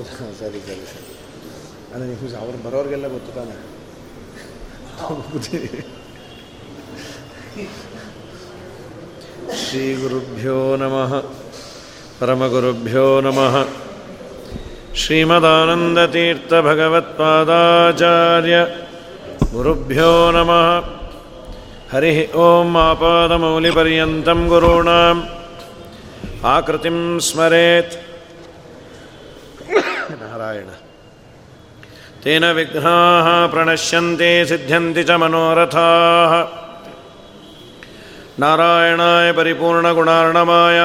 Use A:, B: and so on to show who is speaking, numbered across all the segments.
A: ಹೌದು ಸರಿ ಸರಿ ಸರಿ. ಅಂದರೆ ನೀವು ಅವ್ರು ಬರೋರಿಗೆಲ್ಲ ಗೊತ್ತು ತಾನೆ? ಶ್ರೀ ಗುರುಭ್ಯೋ ನಮಃ. ಪರಮಗುರುಭ್ಯೋ ನಮಃ. ಶ್ರೀಮದಾನಂದತೀರ್ಥಭಗವತ್ಪಾದಾಚಾರ್ಯ ಗುರುಭ್ಯೋ ನಮಃ. ಹರಿ ಓಂ ಆಪಾದಮೌಲಿಪರ್ಯಂತ ಗುರುಣಾಂ. ಆಕೃತಿಂ ಸ್ಮರೇತ್. नारायण तेन विघ्नाः प्रणश्यन्ते सिद्ध्यन्ति च मनोरथाः नारायणाय परिपूर्णगुणार्णवाय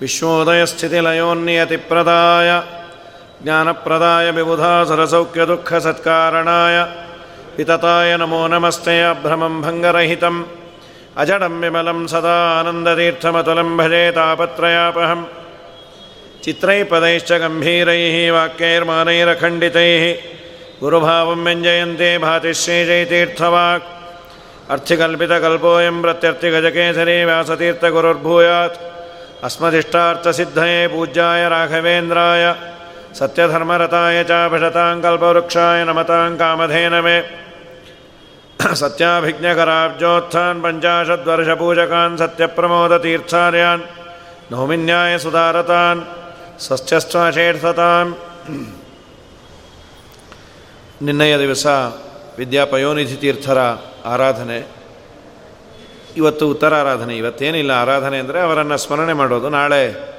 A: विश्वोदयस्थितिलयोन्नियतिप्रदाय ज्ञानप्रदाय विबुधासुरसौख्यदुःखसत्कारणाय वितताय नमो नमस्ते अभ्रमं भङ्गरहितम् अजडं विमलं सदा आनन्दतीर्थमतुलं भजे तापत्रयापहम् चित्रैपदैश्च गम्भीरैः वाक्यैर्मानैरखण्डितैः गुरुभावं व्यञ्जयन्ते भातिश्रीजयतीर्थवाक् अर्थिकल्पितकल्पोऽयं प्रत्यर्थिगजकेसरी व्यासतीर्थगुरुर्भूयात्। अस्मदिष्टार्थसिद्धये पूज्याय राघवेन्द्राय, सत्यधर्मरताय च भिषतां कल्पवृक्षाय नमतां कामधेनवे। सत्याभिज्ञकराब्जोत्थान् पञ्चाशद्वर्षपूजकान् सत्यप्रमोदतीर्थार्यान् नौमिन्यायसुधारतान् ಷಷ್ಠತಾಂ ನಿನ್ನೆಯ ದಿವಸ ವಿದ್ಯಾಪಯೋನಿಧಿ ತೀರ್ಥರ ಆರಾಧನೆ. ಇವತ್ತು ಉತ್ತರ ಆರಾಧನೆ ಇವತ್ತೇನಿಲ್ಲ ಆರಾಧನೆ ಅಂದರೆ ಅವರನ್ನು ಸ್ಮರಣೆ ಮಾಡೋದು. ನಾಳೆ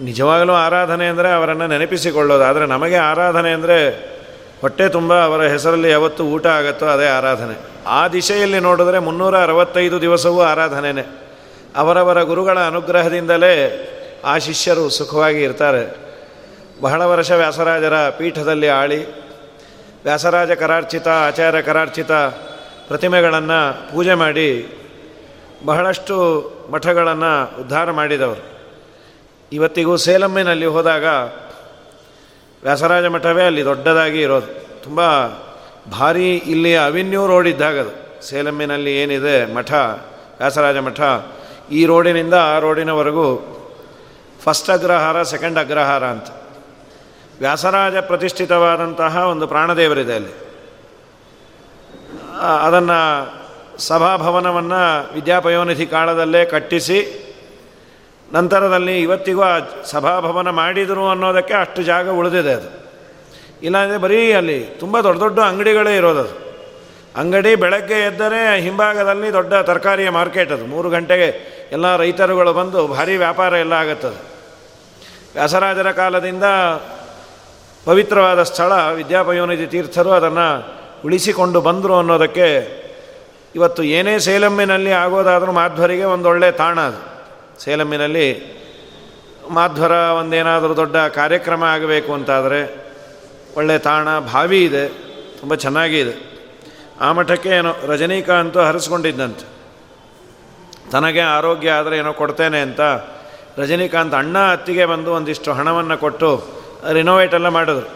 A: ನಿಜವಾಗಲೂ ಆರಾಧನೆ ಅಂದರೆ ಅವರನ್ನು ನೆನಪಿಸಿಕೊಳ್ಳೋದು. ಆದರೆ ನಮಗೆ ಆರಾಧನೆ ಅಂದರೆ ಹೊಟ್ಟೆ ತುಂಬ, ಅವರ ಹೆಸರಲ್ಲಿ ಯಾವತ್ತು ಊಟ ಆಗುತ್ತೋ ಅದೇ ಆರಾಧನೆ. ಆ ದಿಶೆಯಲ್ಲಿ ನೋಡಿದ್ರೆ ಮುನ್ನೂರ ಅರವತ್ತೈದು ದಿವಸವೂ ಆರಾಧನೆಯೇ ಅವರವರ ಗುರುಗಳ ಅನುಗ್ರಹದಿಂದಲೇ ಆ ಶಿಷ್ಯರು ಸುಖವಾಗಿ ಇರ್ತಾರೆ. ಬಹಳ ವರ್ಷ ವ್ಯಾಸರಾಜರ ಪೀಠದಲ್ಲಿ ಆಳಿ, ವ್ಯಾಸರಾಜ ಕರಾರ್ಚಿತ, ಆಚಾರ್ಯ ಕರಾರ್ಚಿತ ಪ್ರತಿಮೆಗಳನ್ನು ಪೂಜೆ ಮಾಡಿ ಬಹಳಷ್ಟು ಮಠಗಳನ್ನು ಉದ್ಧಾರ ಮಾಡಿದವರು. ಇವತ್ತಿಗೂ ಸೇಲಮ್ಮಿನಲ್ಲಿ ಹೋದಾಗ ವ್ಯಾಸರಾಜ ಮಠವೇ ಅಲ್ಲಿ ದೊಡ್ಡದಾಗಿ ಇರೋದು. ತುಂಬ ಭಾರಿ ಇಲ್ಲಿ ಅವಿನ್ಯೂ ರೋಡ್ ಇದ್ದಾಗದು ಸೇಲಮ್ಮಿನಲ್ಲಿ ಏನಿದೆ ಮಠ, ವ್ಯಾಸರಾಜ ಮಠ, ಈ ರೋಡಿನಿಂದ ಆ ರೋಡಿನವರೆಗೂ ಫಸ್ಟ್ ಅಗ್ರಹಾರ, ಸೆಕೆಂಡ್ ಅಗ್ರಹಾರ ಅಂತ. ವ್ಯಾಸರಾಜ ಪ್ರತಿಷ್ಠಿತವಾದಂತಹ ಒಂದು ಪ್ರಾಣದೇವರಿದೆ ಅಲ್ಲಿ. ಅದನ್ನು ಸಭಾಭವನವನ್ನು ವಿದ್ಯಾಪಯೋನಿಧಿ ಕಾಲದಲ್ಲೇ ಕಟ್ಟಿಸಿ, ನಂತರದಲ್ಲಿ ಇವತ್ತಿಗೂ ಆ ಸಭಾಭವನ ಮಾಡಿದರು ಅನ್ನೋದಕ್ಕೆ ಅಷ್ಟು ಜಾಗ ಉಳಿದಿದೆ ಅದು. ಇಲ್ಲಾಂದರೆ ಬರೀ ಅಲ್ಲಿ ತುಂಬ ದೊಡ್ಡ ದೊಡ್ಡ ಅಂಗಡಿಗಳೇ ಇರೋದದು ಅಂಗಡಿ ಬೆಳಗ್ಗೆ ಎದ್ದರೆ ಹಿಂಭಾಗದಲ್ಲಿ ದೊಡ್ಡ ತರಕಾರಿಯ ಮಾರ್ಕೆಟ್ ಅದು. ಮೂರು ಗಂಟೆಗೆ ಎಲ್ಲ ರೈತರುಗಳು ಬಂದು ಭಾರಿ ವ್ಯಾಪಾರ ಎಲ್ಲ ಆಗುತ್ತದೆ. ವ್ಯಾಸರಾಜರ ಕಾಲದಿಂದ ಪವಿತ್ರವಾದ ಸ್ಥಳ ವಿದ್ಯಾಪಯೋನಿಧಿ ತೀರ್ಥರು ಅದನ್ನು ಉಳಿಸಿಕೊಂಡು ಬಂದರು ಅನ್ನೋದಕ್ಕೆ ಇವತ್ತು ಏನೇ ಸೇಲಮ್ಮಿನಲ್ಲಿ ಆಗೋದಾದರೂ ಮಾಧ್ವರಿಗೆ ಒಂದೊಳ್ಳೆ ತಾಣ ಅದು. ಸೇಲಮ್ಮಿನಲ್ಲಿ ಮಾಧ್ವರ ಒಂದೇನಾದರೂ ದೊಡ್ಡ ಕಾರ್ಯಕ್ರಮ ಆಗಬೇಕು ಅಂತಾದರೆ ಒಳ್ಳೆ ತಾಣ, ಭಾವಿ ಇದೆ, ತುಂಬ ಚೆನ್ನಾಗಿದೆ ಆ ಮಠಕ್ಕೆ ಏನೋ ರಜನೀಕಾಂತು ಹರಿಸ್ಕೊಂಡಿದ್ದಂತೆ. ತನಗೆ ಆರೋಗ್ಯ ಆದರೆ ಏನೋ ಕೊಡ್ತೇನೆ ಅಂತ ರಜನಿಕಾಂತ್ ಅಣ್ಣ ಅತ್ತಿಗೆ ಬಂದು ಒಂದಿಷ್ಟು ಹಣವನ್ನು ಕೊಟ್ಟು ರಿನೋವೇಟ್ ಎಲ್ಲ ಮಾಡಿದ್ರು.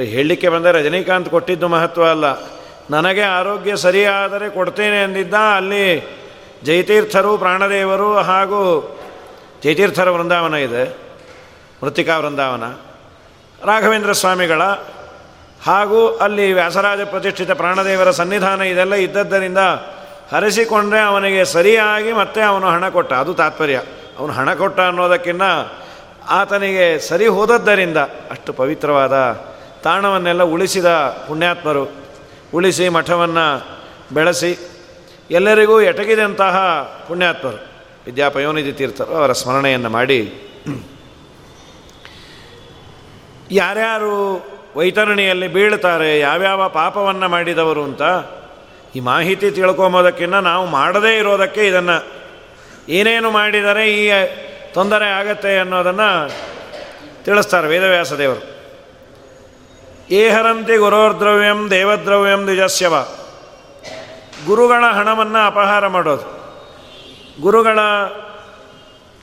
A: ಹೇಳಲಿಕ್ಕೆ ಬಂದರೆ ರಜನಿಕಾಂತ್ ಕೊಟ್ಟಿದ್ದು ಮಹತ್ವ ಅಲ್ಲ. ನನಗೆ ಆರೋಗ್ಯ ಸರಿಯಾದರೆ ಕೊಡ್ತೇನೆ ಅಂದಿದ್ದ ಅಲ್ಲಿ ಜಯತೀರ್ಥರು, ಪ್ರಾಣದೇವರು ಹಾಗೂ ಜಯತೀರ್ಥರ ವೃಂದಾವನ ಇದೆ, ಮೃತ್ತಿಕಾ ವೃಂದಾವನ, ರಾಘವೇಂದ್ರ ಸ್ವಾಮಿಗಳ ಹಾಗೂ ಅಲ್ಲಿ ವ್ಯಾಸರಾಜ ಪ್ರತಿಷ್ಠಿತ ಪ್ರಾಣದೇವರ ಸನ್ನಿಧಾನ ಇದೆಲ್ಲ ಇದ್ದದ್ದರಿಂದ ಹರಿಸಿಕೊಂಡ್ರೆ ಅವನಿಗೆ ಸರಿಯಾಗಿ ಮತ್ತೆ ಅವನು ಹಣ ಕೊಟ್ಟ. ಅದು ತಾತ್ಪರ್ಯ. ಅವನು ಹಣ ಕೊಟ್ಟ ಅನ್ನೋದಕ್ಕಿಂತ ಆತನಿಗೆ ಸರಿ ಹೋದದ್ದರಿಂದ ಅಷ್ಟು ಪವಿತ್ರವಾದ ತಾಣವನ್ನೆಲ್ಲ ಉಳಿಸಿದ ಪುಣ್ಯಾತ್ಮರು. ಉಳಿಸಿ ಮಠವನ್ನು ಬೆಳೆಸಿ ಎಲ್ಲರಿಗೂ ಎಟಗಿದಂತಹ ಪುಣ್ಯಾತ್ಮರು. ವಿದ್ಯಾಪಯೋನಿಧಿ ತೀರ್ಥರು ಅವರ ಸ್ಮರಣೆಯನ್ನು ಮಾಡಿ. ಯಾರ್ಯಾರು ವೈತರಣಿಯಲ್ಲಿ ಬೀಳ್ತಾರೆ ಯಾವ್ಯಾವ ಪಾಪವನ್ನು ಮಾಡಿದವರು ಅಂತ ಈ ಮಾಹಿತಿ ತಿಳ್ಕೊಂಬೋದಕ್ಕಿಂತ ನಾವು ಮಾಡದೇ ಇರೋದಕ್ಕೆ ಇದನ್ನು ಏನೇನು ಮಾಡಿದರೆ ಈ ತೊಂದರೆ ಆಗತ್ತೆ ಅನ್ನೋದನ್ನು ತಿಳಿಸ್ತಾರೆ ವೇದವ್ಯಾಸ ದೇವರು. ಏಹರಂತಿ ಗುರೋರ್ದ್ರವ್ಯಂ ದೇವದ್ರವ್ಯಂ ದ್ವಿಜಸ್ಯವ ಗುರುಗಳ ಹಣವನ್ನು ಅಪಹಾರ ಮಾಡೋದು. ಗುರುಗಳ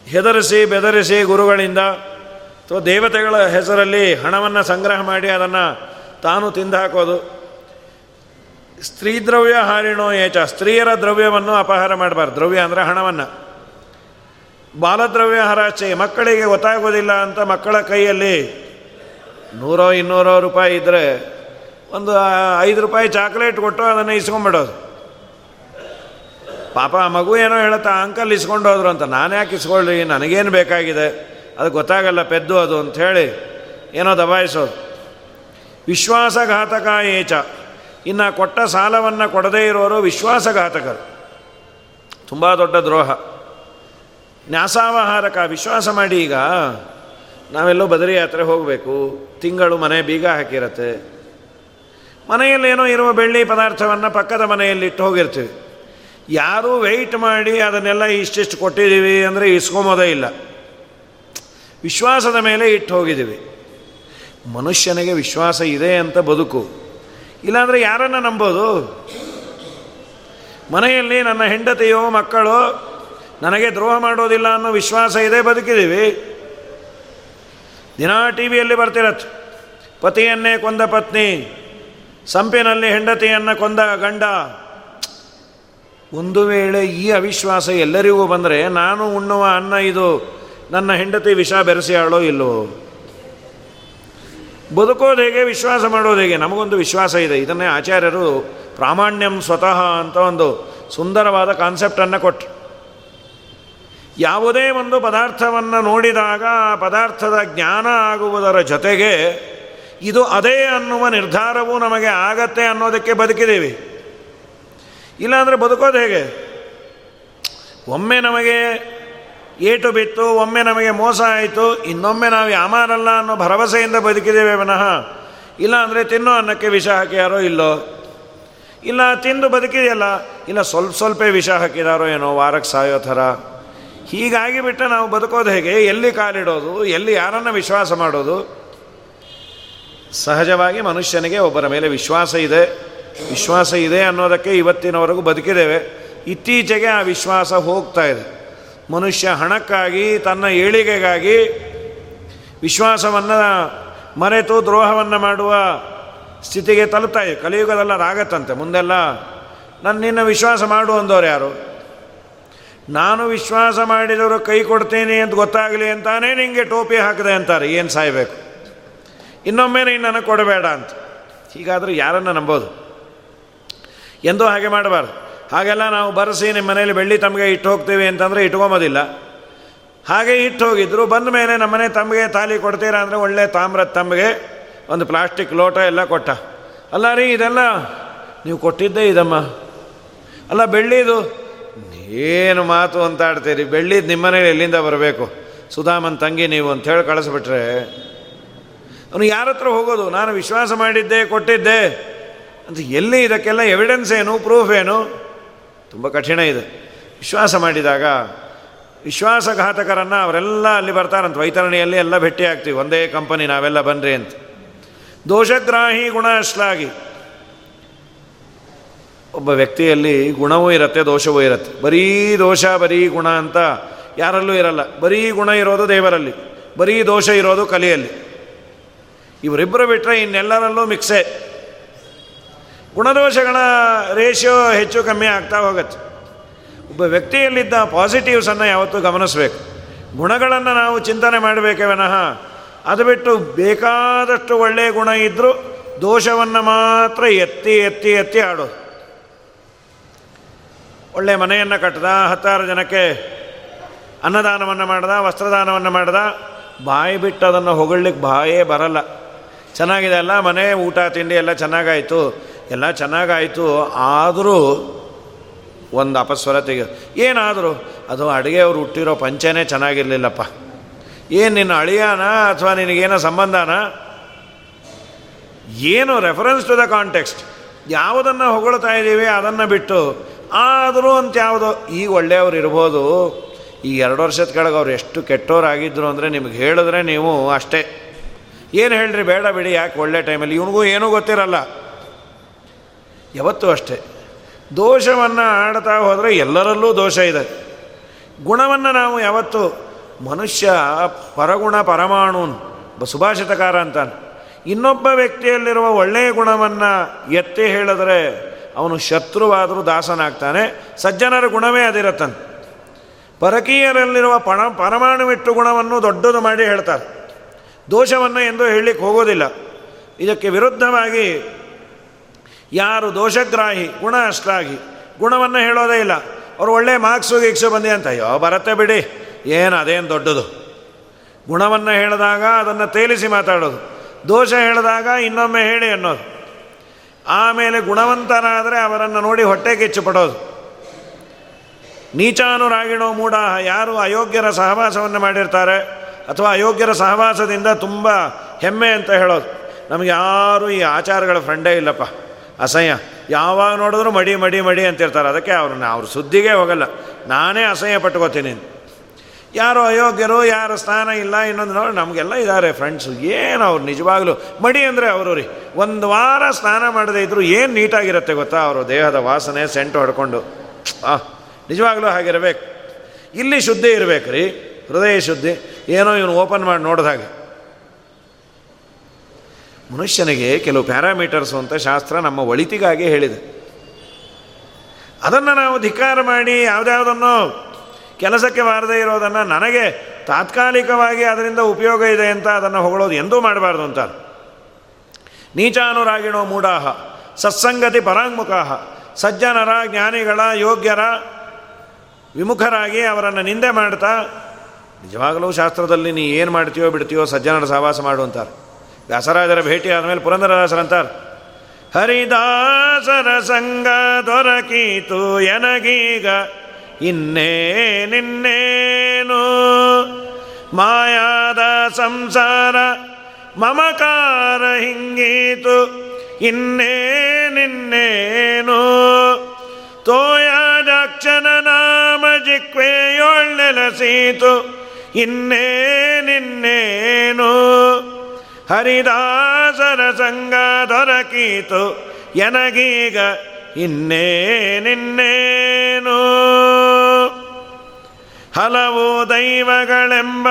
A: ಹೆದರಿಸಿ ಬೆದರಿಸಿ ಗುರುಗಳಿಂದ ಅಥವಾ ದೇವತೆಗಳ ಹೆಸರಲ್ಲಿ ಹಣವನ್ನು ಸಂಗ್ರಹ ಮಾಡಿ ಅದನ್ನು ತಾನು ತಿಂದು ಹಾಕೋದು. ಸ್ತ್ರೀ ದ್ರವ್ಯ ಹಾರಿಣೋ ಏಚ ಸ್ತ್ರೀಯರ ದ್ರವ್ಯವನ್ನು ಅಪಹಾರ ಮಾಡಬಾರ್ದು. ದ್ರವ್ಯ ಅಂದರೆ ಹಣವನ್ನು. ಬಾಲದ್ರವ್ಯ ಹರಾಚೆ ಮಕ್ಕಳಿಗೆ ಗೊತ್ತಾಗೋದಿಲ್ಲ ಅಂತ ಮಕ್ಕಳ ಕೈಯಲ್ಲಿ ನೂರೋ ಇನ್ನೂರೋ ರೂಪಾಯಿ ಇದ್ದರೆ ಒಂದು ಐದು ರೂಪಾಯಿ ಚಾಕ್ಲೇಟ್ ಕೊಟ್ಟು ಅದನ್ನು ಇಸ್ಕೊಂಬಿಡೋದು. ಪಾಪ ಆ ಮಗು ಏನೋ ಹೇಳುತ್ತಾ, ಅಂಕಲ್ ಇಸ್ಕೊಂಡು ಹೋದ್ರು ಅಂತ. ನಾನು ಯಾಕೆ ಇಸ್ಕೊಳ್ಳಿ? ನನಗೇನು ಬೇಕಾಗಿದೆ? ಅದು ಗೊತ್ತಾಗಲ್ಲ ಪೆದ್ದು ಅದು ಅಂಥೇಳಿ ಏನೋ ದಬಾಯಿಸೋದು. ವಿಶ್ವಾಸಘಾತಕ ಏಚ ಇನ್ನು ಕೊಟ್ಟ ಸಾಲವನ್ನು ಕೊಡದೇ ಇರೋರು ವಿಶ್ವಾಸಘಾತಕರು. ತುಂಬ ದೊಡ್ಡ ದ್ರೋಹ. ನ್ಯಾಸಾವಹಾರಕ ವಿಶ್ವಾಸ ಮಾಡಿ ಈಗ ನಾವೆಲ್ಲೋ ಬದರಿ ಯಾತ್ರೆ ಹೋಗಬೇಕು, ತಿಂಗಳು ಮನೆ ಬೀಗ ಹಾಕಿರತ್ತೆ. ಮನೆಯಲ್ಲೇನೋ ಇರುವ ಬೆಳ್ಳಿ ಪದಾರ್ಥವನ್ನು ಪಕ್ಕದ ಮನೆಯಲ್ಲಿ ಇಟ್ಟು ಹೋಗಿರ್ತೀವಿ. ಯಾರೂ ವೆಯ್ಟ್ ಮಾಡಿ ಅದನ್ನೆಲ್ಲ ಇಷ್ಟಿಷ್ಟು ಕೊಟ್ಟಿದ್ದೀವಿ ಅಂದರೆ ಇಸ್ಕೊಂಬೋದೇ ಇಲ್ಲ. ವಿಶ್ವಾಸದ ಮೇಲೆ ಇಟ್ಟು ಹೋಗಿದ್ದೀವಿ. ಮನುಷ್ಯನಿಗೆ ವಿಶ್ವಾಸ ಇದೆ ಅಂತ ಬದುಕು. ಇಲ್ಲಾಂದರೆ ಯಾರನ್ನು ನಂಬೋದು? ಮನೆಯಲ್ಲಿ ನನ್ನ ಹೆಂಡತಿಯೋ ಮಕ್ಕಳು ನನಗೆ ದ್ರೋಹ ಮಾಡೋದಿಲ್ಲ ಅನ್ನೋ ವಿಶ್ವಾಸ ಇದೆ ಬದುಕಿದ್ದೀವಿ. ದಿನಾ ಟಿ ವಿಯಲ್ಲಿ ಬರ್ತಿರತ್ತೆ ಪತಿಯನ್ನೇ ಕೊಂದ ಪತ್ನಿ, ಸಂಪಿನಲ್ಲಿ ಹೆಂಡತಿಯನ್ನು ಕೊಂದ ಗಂಡ. ಒಂದು ವೇಳೆ ಈ ಅವಿಶ್ವಾಸ ಎಲ್ಲರಿಗೂ ಬಂದರೆ ನಾನು ಉಣ್ಣುವ ಅನ್ನ ಇದು ನನ್ನ ಹೆಂಡತಿ ವಿಷ ಬೆರೆಸಿಯಾಳೋ ಇಲ್ಲೋ? ಬದುಕೋದು ಹೇಗೆ, ವಿಶ್ವಾಸ ಮಾಡೋದು ಹೇಗೆ? ನಮಗೊಂದು ವಿಶ್ವಾಸ ಇದೆ. ಇದನ್ನೇ ಆಚಾರ್ಯರು ಪ್ರಾಮಾಣ್ಯಂ ಸ್ವತಃ ಅಂತ ಒಂದು ಸುಂದರವಾದ ಕಾನ್ಸೆಪ್ಟನ್ನು ಕೊಟ್ಟರು ಯಾವುದೇ ಒಂದು ಪದಾರ್ಥವನ್ನು ನೋಡಿದಾಗ ಆ ಪದಾರ್ಥದ ಜ್ಞಾನ ಆಗುವುದರ ಜೊತೆಗೆ ಇದು ಅದೇ ಅನ್ನುವ ನಿರ್ಧಾರವು ನಮಗೆ ಆಗತ್ತೆ ಅನ್ನೋದಕ್ಕೆ ಬದುಕಿದ್ದೀವಿ. ಇಲ್ಲಾಂದರೆ ಬದುಕೋದು ಹೇಗೆ? ಒಮ್ಮೆ ನಮಗೆ ಏಟು ಬಿತ್ತು, ಒಮ್ಮೆ ನಮಗೆ ಮೋಸ ಆಯಿತು, ಇನ್ನೊಮ್ಮೆ ನಾವು ಯಾಮಾರಲ್ಲ ಅನ್ನೋ ಭರವಸೆಯಿಂದ ಬದುಕಿದ್ದೇವೆ ವಿನಃ. ಇಲ್ಲ ಅಂದರೆ ತಿನ್ನೋ ಅನ್ನಕ್ಕೆ ವಿಷ ಹಾಕ್ಯಾರೋ ಇಲ್ಲೋ? ಇಲ್ಲ, ತಿಂದು ಬದುಕಿದೆಯಲ್ಲ? ಇಲ್ಲ, ಸ್ವಲ್ಪ ಸ್ವಲ್ಪ ವಿಷ ಹಾಕಿದಾರೋ ಏನೋ, ವಾರಕ್ಕೆ ಸಾಯೋ ಥರ? ಹೀಗಾಗಿ ಬಿಟ್ಟು ನಾವು ಬದುಕೋದು ಹೇಗೆ? ಎಲ್ಲಿ ಕಾಲಿಡೋದು? ಎಲ್ಲಿ ಯಾರನ್ನು ವಿಶ್ವಾಸ ಮಾಡೋದು? ಸಹಜವಾಗಿ ಮನುಷ್ಯನಿಗೆ ಒಬ್ಬರ ಮೇಲೆ ವಿಶ್ವಾಸ ಇದೆ. ವಿಶ್ವಾಸ ಇದೆ ಅನ್ನೋದಕ್ಕೆ ಇವತ್ತಿನವರೆಗೂ ಬದುಕಿದ್ದೇವೆ. ಇತ್ತೀಚೆಗೆ ಆ ವಿಶ್ವಾಸ ಹೋಗ್ತಾ ಇದೆ. ಮನುಷ್ಯ ಹಣಕ್ಕಾಗಿ, ತನ್ನ ಏಳಿಗೆಗಾಗಿ ವಿಶ್ವಾಸವನ್ನು ಮರೆತು ದ್ರೋಹವನ್ನು ಮಾಡುವ ಸ್ಥಿತಿಗೆ ತಲುಪ್ತಾ ಇದೆ. ಕಲಿಯುಗದಲ್ಲ ರಾಗತ್ತಂತೆ. ಮುಂದೆಲ್ಲ ನನ್ನ ನಿನ್ನ ವಿಶ್ವಾಸ ಮಾಡು ಅಂದವ್ರು ಯಾರು? ನಾನು ವಿಶ್ವಾಸ ಮಾಡಿದವರು ಕೈ ಕೊಡ್ತೀನಿ ಅಂತ ಗೊತ್ತಾಗಲಿ ಅಂತಾನೆ ನಿಮಗೆ ಟೋಪಿ ಹಾಕಿದೆ ಅಂತಾರೆ. ಏನು ಸಾಯಬೇಕು? ಇನ್ನೊಮ್ಮೆ ನೀನು ನನಗೆ ಕೊಡಬೇಡ ಅಂತ. ಹೀಗಾದರೂ ಯಾರನ್ನು ನಂಬೋದು? ಎಂದೂ ಹಾಗೆ ಮಾಡಬಾರ್ದು. ಹಾಗೆಲ್ಲ ನಾವು ಬರೆಸಿ ನಿಮ್ಮ ಮನೇಲಿ ಬೆಳ್ಳಿ ತಮಗೆ ಇಟ್ಟು ಹೋಗ್ತೀವಿ ಅಂತಂದರೆ ಇಟ್ಕೊಂಬೋದಿಲ್ಲ ಹಾಗೆ ಇಟ್ಟು ಹೋಗಿದ್ರು, ಬಂದ ಮೇಲೆ ನಮ್ಮನೆ ತಮಗೆ ತಾಲಿ ಕೊಡ್ತೀರಾ ಅಂದರೆ ಒಳ್ಳೆ ತಾಮ್ರದ ತಮಗೆ ಒಂದು ಪ್ಲಾಸ್ಟಿಕ್ ಲೋಟ ಎಲ್ಲ ಕೊಟ್ಟ. ಅಲ್ಲ ರೀ, ಇದೆಲ್ಲ ನೀವು ಕೊಟ್ಟಿದ್ದೇ ಇದಮ್ಮ. ಅಲ್ಲ ಬೆಳ್ಳಿದು, ಏನು ಮಾತು ಅಂತ ಆಡ್ತೀರಿ? ನಿಮ್ಮ ನಿಮ್ಮನೇಲಿ ಎಲ್ಲಿಂದ ಬರಬೇಕು? ಸುಧಾಮನ್ ತಂಗಿ ನೀವು ಅಂತ ಹೇಳಿ ಕಳಿಸ್ಬಿಟ್ರೆ. ಅವನು ಯಾರ ಹತ್ರ ಹೋಗೋದು? ನಾನು ವಿಶ್ವಾಸ ಮಾಡಿದ್ದೆ, ಕೊಟ್ಟಿದ್ದೆ. ಅಂತ ಎಲ್ಲಿ ಇದಕ್ಕೆಲ್ಲ ಎವಿಡೆನ್ಸ್ ಏನು ಪ್ರೂಫ್ ಏನು? ತುಂಬ ಕಠಿಣ ಇದೆ. ವಿಶ್ವಾಸ ಮಾಡಿದಾಗ, ವಿಶ್ವಾಸಘಾತಕರನ್ನು ಅವರೆಲ್ಲ ಅಲ್ಲಿ ಬರ್ತಾರಂತ. ವೈತರಣಿಯಲ್ಲಿ ಎಲ್ಲ ಭೇಟಿ ಆಗ್ತೀವಿ. ಒಂದೇ ಕಂಪನಿ, ನಾವೆಲ್ಲ ಬನ್ರಿ ಅಂತ. ದೋಷಗ್ರಾಹಿ ಗುಣ ಅಷ್ಟಾಗಿ. ಒಬ್ಬ ವ್ಯಕ್ತಿಯಲ್ಲಿ ಗುಣವೂ ಇರುತ್ತೆ, ದೋಷವೂ ಇರುತ್ತೆ. ಬರೀ ದೋಷ, ಬರೀ ಗುಣ ಅಂತ ಯಾರಲ್ಲೂ ಇರಲ್ಲ. ಬರೀ ಗುಣ ಇರೋದು ದೇವರಲ್ಲಿ. ಬರೀ ದೋಷ ಇರೋದು ಕಲಿಯಲ್ಲಿ. ಇವರಿಬ್ಬರು ಬಿಟ್ಟರೆ ಇನ್ನೆಲ್ಲರಲ್ಲೂ ಮಿಕ್ಸೆ. ಗುಣದೋಷಗಳ ರೇಷಿಯೋ ಹೆಚ್ಚು ಕಮ್ಮಿ ಆಗ್ತಾ ಹೋಗುತ್ತೆ. ಒಬ್ಬ ವ್ಯಕ್ತಿಯಲ್ಲಿದ್ದ ಪಾಸಿಟಿವ್ಸನ್ನು ಯಾವತ್ತೂ ಗಮನಿಸಬೇಕು. ಗುಣಗಳನ್ನು ನಾವು ಚಿಂತನೆ ಮಾಡಬೇಕೆ ವಿನಃ, ಅದು ಬಿಟ್ಟು ಬೇಕಾದಷ್ಟು ಒಳ್ಳೆಯ ಗುಣ ಇದ್ದರೂ ದೋಷವನ್ನು ಮಾತ್ರ ಎತ್ತಿ ಎತ್ತಿ ಎತ್ತಿ ಆಡೋದು. ಒಳ್ಳೆ ಮನೆಯನ್ನು ಕಟ್ಟದ ಹತ್ತಾರು ಜನಕ್ಕೆ ಅನ್ನದಾನವನ್ನು ಮಾಡ್ದ, ವಸ್ತ್ರದಾನವನ್ನು ಮಾಡ್ದ, ಬಾಯಿ ಬಿಟ್ಟು ಅದನ್ನು ಹೊಗಳಲಿಕ್ಕೆ ಬಾಯೇ ಬರಲ್ಲ. ಚೆನ್ನಾಗಿದೆ ಅಲ್ಲ ಮನೆ, ಊಟ, ತಿಂಡಿ ಎಲ್ಲ ಚೆನ್ನಾಗಾಯಿತು. ಎಲ್ಲ ಚೆನ್ನಾಗಾಯಿತು, ಆದರೂ ಒಂದು ಅಪಸ್ವರ ತೆಗೆ, ಏನಾದರೂ? ಅದು ಅಡುಗೆಯವರು ಹುಟ್ಟಿರೋ ಪಂಚನೇ ಚೆನ್ನಾಗಿರಲಿಲ್ಲಪ್ಪ. ಏನು ನಿನ್ನ ಅಳಿಯಾನ ಅಥವಾ ನಿನಗೇನೋ ಸಂಬಂಧನ? ಏನು ರೆಫರೆನ್ಸ್ ಟು ದ ಕಾಂಟೆಕ್ಸ್ಟ್ ಯಾವುದನ್ನು ಹೊಗಳ್ತಾ ಇದ್ದೀವಿ, ಅದನ್ನು ಬಿಟ್ಟು. ಆದರೂ ಅಂತ ಯಾವುದೋ, ಈಗ ಒಳ್ಳೆಯವ್ರು ಇರ್ಬೋದು. ಈ ಎರಡು ವರ್ಷದ ಕೆಳಗೆ ಅವ್ರು ಎಷ್ಟು ಕೆಟ್ಟೋರಾಗಿದ್ದರು ಅಂದರೆ ನಿಮ್ಗೆ ಹೇಳಿದ್ರೆ ನೀವು ಅಷ್ಟೇ. ಏನು ಹೇಳ್ರಿ, ಬೇಡ ಬಿಡಿ, ಯಾಕೆ ಒಳ್ಳೆ ಟೈಮಲ್ಲಿ ಇವನಿಗೂ ಏನೂ ಗೊತ್ತಿರಲ್ಲ. ಯಾವತ್ತೂ ಅಷ್ಟೇ. ದೋಷವನ್ನು ಆಡ್ತಾ ಹೋದರೆ ಎಲ್ಲರಲ್ಲೂ ದೋಷ ಇದೆ. ಗುಣವನ್ನು ನಾವು ಯಾವತ್ತು ಮನುಷ್ಯ ಪರಗುಣ ಪರಮಾಣು ಸುಭಾಷಿತಕಾರ ಅಂತಾನೆ. ಇನ್ನೊಬ್ಬ ವ್ಯಕ್ತಿಯಲ್ಲಿರುವ ಒಳ್ಳೆಯ ಗುಣವನ್ನು ಎತ್ತಿ ಹೇಳಿದ್ರೆ ಅವನು ಶತ್ರುವಾದರೂ ದಾಸನಾಗ್ತಾನೆ, ಸಜ್ಜನರ ಗುಣವೇ ಅದಿರತ್ತಂತೆ ಪರಕೀಯರಲ್ಲಿರುವ ಪಣ, ಪರಮಾಣುವಿಟ್ಟು ಗುಣವನ್ನು ದೊಡ್ಡದು ಮಾಡಿ ಹೇಳ್ತಾರೆ. ದೋಷವನ್ನು ಎಂದು ಹೇಳಲಿಕ್ಕೆ ಹೋಗೋದಿಲ್ಲ. ಇದಕ್ಕೆ ವಿರುದ್ಧವಾಗಿ ಯಾರು ದೋಷಗ್ರಾಹಿ ಗುಣ ಅಷ್ಟಾಗಿ ಗುಣವನ್ನು ಹೇಳೋದೇ ಇಲ್ಲ. ಅವ್ರು ಒಳ್ಳೆ ಮಾರ್ಕ್ಸು ಗೀಕ್ಸು ಬಂದಿ ಅಂತ, ಅಯ್ಯೋ, ಬರತ್ತೆ ಬಿಡಿ. ಏನು, ಅದೇನು ದೊಡ್ಡದು? ಗುಣವನ್ನು ಹೇಳಿದಾಗ ಅದನ್ನು ತೇಲಿಸಿ ಮಾತಾಡೋದು. ದೋಷ ಹೇಳಿದಾಗ ಇನ್ನೊಮ್ಮೆ ಹೇಳಿ ಅನ್ನೋದು. ಆಮೇಲೆ ಗುಣವಂತರಾದರೆ ಅವರನ್ನು ನೋಡಿ ಹೊಟ್ಟೆ ಕಿಚ್ಚು ಪಡೋದು ನೀಚಾನುರಾಗಿಣೋ ಮೂಢ ಯಾರು ಅಯೋಗ್ಯರ ಸಹವಾಸವನ್ನು ಮಾಡಿರ್ತಾರೆ ಅಥವಾ ಅಯೋಗ್ಯರ ಸಹವಾಸದಿಂದ ತುಂಬ ಹೆಮ್ಮೆ ಅಂತ ಹೇಳೋದು. ನಮಗೆ ಯಾರೂ ಈ ಆಚಾರಗಳ ಫ್ರೆಂಡೇ ಇಲ್ಲಪ್ಪ. ಅಸಹ್ಯ. ಯಾವಾಗ ನೋಡಿದ್ರು ಮಡಿ ಮಡಿ ಮಡಿ ಅಂತಿರ್ತಾರೆ. ಅದಕ್ಕೆ ಅವ್ರನ್ನ, ಅವ್ರ ಸುದ್ದಿಗೆ ಹೋಗಲ್ಲ. ನಾನೇ ಅಸಹ್ಯ ಪಟ್ಕೋತೀನಿ ಯಾರು ಅಯೋಗ್ಯರು, ಯಾರು ಸ್ಥಾನ ಇಲ್ಲ, ಇನ್ನೊಂದು ನೋಡಿ, ನಮಗೆಲ್ಲ ಇದ್ದಾರೆ ಫ್ರೆಂಡ್ಸು ಏನು ಅವ್ರು ನಿಜವಾಗ್ಲೂ? ಮಡಿ ಅಂದರೆ ಅವರು ರೀ. ಒಂದು ವಾರ ಸ್ನಾನ ಮಾಡದೇ ಇದ್ರು ಏನು ನೀಟಾಗಿರುತ್ತೆ ಗೊತ್ತಾ? ಅವರು ದೇಹದ ವಾಸನೆ, ಸೆಂಟು ಹೊಡ್ಕೊಂಡು. ಆ, ನಿಜವಾಗ್ಲೂ ಹಾಗಿರಬೇಕು. ಇಲ್ಲಿ ಶುದ್ಧಿ ಇರಬೇಕು ರೀ. ಹೃದಯ ಶುದ್ಧಿ. ಏನೋ ಇವನು ಓಪನ್ ಮಾಡಿ ನೋಡಿದಾಗೆ ಮನುಷ್ಯನಿಗೆ ಕೆಲವು ಪ್ಯಾರಾಮೀಟರ್ಸು ಅಂತ ಶಾಸ್ತ್ರ ನಮ್ಮ ಒಳಿತಿಗಾಗಿ ಹೇಳಿದೆ. ಅದನ್ನು ನಾವು ಧಿಕ್ಕಾರ ಮಾಡಿ ಯಾವುದ್ಯಾವುದನ್ನು ಕೆಲಸಕ್ಕೆ ಬಾರದೇ ಇರೋದನ್ನು ನನಗೆ ತಾತ್ಕಾಲಿಕವಾಗಿ ಅದರಿಂದ ಉಪಯೋಗ ಇದೆ ಅಂತ ಅದನ್ನು ಹೊಗಳೋದು ಎಂದೂ ಮಾಡಬಾರ್ದು ಅಂತ. ನೀಚಾನುರಾಗಿಣೋ ಮೂಢಾಹ, ಸತ್ಸಂಗತಿ ಪರಾಂಗುಖಾಹ ಸಜ್ಜನರ, ಜ್ಞಾನಿಗಳ, ಯೋಗ್ಯರ ವಿಮುಖರಾಗಿ ಅವರನ್ನು ನಿಂದೆ ಮಾಡ್ತಾ, ನಿಜವಾಗಲೂ ಶಾಸ್ತ್ರದಲ್ಲಿ ನೀ ಏನು ಮಾಡ್ತೀಯೋ ಬಿಡ್ತೀಯೋ ಸಜ್ಜನರ ಸಹವಾಸ ಮಾಡು ಅಂತಾರೆ. ವ್ಯಾಸರಾಜರ ಭೇಟಿ ಆದಮೇಲೆ ಪುರಂದರದಾಸರಂತಾರೆ ಹರಿದಾಸರ ಸಂಗ ದೊರಕೀತು ಎನಗೀಗ, ಇನ್ನೇ ನಿನ್ನೇನು? ಮಾಯಾದ ಸಂಸಾರ ಮಮಕಾರ ಹಿಂಗೀತು, ಇನ್ನೇ ನಿನ್ನೇನು? ತೋಯಾದಾಕ್ಷನ ನಾಮ ಜಿಕ್ವೆಯೊಳ್ಳೆಲಸೀತು, ಇನ್ನೇ ನಿನ್ನೇನು? ಹರಿದಾಸರ ಸಂಗ ದೊರಕೀತು. ಎನಗೀಗ ಇನ್ನೇ ನಿನ್ನೇನು? ಹಲವು ದೈವಗಳೆಂಬ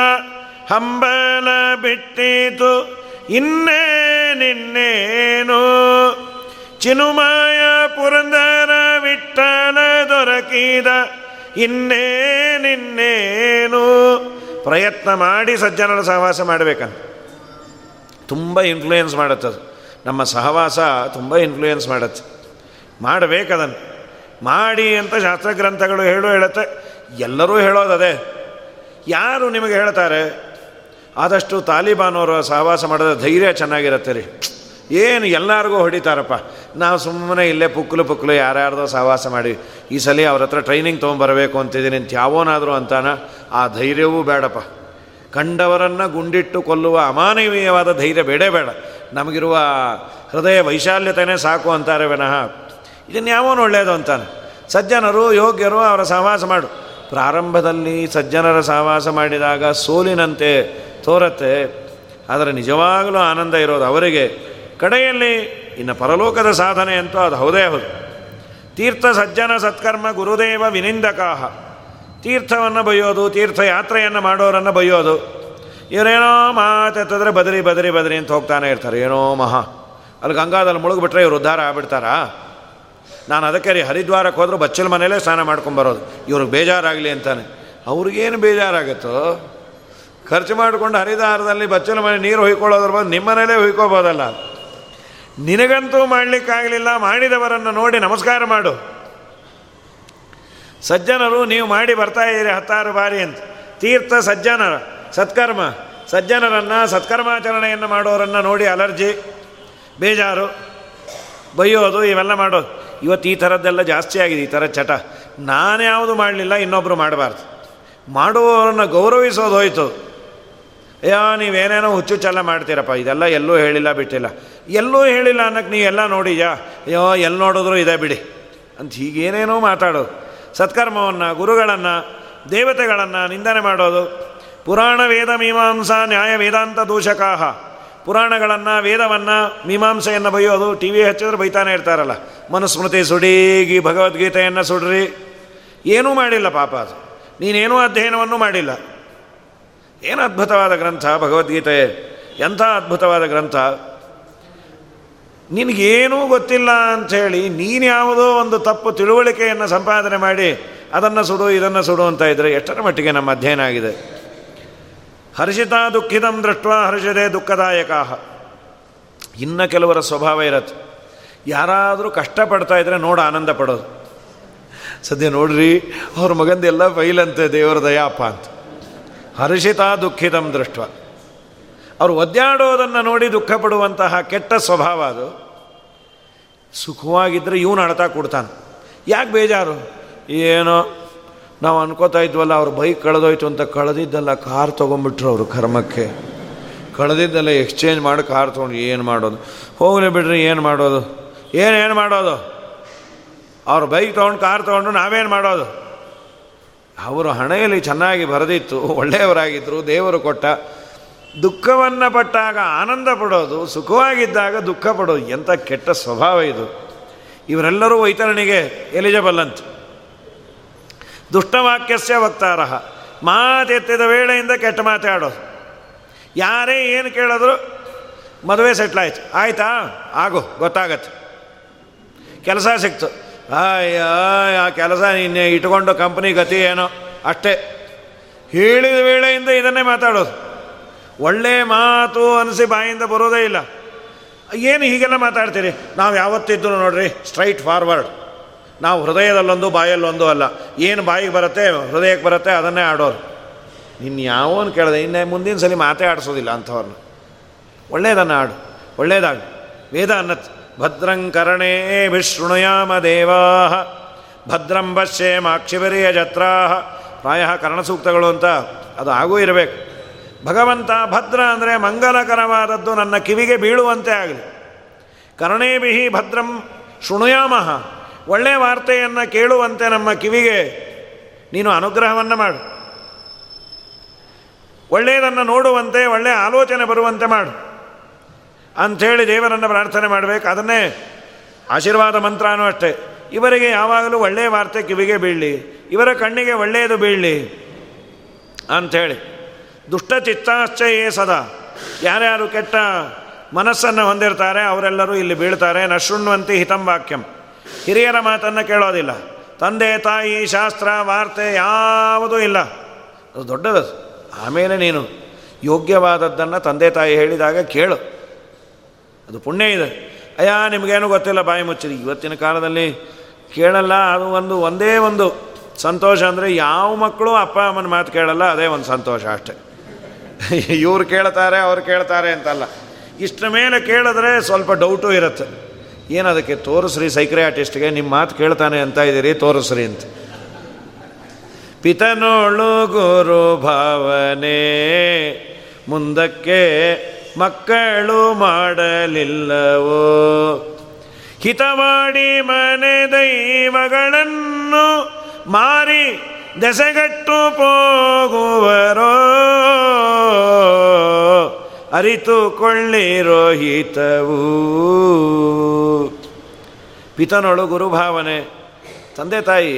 A: ಹಂಬಲ ಬಿಟ್ಟಿತು. ಇನ್ನೇ ನಿನ್ನೇನು? ಚಿನುಮಾಯ ಪುರಂದರ ವಿಠಲ ದೊರಕಿದ ಇನ್ನೇ ನಿನ್ನೇನು? ಪ್ರಯತ್ನ ಮಾಡಿ ಸಜ್ಜನರ ಸಹವಾಸ ಮಾಡಬೇಕಂತ. ತುಂಬ ಇನ್ಫ್ಲೂಯೆನ್ಸ್ ಅದು. ನಮ್ಮ ಸಹವಾಸ ತುಂಬ ಇನ್ಫ್ಲೂಯೆನ್ಸ್ ಮಾಡುತ್ತೆ. ಮಾಡಬೇಕದನ್ನು ಮಾಡಿ ಅಂತ ಶಾಸ್ತ್ರಗ್ರಂಥಗಳು ಹೇಳು ಹೇಳುತ್ತೆ. ಎಲ್ಲರೂ ಹೇಳೋದದೇ ಯಾರು ನಿಮಗೆ ಹೇಳ್ತಾರೆ, ಆದಷ್ಟು ತಾಲಿಬಾನವರು ಸಹವಾಸ ಮಾಡಿದ ಧೈರ್ಯ ಚೆನ್ನಾಗಿರುತ್ತೆ ರೀ. ಏನು ಎಲ್ಲರಿಗೂ ಹೊಡಿತಾರಪ್ಪ. ನಾವು ಸುಮ್ಮನೆ ಇಲ್ಲೇ ಪುಕ್ಕಲು ಪುಕ್ಕಲು ಯಾರ್ಯಾರ್ದೋ ಸಹವಾಸ ಮಾಡಿ, ಈ ಸಲ ಅವ್ರ ಹತ್ರ ಟ್ರೈನಿಂಗ್ ತೊಗೊಂಬರಬೇಕು ಅಂತಿದ್ದೀನಿ ಅಂತ ಯಾವೋನಾದರೂ ಅಂತಾನ, ಆ ಧೈರ್ಯವೂ ಬೇಡಪ್ಪ. ಕಂಡವರನ್ನು ಗುಂಡಿಟ್ಟು ಕೊಲ್ಲುವ ಅಮಾನವೀಯವಾದ ಧೈರ್ಯ ಬೇಡೇ ಬೇಡ. ನಮಗಿರುವ ಹೃದಯ ವೈಶಾಲ್ಯತೆಯೇ ಸಾಕು ಅಂತಾರೆ ವಿನಃ. ಇದನ್ನು ಯಾವನು ಒಳ್ಳೆಯದು ಅಂತಾನೆ? ಸಜ್ಜನರು, ಯೋಗ್ಯರು ಅವರ ಸಹವಾಸ ಮಾಡು. ಪ್ರಾರಂಭದಲ್ಲಿ ಸಜ್ಜನರ ಸಹವಾಸ ಮಾಡಿದಾಗ ಸೋಲಿನಂತೆ ತೋರತ್ತೆ. ಆದರೆ ನಿಜವಾಗಲೂ ಆನಂದ ಇರೋದು ಅವರಿಗೆ. ಕಡೆಯಲ್ಲಿ ಇನ್ನು ಪರಲೋಕದ ಸಾಧನೆ ಅಂತೂ ಅದು ಹೌದೇ ಹೌದು. ತೀರ್ಥ ಸಜ್ಜನ ಸತ್ಕರ್ಮ ಗುರುದೇವ ವಿನಿಂದಕಾಹ. ತೀರ್ಥವನ್ನು ಬೈಯೋದು ತೀರ್ಥಯಾತ್ರೆಯನ್ನು ಮಾಡೋರನ್ನು ಬೈಯೋದು ಇವರೇನೋ ಮಾತೆತ್ತಿದ್ರೆ ಬದರಿ ಬದರಿ ಬದರಿ ಅಂತ ಹೋಗ್ತಾನೆ ಇರ್ತಾರೆ. ಏನೋ ಮಹಾ. ಅಲ್ಲಿ ಗಂಗಾದಲ್ಲಿ ಮುಳುಗಿಬಿಟ್ರೆ ಇವರು ಉದ್ಧಾರ ಆಗ್ಬಿಡ್ತಾರಾ? ನಾನು ಅದಕ್ಕೆ ರೀ ಹರಿದ್ವಾರಕ್ಕೆ ಹೋದರೂ ಬಚ್ಚಲ ಮನೇಲೇ ಸ್ನಾನ ಮಾಡ್ಕೊಂಬರೋದು ಇವ್ರಿಗೆ ಬೇಜಾರಾಗಲಿ ಅಂತಾನೆ. ಅವ್ರಿಗೇನು ಬೇಜಾರಾಗುತ್ತೋ? ಖರ್ಚು ಮಾಡಿಕೊಂಡು ಹರಿದಾರದಲ್ಲಿ ಬಚ್ಚಲ ಮನೆ ನೀರು ಹೊಯ್ಕೊಳ್ಳೋದ್ರ ಬಂದು ನಿಮ್ಮ ಮನೇಲೇ ಹೊಯ್ಕೋಬೋದಲ್ಲ. ನಿನಗಂತೂ ಮಾಡಲಿಕ್ಕಾಗಲಿಲ್ಲ, ಮಾಡಿದವರನ್ನು ನೋಡಿ ನಮಸ್ಕಾರ ಮಾಡು. ಸಜ್ಜನರು, ನೀವು ಮಾಡಿ ಬರ್ತಾ ಇದ್ದೀರಿ ಹತ್ತಾರು ಬಾರಿ ಅಂತ. ತೀರ್ಥ ಸಜ್ಜನರ, ಸತ್ಕರ್ಮ. ಸಜ್ಜನರನ್ನು, ಸತ್ಕರ್ಮಾಚರಣೆಯನ್ನು ಮಾಡೋರನ್ನು ನೋಡಿ ಅಲರ್ಜಿ, ಬೇಜಾರು, ಬೈಯೋದು, ಇವೆಲ್ಲ ಮಾಡೋದು. ಇವತ್ತು ಈ ಥರದ್ದೆಲ್ಲ ಜಾಸ್ತಿ ಆಗಿದೆ, ಈ ಥರ ಚಟ. ನಾನು ಯಾವುದು ಮಾಡಲಿಲ್ಲ ಇನ್ನೊಬ್ಬರು ಮಾಡಬಾರ್ದು. ಮಾಡುವವರನ್ನು ಗೌರವಿಸೋದು ಹೋಯಿತು. ಅಯ್ಯೋ, ನೀವೇನೇನೋ ಹುಚ್ಚುಚ್ಚೆಲ್ಲ ಮಾಡ್ತೀರಪ್ಪ. ಇದೆಲ್ಲ ಎಲ್ಲೂ ಹೇಳಿಲ್ಲ, ಬಿಟ್ಟಿಲ್ಲ. ಎಲ್ಲೂ ಹೇಳಿಲ್ಲ ಅನ್ನಕ್ಕೆ ನೀವೆಲ್ಲ ನೋಡಿಯಾ ಅಯ್ಯೋ ಎಲ್ಲಿ ನೋಡಿದ್ರು ಇದೆ ಬಿಡಿ. ಅಂತ ಹೀಗೇನೇನೋ ಮಾತಾಡೋದು. ಸತ್ಕರ್ಮವನ್ನು, ಗುರುಗಳನ್ನು, ದೇವತೆಗಳನ್ನು ನಿಂದನೆ ಮಾಡೋದು. ಪುರಾಣ ವೇದ ಮೀಮಾಂಸಾ ನ್ಯಾಯ ವೇದಾಂತ ದೂಷಕಾಹ. ಪುರಾಣಗಳನ್ನು, ವೇದವನ್ನು ಮೀಮಾಂಸೆಯನ್ನು ಬೈಯೋದು ಟಿ ವಿ ಹಚ್ಚಿದ್ರೆ ಬೈತಾನೆ ಇರ್ತಾರಲ್ಲ. ಮನುಸ್ಮೃತಿ ಸುಡೀಗಿ ಭಗವದ್ಗೀತೆಯನ್ನು ಸುಡ್ರಿ. ಏನೂ ಮಾಡಿಲ್ಲ ಪಾಪ ಅದು. ನೀನೇನೂ ಅಧ್ಯಯನವನ್ನು ಮಾಡಿಲ್ಲ. ಏನು ಅದ್ಭುತವಾದ ಗ್ರಂಥ ಭಗವದ್ಗೀತೆ? ಎಂಥ ಅದ್ಭುತವಾದ ಗ್ರಂಥ? ನಿನಗೇನೂ ಗೊತ್ತಿಲ್ಲ ಅಂಥೇಳಿ ನೀನು ಯಾವುದೋ ಒಂದು ತಪ್ಪು ತಿಳುವಳಿಕೆಯನ್ನು ಸಂಪಾದನೆ ಮಾಡಿ ಅದನ್ನು ಸುಡು, ಇದನ್ನು ಸುಡು ಅಂತ ಇದ್ದರೆ ಎಷ್ಟರ ಮಟ್ಟಿಗೆ ನಮ್ಮ ಅಧ್ಯಯನ ಆಗಿದೆ? ಹರ್ಷಿತ ದುಃಖಿತಂ ದೃಷ್ಟ ಹರ್ಷದೆ ದುಃಖದಾಯಕ ಇನ್ನು ಕೆಲವರ ಸ್ವಭಾವ ಇರತ್ತೆ. ಯಾರಾದರೂ ಕಷ್ಟಪಡ್ತಾ ಇದ್ರೆ ನೋಡು ಆನಂದ ಪಡೋದು. ಸದ್ಯ ನೋಡ್ರಿ, ಅವ್ರ ಮಗಂದೆಲ್ಲ ಫೈಲಂತೆ ದೇವರ ದಯಾಪ ಅಂತ. ಹರ್ಷಿತ ದುಃಖಿತಂ ದೃಷ್ಟ ಅವರು ಒದ್ದಾಡೋದನ್ನು ನೋಡಿ ದುಃಖ ಪಡುವಂತಹ ಕೆಟ್ಟ ಸ್ವಭಾವ ಅದು. ಸುಖವಾಗಿದ್ದರೆ ಇವನು ಅಳ್ತಾ ಕೊಡ್ತಾನೆ. ಯಾಕೆ ಬೇಜಾರು? ಏನೋ ನಾವು ಅನ್ಕೋತಾ ಇದ್ವಲ್ಲ, ಅವ್ರ ಬೈಕ್ ಕಳೆದೋಯ್ತು ಅಂತ ಕಳೆದಿದ್ದಲ್ಲ ಕಾರ್ ತೊಗೊಂಬಿಟ್ರು ಅವರು ಕರ್ಮಕ್ಕೆ. ಕಳೆದಿದ್ದಲ್ಲ ಎಕ್ಸ್ಚೇಂಜ್ ಮಾಡಿ, ಕಾರ್ ತೊಗೊಂಡು ಏನು ಮಾಡೋದು? ಹೋಗಲಿ ಬಿಡ್ರಿ, ಏನು ಮಾಡೋದು? ಏನೇನು ಮಾಡೋದು? ಅವ್ರ ಬೈಕ್ ತೊಗೊಂಡು ಕಾರ್ ತೊಗೊಂಡು ನಾವೇನು ಮಾಡೋದು? ಅವರು ಹಣೆಯಲ್ಲಿ ಚೆನ್ನಾಗಿ ಬರೆದಿತ್ತು ಒಳ್ಳೆಯವರಾಗಿದ್ದರು ದೇವರು ಕೊಟ್ಟ ದುಃಖವನ್ನು ಪಟ್ಟಾಗ ಆನಂದ ಪಡೋದು, ಸುಖವಾಗಿದ್ದಾಗ ದುಃಖ ಪಡೋದು ಎಂಥ ಕೆಟ್ಟ ಸ್ವಭಾವ ಇದು. ಇವರೆಲ್ಲರೂ ವೈತರಣಿಗೆ ಎಲಿಜಬಲ್ ಅಂತ. ದುಷ್ಟವಾಕ್ಯಸ್ಯ ವಕ್ತಾರ, ಮಾತೆತ್ತಿದ ವೇಳೆಯಿಂದ ಕೆಟ್ಟ ಮಾತಾಡೋದು ಯಾರೇ ಏನು ಕೇಳಿದ್ರು ಮದುವೆ ಸೆಟ್ಲಾಯ್ತು ಆಯ್ತಾ. ಆಗು, ಗೊತ್ತಾಗತ್ತೆ. ಕೆಲಸ ಸಿಕ್ತು. ಆಯ್ಯ ಆ ಕೆಲಸ ನಿನ್ನೆ ಇಟ್ಕೊಂಡು ಕಂಪ್ನಿ ಗತಿ ಏನೋ? ಅಷ್ಟೇ. ಹೇಳಿದ ವೇಳೆಯಿಂದ ಇದನ್ನೇ ಮಾತಾಡೋದು. ಒಳ್ಳೆ ಮಾತು ಅನಿಸಿ ಬಾಯಿಂದ ಬರೋದೇ ಇಲ್ಲ. ಏನು ಹೀಗೆಲ್ಲ ಮಾತಾಡ್ತೀರಿ? ನಾವು ಯಾವತ್ತಿದ್ದು ನೋಡ್ರಿ ಸ್ಟ್ರೈಟ್ ಫಾರ್ವರ್ಡ್ ನಾವು ಹೃದಯದಲ್ಲೊಂದು, ಬಾಯಲ್ಲೊಂದು ಅಲ್ಲ. ಏನು ಬಾಯಿಗೆ ಬರುತ್ತೆ ಹೃದಯಕ್ಕೆ ಬರುತ್ತೆ, ಅದನ್ನೇ ಆಡೋರು. ನಿನ್ನ ಯಾವನು ಕೇಳಿದೆ, ಇನ್ನೇ ಮುಂದಿನ ಸಲ ಮಾತೇ ಆಡಿಸೋದಿಲ್ಲ ಅಂಥವ್ರನ್ನ ಒಳ್ಳೇದನ್ನು ಆಡು, ಒಳ್ಳೇದಾಗ. ವೇದ ಅನ್ನತ್ ಭದ್ರಂಕರಣೇ ವಿಶೃಣುಯಾಮ ದೇವಾ ಭದ್ರಂ ಅಕ್ಷಿಬರಿಯ ಜತ್ರಾ ಪ್ರಾಯ ಕರ್ಣಸೂಕ್ತಗಳು ಅಂತ ಅದು ಆಗೂ ಇರಬೇಕು. ಭಗವಂತ ಭದ್ರ ಅಂದರೆ ಮಂಗಲಕರವಾದದ್ದು ನನ್ನ ಕಿವಿಗೆ ಬೀಳುವಂತೆ ಆಗಲಿ. ಕರ್ಣೇಬಿಹಿ ಭದ್ರಂ ಶೃಣುಯಾಮಹ ಒಳ್ಳೆಯ ವಾರ್ತೆಯನ್ನು ಕೇಳುವಂತೆ ನಮ್ಮ ಕಿವಿಗೆ ನೀನು ಅನುಗ್ರಹವನ್ನು ಮಾಡು. ಒಳ್ಳೆಯದನ್ನು ನೋಡುವಂತೆ ಒಳ್ಳೆಯ ಆಲೋಚನೆ ಬರುವಂತೆ ಮಾಡು. ಅಂಥೇಳಿ ದೇವರನ್ನು ಪ್ರಾರ್ಥನೆ ಮಾಡಬೇಕು. ಅದನ್ನೇ ಆಶೀರ್ವಾದ ಮಂತ್ರನೂ ಅಷ್ಟೇ. ಇವರಿಗೆ ಯಾವಾಗಲೂ ಒಳ್ಳೆಯ ವಾರ್ತೆ ಕಿವಿಗೆ ಬೀಳಲಿ. ಇವರ ಕಣ್ಣಿಗೆ ಒಳ್ಳೆಯದು ಬೀಳಲಿ. ಅಂಥೇಳಿ. ದುಷ್ಟಚಿತ್ತಾಶ್ಚಯೇ ಸದಾ. ಯಾರ್ಯಾರು ಕೆಟ್ಟ ಮನಸ್ಸನ್ನು ಹೊಂದಿರ್ತಾರೆ, ಅವರೆಲ್ಲರೂ ಇಲ್ಲಿ ಬೀಳ್ತಾರೆ. ನಶೃಣ್ವಂತಿ ಹಿತಂ ವಾಕ್ಯಂ. ಹಿರಿಯರ ಮಾತನ್ನು ಕೇಳೋದಿಲ್ಲ. ತಂದೆ, ತಾಯಿ, ಶಾಸ್ತ್ರ, ವಾರ್ತೆ ಯಾವುದೂ ಇಲ್ಲ. ಅದು ದೊಡ್ಡದು. ಆಮೇಲೆ ನೀನು ಯೋಗ್ಯವಾದದ್ದನ್ನು ತಂದೆ, ತಾಯಿ ಹೇಳಿದಾಗ ಕೇಳು. ಅದು ಪುಣ್ಯ ಇದೆ. ಅಯ್ಯ, ನಿಮಗೇನು ಗೊತ್ತಿಲ್ಲ, ಬಾಯಿ ಮುಚ್ಚಿರಿ. ಇವತ್ತಿನ ಕಾಲದಲ್ಲಿ ಕೇಳಲ್ಲ, ಅದು ಒಂದು, ಒಂದೇ ಒಂದು ಸಂತೋಷ ಅಂದರೆ ಯಾವ ಮಕ್ಕಳು ಅಪ್ಪ, ಅಮ್ಮನ ಮಾತು ಕೇಳಲ್ಲ, ಅದೇ ಒಂದು ಸಂತೋಷ ಅಷ್ಟೆ. ಇವ್ರು ಕೇಳ್ತಾರೆ, ಅವ್ರು ಕೇಳ್ತಾರೆ ಅಂತಲ್ಲ. ಇಷ್ಟ ಮೇಲೆ ಕೇಳಿದ್ರೆ ಸ್ವಲ್ಪ ಡೌಟು ಇರುತ್ತೆ. ಏನದಕ್ಕೆ ತೋರಿಸ್ರಿ ಸೈಕ್ರಿಯಾಟಿಸ್ಟ್ಗೆ ನಿಮ್ಮ ಮಾತು ಕೇಳ್ತಾನೆ ಅಂತ ಇದ್ದೀರಿ ತೋರಿಸ್ರಿ ಅಂತ. ಪಿತನೋಳು ಗುರು ಭಾವನೆ, ಮುಂದಕ್ಕೆ ಮಕ್ಕಳು ಮಾಡಲಿಲ್ಲವೋ? ಹಿತವಾಡಿ ಮನೆ ದೈವಗಳನ್ನು ಮಾರಿ ದೆಸೆಗಟ್ಟು ಪೋಗುವರೋ, ಅರಿತುಕೊಳ್ಳಿರೋ ಹಿತವು. ಪಿತನೊಳು ಗುರುಭಾವನೆ. ತಂದೆ ತಾಯಿ,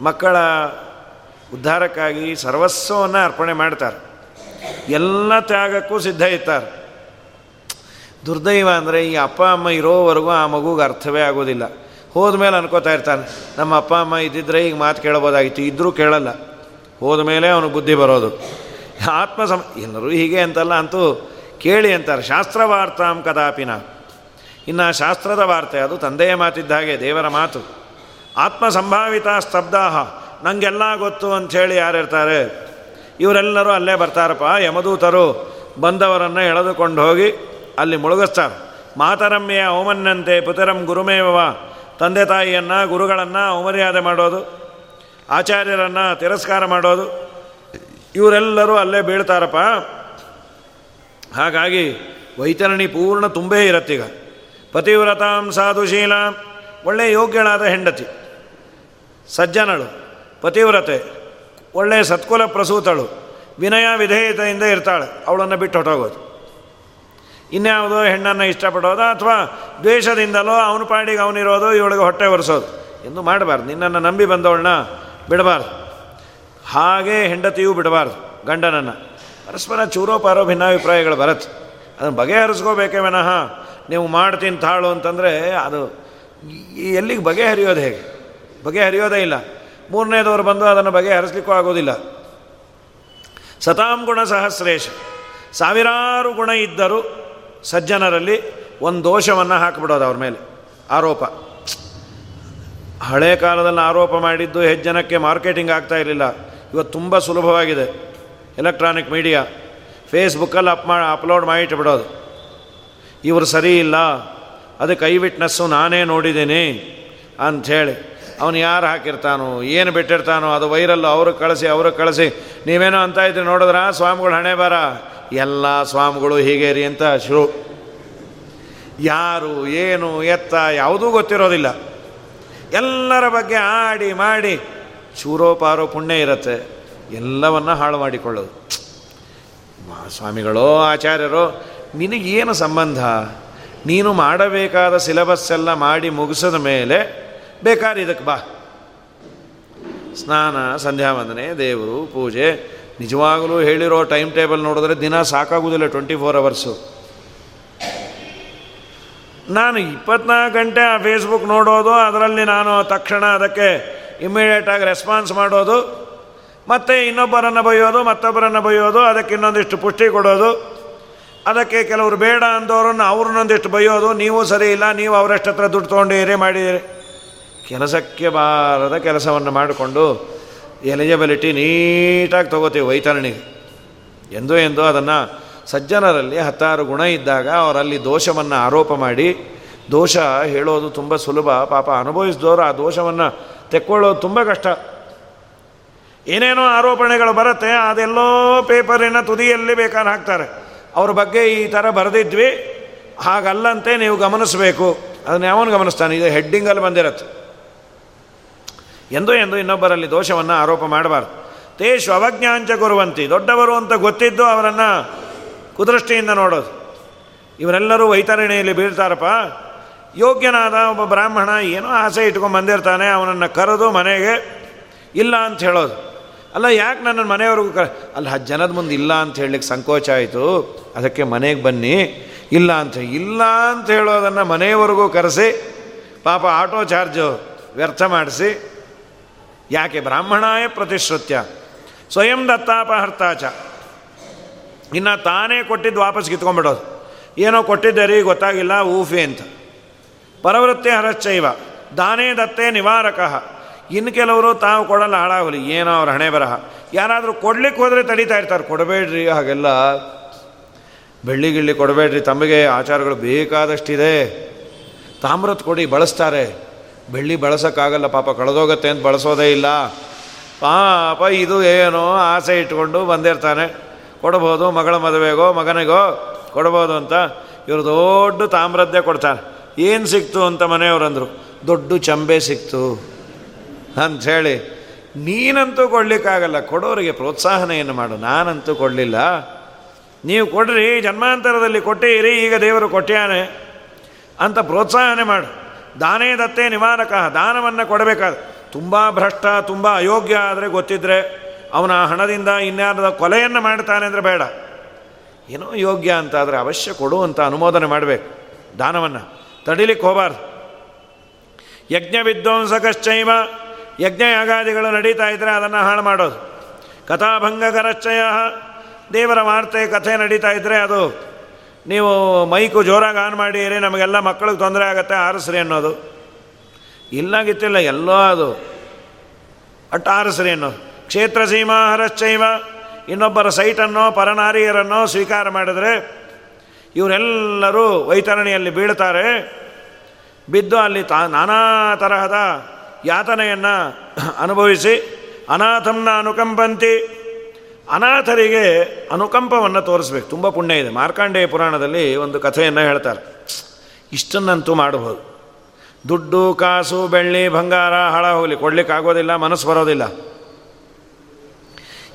A: ಮಕ್ಕಳ ಉದ್ಧಾರಕ್ಕಾಗಿ ಸರ್ವಸ್ವವನ್ನು ಅರ್ಪಣೆ ಮಾಡ್ತಾರೆ. ಎಲ್ಲ ತ್ಯಾಗಕ್ಕೂ ಸಿದ್ಧ ಇರ್ತಾರೆ. ದುರ್ದೈವ ಅಂದರೆ ಈ ಅಪ್ಪ, ಅಮ್ಮ ಇರೋವರೆಗೂ ಆ ಮಗುಗೆ ಅರ್ಥವೇ ಆಗೋದಿಲ್ಲ. ಹೋದ ಮೇಲೆ ಅನ್ಕೋತಾ ಇರ್ತಾನೆ, ನಮ್ಮ ಅಪ್ಪ, ಅಮ್ಮ ಇದ್ದಿದ್ರೆ ಈಗ ಮಾತು ಕೇಳ್ಬೋದಾಗಿತ್ತು ಇದ್ದರೂ ಕೇಳಲ್ಲ. ಹೋದ ಮೇಲೆ ಅವನು ಬುದ್ಧಿ ಬರೋದು. ಆತ್ಮ ಸಮ ಎಲ್ಲರೂ ಹೀಗೆ ಅಂತಲ್ಲ ಅಂತೂ ಕೇಳಿ ಅಂತಾರೆ, ಶಾಸ್ತ್ರವಾರ್ತಾಂ ಕದಾಪಿನ. ಇನ್ನು ಶಾಸ್ತ್ರದ ವಾರ್ತೆ ಅದು ತಂದೆಯ ಮಾತಿದ್ದ ಹಾಗೆ, ದೇವರ ಮಾತು. ಆತ್ಮ ಸಂಭಾವಿತ ಸ್ತಬ್ಧಾಹ ನನಗೆಲ್ಲ ಗೊತ್ತು ಅಂಥೇಳಿ ಯಾರಿರ್ತಾರೆ? ಇವರೆಲ್ಲರೂ ಅಲ್ಲೇ ಬರ್ತಾರಪ್ಪ, ಯಮದೂತರು ಬಂದವರನ್ನು ಎಳೆದುಕೊಂಡು ಹೋಗಿ ಅಲ್ಲಿ ಮುಳುಗಿಸ್ತಾರೆ. ಮಾತರಮ್ಯ ಓಮನ್ನಂತೆ ಪುತರಂ ಗುರುಮೇವ ತಂದೆ ತಾಯಿಯನ್ನು, ಗುರುಗಳನ್ನು ಅವಮರ್ಯಾದೆ ಮಾಡೋದು, ಆಚಾರ್ಯರನ್ನು ತಿರಸ್ಕಾರ ಮಾಡೋದು, ಇವರೆಲ್ಲರೂ ಅಲ್ಲೇ ಬೀಳ್ತಾರಪ್ಪ. ಹಾಗಾಗಿ ವೈತರಣಿ ಪೂರ್ಣ ತುಂಬೇ ಇರತ್ತೀಗ. ಪತಿವ್ರತಾಂ ಸಾಧುಶೀಲ ಒಳ್ಳೆಯ ಯೋಗ್ಯಳಾದ ಹೆಂಡತಿ, ಸಜ್ಜನಳು, ಪತಿವ್ರತೆ ಒಳ್ಳೆಯ ಸತ್ಕುಲ ಪ್ರಸೂತಳು, ವಿನಯ ವಿಧೇಯತೆಯಿಂದ ಇರ್ತಾಳೆ, ಅವಳನ್ನು ಬಿಟ್ಟು ಹೊಟ್ಟೋಗೋದು ಇನ್ಯಾವುದೋ ಹೆಣ್ಣನ್ನು ಇಷ್ಟಪಡೋದು ಅಥವಾ ದ್ವೇಷದಿಂದಲೋ ಅವನ ಪಾಡಿಗೆ ಅವನಿರೋದು ಇವಳಿಗೆ ಹೊಟ್ಟೆ ಒರೆಸೋದು. ಎಂದು ಮಾಡಬಾರ್ದು. ನಿನ್ನನ್ನು ನಂಬಿ ಬಂದವಳನ್ನ ಬಿಡಬಾರ್ದು. ಹಾಗೇ ಹೆಂಡತಿಯೂ ಬಿಡಬಾರ್ದು, ಗಂಡನನ್ನು. ಪರಸ್ಪರ ಚೂರೋಪಾರೋ ಭಿನ್ನಾಭಿಪ್ರಾಯಗಳು ಬರುತ್ತೆ. ಅದನ್ನು ಬಗೆಹರಿಸ್ಕೋಬೇಕೇ ವಿನಃ ನೀವು ಮಾಡ್ತೀನಿ ತಾಳು ಅಂತಂದರೆ ಅದು ಎಲ್ಲಿಗೆ ಬಗೆಹರಿಯೋದು ಹೇಗೆ? ಬಗೆಹರಿಯೋದೇ ಇಲ್ಲ. ಮೂರನೇದವರು ಬಂದು ಅದನ್ನು ಬಗೆಹರಿಸ್ಲಿಕ್ಕೂ ಆಗೋದಿಲ್ಲ. ಸತಾಂ ಗುಣ ಸಹಸ್ರೇಶ. ಸಾವಿರಾರು ಗುಣ ಇದ್ದರೂ ಸಜ್ಜನರಲ್ಲಿ ಒಂದು ದೋಷವನ್ನು ಹಾಕಿಬಿಡೋದು ಅವ್ರ ಮೇಲೆ. ಆರೋಪ. ಹಳೆ ಕಾಲದಲ್ಲಿ ಆರೋಪ ಮಾಡಿದ್ದು ಹೆಚ್ಚು ಮಾರ್ಕೆಟಿಂಗ್ ಆಗ್ತಾ ಇರಲಿಲ್ಲ. ಇವತ್ತು ತುಂಬ ಸುಲಭವಾಗಿದೆ. Electronic media. ಫೇಸ್ಬುಕ್ಕಲ್ಲಿ ಅಪ್ ಮಾ, ಅಪ್ಲೋಡ್ ಮಾಡಿಟ್ಬಿಡೋದು. ಇವರು ಸರಿ ಇಲ್ಲ. ಅದಕ್ಕೆ ಐ ವಿಟ್ನೆಸ್ಸು ನಾನೇ ನೋಡಿದ್ದೀನಿ ಅಂಥೇಳಿ. ಅವನು ಯಾರು ಹಾಕಿರ್ತಾನೋ, ಏನು ಬಿಟ್ಟಿರ್ತಾನೋ, ಅದು ವೈರಲ್ಲು ಅವ್ರಿಗೆ ಕಳಿಸಿ ಅವ್ರಿಗೆ ಕಳಿಸಿ. ನೀವೇನೋ ಅಂತ ಇದ್ರೆ ನೋಡಿದ್ರ? ಸ್ವಾಮಿಗಳು ಹಣೆ ಬರ. ಎಲ್ಲ ಸ್ವಾಮಿಗಳು ಹೀಗೆ ರೀ ಅಂತ ಶುರು. ಯಾರು, ಏನು, ಎತ್ತ, ಯಾವುದೂ ಗೊತ್ತಿರೋದಿಲ್ಲ. ಎಲ್ಲರ ಬಗ್ಗೆ ಆಡಿ ಮಾಡಿ ಶೂರೋಪಾರೋ ಪುಣ್ಯ ಇರುತ್ತೆ. ಎಲ್ಲವನ್ನ ಹಾಳು ಮಾಡಿಕೊಳ್ಳೋದು. ಸ್ವಾಮಿಗಳೋ, ಆಚಾರ್ಯರೋ ನಿನಗೇನು ಸಂಬಂಧ? ನೀನು ಮಾಡಬೇಕಾದ ಸಿಲೆಬಸ್ ಎಲ್ಲ ಮಾಡಿ ಮುಗಿಸಿದ ಮೇಲೆ ಬೇಕಾದ್ರೆ ಇದಕ್ಕೆ ಬಾ. ಸ್ನಾನ ಸಂಧ್ಯಾ ವಂದನೆ ದೇವರು, ಪೂಜೆ ನಿಜವಾಗಲೂ ಹೇಳಿರೋ ಟೈಮ್ ಟೇಬಲ್ ನೋಡಿದ್ರೆ ದಿನ ಸಾಕಾಗುವುದಿಲ್ಲ ಟ್ವೆಂಟಿ ಫೋರ್ ಅವರ್ಸು. ನಾನು ಇಪ್ಪತ್ನಾಲ್ಕು ಗಂಟೆ ಆ ಫೇಸ್ಬುಕ್ ನೋಡೋದು, ಅದರಲ್ಲಿ ನಾನು ತಕ್ಷಣ ಅದಕ್ಕೆ ಇಮ್ಮಿಡಿಯೇಟಾಗಿ ರೆಸ್ಪಾನ್ಸ್ ಮಾಡೋದು, ಮತ್ತು ಇನ್ನೊಬ್ಬರನ್ನು ಬೈಯೋದು ಮತ್ತೊಬ್ಬರನ್ನು ಬೈಯೋದು ಅದಕ್ಕೆ ಇನ್ನೊಂದಿಷ್ಟು ಪುಷ್ಟಿ ಕೊಡೋದು, ಅದಕ್ಕೆ ಕೆಲವರು ಬೇಡ ಅಂದವರನ್ನು ಅವ್ರನ್ನೊಂದಿಷ್ಟು ಬೈಯೋದು ನೀವು ಸರಿ ಇಲ್ಲ, ನೀವು ಅವರಷ್ಟತ್ರ ದುಡ್ಡು ತೊಗೊಂಡಿರಿ ಮಾಡಿದಿರಿ ಕೆಲಸಕ್ಕೆ ಬಾರದ ಕೆಲಸವನ್ನು ಮಾಡಿಕೊಂಡು ಎಲಿಜಿಬಿಲಿಟಿ ನೀಟಾಗಿ ತಗೋತೀವಿ ವೈತರಣಿಗೆ. ಎಂದೋ ಎಂದೋ ಅದನ್ನು ಸಜ್ಜನರಲ್ಲಿ ಹತ್ತಾರು ಗುಣ ಇದ್ದಾಗ ಅವರಲ್ಲಿ ದೋಷವನ್ನು ಆರೋಪ ಮಾಡಿ, ದೋಷ ಹೇಳೋದು ತುಂಬ ಸುಲಭ, ಪಾಪ ಅನುಭವಿಸಿದವರು ಆ ದೋಷವನ್ನು ತೆಕ್ಕೊಳ್ಳೋದು ತುಂಬ ಕಷ್ಟ. ಏನೇನೋ ಆರೋಪಣೆಗಳು ಬರುತ್ತೆ, ಅದೆಲ್ಲೋ ಪೇಪರಿನ ತುದಿಯಲ್ಲಿ ಬೇಕಾದ್ರೆ ಹಾಕ್ತಾರೆ. ಅವ್ರ ಬಗ್ಗೆ ಈ ಥರ ಬರೆದಿದ್ವಿ, ಹಾಗಲ್ಲಂತೆ ನೀವು ಗಮನಿಸಬೇಕು. ಅದನ್ನ ಯಾವನು ಗಮನಿಸ್ತಾನೆ? ಇದು ಹೆಡ್ಡಿಂಗಲ್ಲಿ ಬಂದಿರತ್ತೆ. ಎಂದೋ ಎಂದು ಇನ್ನೊಬ್ಬರಲ್ಲಿ ದೋಷವನ್ನು ಆರೋಪ ಮಾಡಬಾರ್ದು. ತೇಷು ಅವಜ್ಞಾಂಚ ಗುರುವಂತಿ, ದೊಡ್ಡವರು ಅಂತ ಗೊತ್ತಿದ್ದು ಅವರನ್ನು ಕುದೃಷ್ಟಿಯಿಂದ ನೋಡೋದು. ಇವರೆಲ್ಲರೂ ವೈತರಣೆಯಲ್ಲಿ ಬೀಳ್ತಾರಪ್ಪ. ಯೋಗ್ಯನಾದ ಒಬ್ಬ ಬ್ರಾಹ್ಮಣ ಏನೋ ಆಸೆ ಇಟ್ಕೊಂಡು ಬಂದಿರ್ತಾನೆ, ಅವನನ್ನು ಕರೆದು ಮನೆಗೆ ಇಲ್ಲ ಅಂತ ಹೇಳೋದು. ಅಲ್ಲ, ಯಾಕೆ ನನ್ನ ಮನೆಯವ್ರಿಗೂ ಕ, ಅಲ್ಲಿ ಹತ್ತು ಜನದ ಮುಂದೆ ಇಲ್ಲ ಅಂತ ಹೇಳಲಿಕ್ಕೆ ಸಂಕೋಚ ಆಯಿತು. ಅದಕ್ಕೆ ಮನೆಗೆ ಬನ್ನಿ. ಇಲ್ಲ ಅಂತ ಇಲ್ಲ ಅಂತ ಹೇಳೋದನ್ನು ಮನೆಯವರೆಗೂ ಕರೆಸಿ, ಪಾಪ ಆಟೋ ಚಾರ್ಜು ವ್ಯರ್ಥ ಮಾಡಿಸಿ ಯಾಕೆ ಬ್ರಾಹ್ಮಣಾಯ ಪ್ರತಿಶ್ರುತ್ಯ? ಸ್ವಯಂ ದತ್ತಾಪಹರ್ತಾಚ. ಇನ್ನು ತಾನೇ ಕೊಟ್ಟಿದ್ದು ವಾಪಸ್ ಕಿತ್ಕೊಂಡ್ಬಿಡೋದು. ಏನೋ ಕೊಟ್ಟಿದ್ದೆ ರೀ, ಗೊತ್ತಾಗಿಲ್ಲ, ಊಫಿ ಅಂತ. ಪರವೃತ್ತಿ ಹರಶ್ಚೈವ. ದಾನೇ ದತ್ತೇ ನಿವಾರಕ. ಇನ್ನು ಕೆಲವರು ತಾವು ಕೊಡಲ್ಲ, ಹಾಳಾಗಲಿ. ಏನೋ ಅವ್ರ ಹಣೆ ಬರಹ. ಯಾರಾದರೂ ಕೊಡ್ಲಿಕ್ಕೆ ಹೋದರೆ ತಡೀತಾ ಇರ್ತಾರೆ. ಕೊಡಬೇಡ್ರಿ ಹಾಗೆಲ್ಲ. ಬೆಳ್ಳಿ ಗಿಳ್ಳಿ ಕೊಡಬೇಡ್ರಿ. ತಮಗೆ ಆಚಾರಗಳು ಬೇಕಾದಷ್ಟಿದೆ. ತಾಮ್ರದ ಕೊಡಿ, ಬಳಸ್ತಾರೆ. ಬೆಳ್ಳಿ ಬಳಸೋಕ್ಕಾಗಲ್ಲ, ಪಾಪ ಕಳೆದೋಗತ್ತೆ ಅಂತ ಬಳಸೋದೇ ಇಲ್ಲ. ಪಾಪ ಇದು ಏನೋ ಆಸೆ ಇಟ್ಕೊಂಡು ಬಂದಿರ್ತಾನೆ. ಕೊಡ್ಬೋದು ಮಗಳ ಮದುವೆಗೋ, ಮಗನಿಗೋ, ಕೊಡ್ಬೋದು ಅಂತ ಇವರು ದೊಡ್ಡ ತಾಮ್ರದ್ದೇ ಕೊಡ್ತಾರೆ. ಏನು ಸಿಕ್ತು ಅಂತ ಮನೆಯವರಂದರು, ದೊಡ್ಡ ಚಂಬೆ ಸಿಕ್ತು ಅಂಥೇಳಿ ನೀನಂತೂ ಕೊಡಲಿಕ್ಕಾಗಲ್ಲ, ಕೊಡೋರಿಗೆ ಪ್ರೋತ್ಸಾಹನ ಏನು ಮಾಡು, ನಾನಂತೂ ಕೊಡಲಿಲ್ಲ. ನೀವು ಕೊಡ್ರಿ, ಜನ್ಮಾಂತರದಲ್ಲಿ ಕೊಟ್ಟಿರಿ, ಈಗ ದೇವರು ಕೊಟ್ಟ್ಯಾನೆ ಅಂತ ಪ್ರೋತ್ಸಾಹನೆ ಮಾಡು. ದಾನೇ ದತ್ತೇ ನಿವಾರಕ, ದಾನವನ್ನು ಕೊಡಬೇಕಾದ. ತುಂಬ ಭ್ರಷ್ಟ, ತುಂಬ ಅಯೋಗ್ಯ ಆದರೆ ಗೊತ್ತಿದ್ದರೆ ಅವನ ಹಣದಿಂದ ಇನ್ಯಾರದ ಕೊಲೆಯನ್ನು ಮಾಡ್ತಾನೆ ಅಂದರೆ ಬೇಡ. ಏನೋ ಯೋಗ್ಯ ಅಂತ ಆದರೆ ಅವಶ್ಯ ಕೊಡು ಅಂತ ಅನುಮೋದನೆ ಮಾಡಬೇಕು. ದಾನವನ್ನು ತಡಿಲಿಕ್ಕೆ ಹೋಗಬಾರ್ದು. ಯಜ್ಞ ವಿದ್ವಂಸಕಶ್ಚೈವ ಯಜ್ಞ ಯಾಗಾದಿಗಳು ನಡೀತಾ ಇದ್ದರೆ ಅದನ್ನು ಹಾಳು ಮಾಡೋದು. ಕಥಾಭಂಗಕರಶ್ಚಯ ದೇವರ ವಾರ್ತೆ, ಕಥೆ ನಡೀತಾ ಇದ್ದರೆ ಅದು ನೀವು ಮೈಕು ಜೋರಾಗಿ ಆನ್ ಮಾಡಿರಿ, ನಮಗೆಲ್ಲ ಮಕ್ಕಳಿಗೆ ತೊಂದರೆ ಆಗುತ್ತೆ, ಆರಿಸ್ರಿ ಅನ್ನೋದು. ಇಲ್ಲಾಗಿತ್ತಿಲ್ಲ, ಎಲ್ಲೋ ಅದು. ಅಟ್ ಆರಿಸ್ರಿ ಅನ್ನೋದು ಕ್ಷೇತ್ರ ಸೀಮಾಹರಶ್ಚೈವ, ಇನ್ನೊಬ್ಬರ ಸೈಟನ್ನೋ, ಪರನಾರಿಯರನ್ನೋ ಸ್ವೀಕಾರ ಮಾಡಿದರೆ, ಇವರೆಲ್ಲರೂ ವೈತರಣಿಯಲ್ಲಿ ಬೀಳ್ತಾರೆ. ಬಿದ್ದು ಅಲ್ಲಿ ತಾ, ನಾನಾ ತರಹದ ಯಾತನೆಯನ್ನು ಅನುಭವಿಸಿ, ಅನಾಥಂನ ಅನುಕಂಪಂತಿ ಅನಾಥರಿಗೆ ಅನುಕಂಪವನ್ನು ತೋರಿಸ್ಬೇಕು. ತುಂಬ ಪುಣ್ಯ ಇದೆ. ಮಾರ್ಕಾಂಡೇಯ ಪುರಾಣದಲ್ಲಿ ಒಂದು ಕಥೆಯನ್ನು ಹೇಳ್ತಾರೆ. ಇಷ್ಟನ್ನಂತೂ ಮಾಡಬಹುದು ದುಡ್ಡು, ಕಾಸು, ಬೆಳ್ಳಿ, ಬಂಗಾರ ಹಳ ಹೋಗಲಿ. ಕೊಡ್ಲಿಕ್ಕೆ ಆಗೋದಿಲ್ಲ, ಮನಸ್ಸು ಬರೋದಿಲ್ಲ.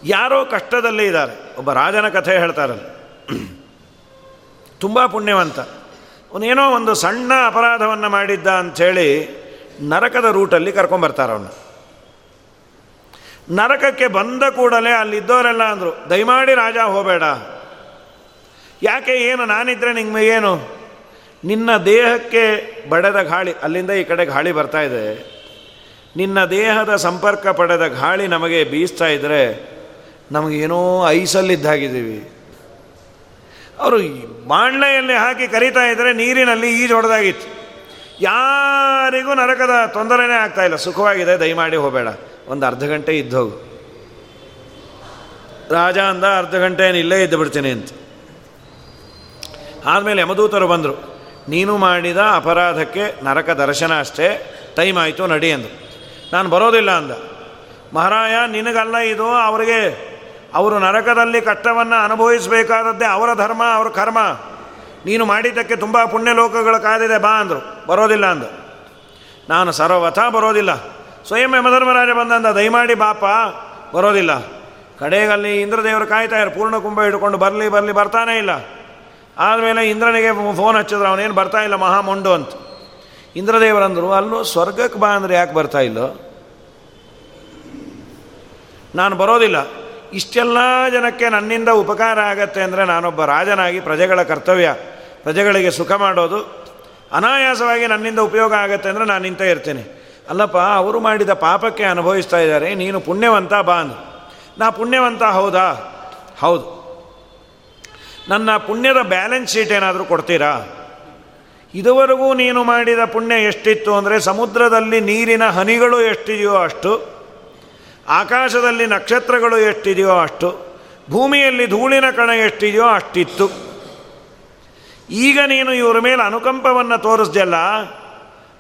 A: ಯಾರೋ ಕಷ್ಟದಲ್ಲಿ ಇದ್ದಾರೆ. ಒಬ್ಬ ರಾಜನ ಕಥೆ ಹೇಳ್ತಾರಲ್ಲ ತುಂಬ ಪುಣ್ಯವಂತ. ಅವನೇನೋ ಒಂದು ಸಣ್ಣ ಅಪರಾಧವನ್ನು ಮಾಡಿದ್ದ ಅಂಥೇಳಿ ನರಕದ ರೂಟಲ್ಲಿ ಕರ್ಕೊಂಬರ್ತಾರೆ ಅವನು. ನರಕಕ್ಕೆ ಬಂದ ಕೂಡಲೇ ಅಲ್ಲಿದ್ದವರೆಲ್ಲ ಅಂದರು, ದಯಮಾಡಿ ರಾಜ, ಹೋಗಬೇಡ. ಯಾಕೆ ಏನು, ನಾನಿದ್ರೆ ನಿಮಗೆ ಏನು? ನಿನ್ನ ದೇಹಕ್ಕೆ ಬಡೆದ ಗಾಳಿ, ಅಲ್ಲಿಂದ ಈ ಕಡೆ ಗಾಳಿ ಬರ್ತಾ ಇದೆ. ನಿನ್ನ ದೇಹದ ಸಂಪರ್ಕ ಪಡೆದ ಗಾಳಿ ನಮಗೆ ಬೀಸ್ತಾ ಇದ್ದರೆ ನಮಗೇನೋ ಐಸಲ್ಲಿದ್ದಾಗಿದ್ದೀವಿ. ಅವರು ಬಾಣ್ಲೆಯಲ್ಲಿ ಹಾಕಿ ಕರಿತಾ ಇದ್ದರೆ ನೀರಿನಲ್ಲಿ ಈಜು ಹೊಡೆದಾಗಿತ್ತು. ಯಾರಿಗೂ ನರಕದ ತೊಂದರೆನೇ ಆಗ್ತಾಯಿಲ್ಲ ಸುಖವಾಗಿದೆ, ದಯಮಾಡಿ ಹೋಗಬೇಡ. ಒಂದು ಅರ್ಧ ಗಂಟೆ ಇದ್ದೋಗು ರಾಜ ಅಂದ, ಅರ್ಧ ಗಂಟೆ ಇಲ್ಲೇ ಇದ್ದು ಬಿಡ್ತೀನಿ ಅಂತ. ಆದಮೇಲೆ ಯಮದೂತರು ಬಂದರು, ನೀನು ಮಾಡಿದ ಅಪರಾಧಕ್ಕೆ ನರಕ ದರ್ಶನ ಅಷ್ಟೇ, ಟೈಮ್ ಆಯಿತು, ನಡಿ ಅಂದರು. ನಾನು ಬರೋದಿಲ್ಲ ಅಂದ. ಮಹಾರಾಯ, ನಿನಗಲ್ಲ ಇದು, ಅವರಿಗೆ ಅವರು ನರಕದಲ್ಲಿ ಕಷ್ಟವನ್ನು ಅನುಭವಿಸಬೇಕಾದದ್ದೇ ಅವರ ಧರ್ಮ, ಅವರ ಕರ್ಮ. ನೀನು ಮಾಡಿದ್ದಕ್ಕೆ ತುಂಬ ಪುಣ್ಯ ಲೋಕಗಳು ಕಾದಿದೆ ಬಾ ಅಂದರು. ಬರೋದಿಲ್ಲ ಅಂದ. ನಾನು ಸರ್ವಥ ಬರೋದಿಲ್ಲ. ಸ್ವಯಂ ಯಮಧರ್ಮರಾಜ ಬಂದಂತ, ದಯಮಾಡಿ ಬಾಪ, ಬರೋದಿಲ್ಲ. ಕಡೆಗಲ್ಲಿ ಇಂದ್ರದೇವರು ಕಾಯ್ತಾಯಿರು ಪೂರ್ಣ ಕುಂಭ ಹಿಡ್ಕೊಂಡು ಬರಲಿ ಬರಲಿ, ಬರ್ತಾನೇ ಇಲ್ಲ. ಆದಮೇಲೆ ಇಂದ್ರನಿಗೆ ಫೋನ್ ಹಚ್ಚಿದ್ರು, ಅವನೇನು ಬರ್ತಾ ಇಲ್ಲ ಮಹಾಮೊಂಡು ಅಂತ. ಇಂದ್ರದೇವರಂದರು, ಅಲ್ಲೂ ಸ್ವರ್ಗಕ್ಕೆ ಬಾ ಅಂದರೆ ಯಾಕೆ ಬರ್ತಾ ಇಲ್ಲೋ? ನಾನು ಬರೋದಿಲ್ಲ. ಇಷ್ಟೆಲ್ಲ ಜನಕ್ಕೆ ನನ್ನಿಂದ ಉಪಕಾರ ಆಗತ್ತೆ ಅಂದರೆ ನಾನೊಬ್ಬ ರಾಜನಾಗಿ ಪ್ರಜೆಗಳ ಕರ್ತವ್ಯ. ಪ್ರಜೆಗಳಿಗೆ ಸುಖ ಮಾಡೋದು ಅನಾಯಾಸವಾಗಿ ನನ್ನಿಂದ ಉಪಯೋಗ ಆಗತ್ತೆ ಅಂದರೆ ನಾನು ನಿಂತ ಇರ್ತೇನೆ. ಅಲ್ಲಪ್ಪ, ಅವರು ಮಾಡಿದ ಪಾಪಕ್ಕೆ ಅನುಭವಿಸ್ತಾ ಇದ್ದಾರೆ. ನೀನು ಪುಣ್ಯವಂತ ಬಾ ಅಂದರು. ನಾ ಪುಣ್ಯವಂತ ಹೌದಾ? ಹೌದು. ನನ್ನ ಪುಣ್ಯದ ಬ್ಯಾಲೆನ್ಸ್ ಶೀಟ್ ಏನಾದರೂ ಕೊಡ್ತೀರಾ? ಇದುವರೆಗೂ ನೀನು ಮಾಡಿದ ಪುಣ್ಯ ಎಷ್ಟಿತ್ತು ಅಂದರೆ, ಸಮುದ್ರದಲ್ಲಿ ನೀರಿನ ಹನಿಗಳು ಎಷ್ಟಿದೆಯೋ ಅಷ್ಟು, ಆಕಾಶದಲ್ಲಿ ನಕ್ಷತ್ರಗಳು ಎಷ್ಟಿದೆಯೋ ಅಷ್ಟು, ಭೂಮಿಯಲ್ಲಿ ಧೂಳಿನ ಕಣ ಎಷ್ಟಿದೆಯೋ ಅಷ್ಟಿತ್ತು. ಈಗ ನೀನು ಇವರ ಮೇಲೆ ಅನುಕಂಪವನ್ನು ತೋರಿಸ್ದಲ್ಲ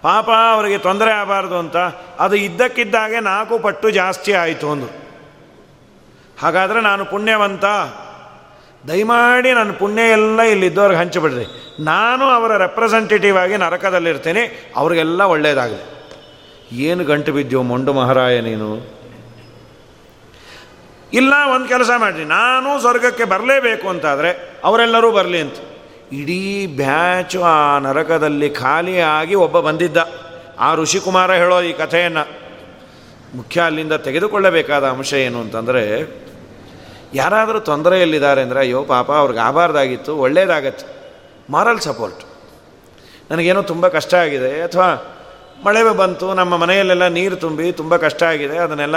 A: ಪಾಪ ಅವರಿಗೆ ತೊಂದರೆ ಆಗಬಾರ್ದು ಅಂತ. ಅದು ಇದ್ದಕ್ಕಿದ್ದಾಗೆ ನಾಲ್ಕು ಪಟ್ಟು ಜಾಸ್ತಿ ಆಯಿತು ಒಂದು ಹಾಗಾದರೆ ನಾನು ಪುಣ್ಯವಂತ. ದಯಮಾಡಿ ನನ್ನ ಪುಣ್ಯ ಎಲ್ಲ ಇಲ್ಲಿದ್ದವ್ರಿಗೆ ಹಂಚಿಬಿಡ್ರಿ ನಾನು ಅವರ ರೆಪ್ರೆಸೆಂಟೇಟಿವ್ ಆಗಿ ನರಕದಲ್ಲಿರ್ತೀನಿ. ಅವ್ರಿಗೆಲ್ಲ ಒಳ್ಳೆಯದಾಗಲಿ ಏನು ಗಂಟು ಬಿದ್ದೆವು ಮೊಂಡು ಮಹಾರಾಯ ನೀನು. ಇಲ್ಲ, ಒಂದು ಕೆಲಸ ಮಾಡಿರಿ. ನಾನು ಸ್ವರ್ಗಕ್ಕೆ ಬರಲೇಬೇಕು ಅಂತಾದರೆ ಅವರೆಲ್ಲರೂ ಬರಲಿ ಅಂತ. ಇಡೀ ಬ್ಯಾಚು ಆ ನರಕದಲ್ಲಿ ಖಾಲಿಯಾಗಿ ಒಬ್ಬ ಬಂದಿದ್ದ. ಆ ಋಷಿಕುಮಾರ ಹೇಳೋ ಈ ಕಥೆಯನ್ನು ಮುಖ್ಯ ಅಲ್ಲಿಂದ ತೆಗೆದುಕೊಳ್ಳಬೇಕಾದ ಅಂಶ ಏನು ಅಂತಂದರೆ, ಯಾರಾದರೂ ತೊಂದರೆಯಲ್ಲಿದ್ದಾರೆ ಅಂದರೆ, ಅಯ್ಯೋ ಪಾಪ, ಅವ್ರಿಗೆ ಆಬಾರ್ದಾಗಿತ್ತು ಒಳ್ಳೇದಾಗತ್ತೆ, ಮಾರಲ್ ಸಪೋರ್ಟ್. ನನಗೇನೋ ತುಂಬ ಕಷ್ಟ ಆಗಿದೆ, ಅಥವಾ ಮಳೆ ಬಂತು, ನಮ್ಮ ಮನೆಯಲ್ಲೆಲ್ಲ ನೀರು ತುಂಬಿ ತುಂಬ ಕಷ್ಟ ಆಗಿದೆ, ಅದನ್ನೆಲ್ಲ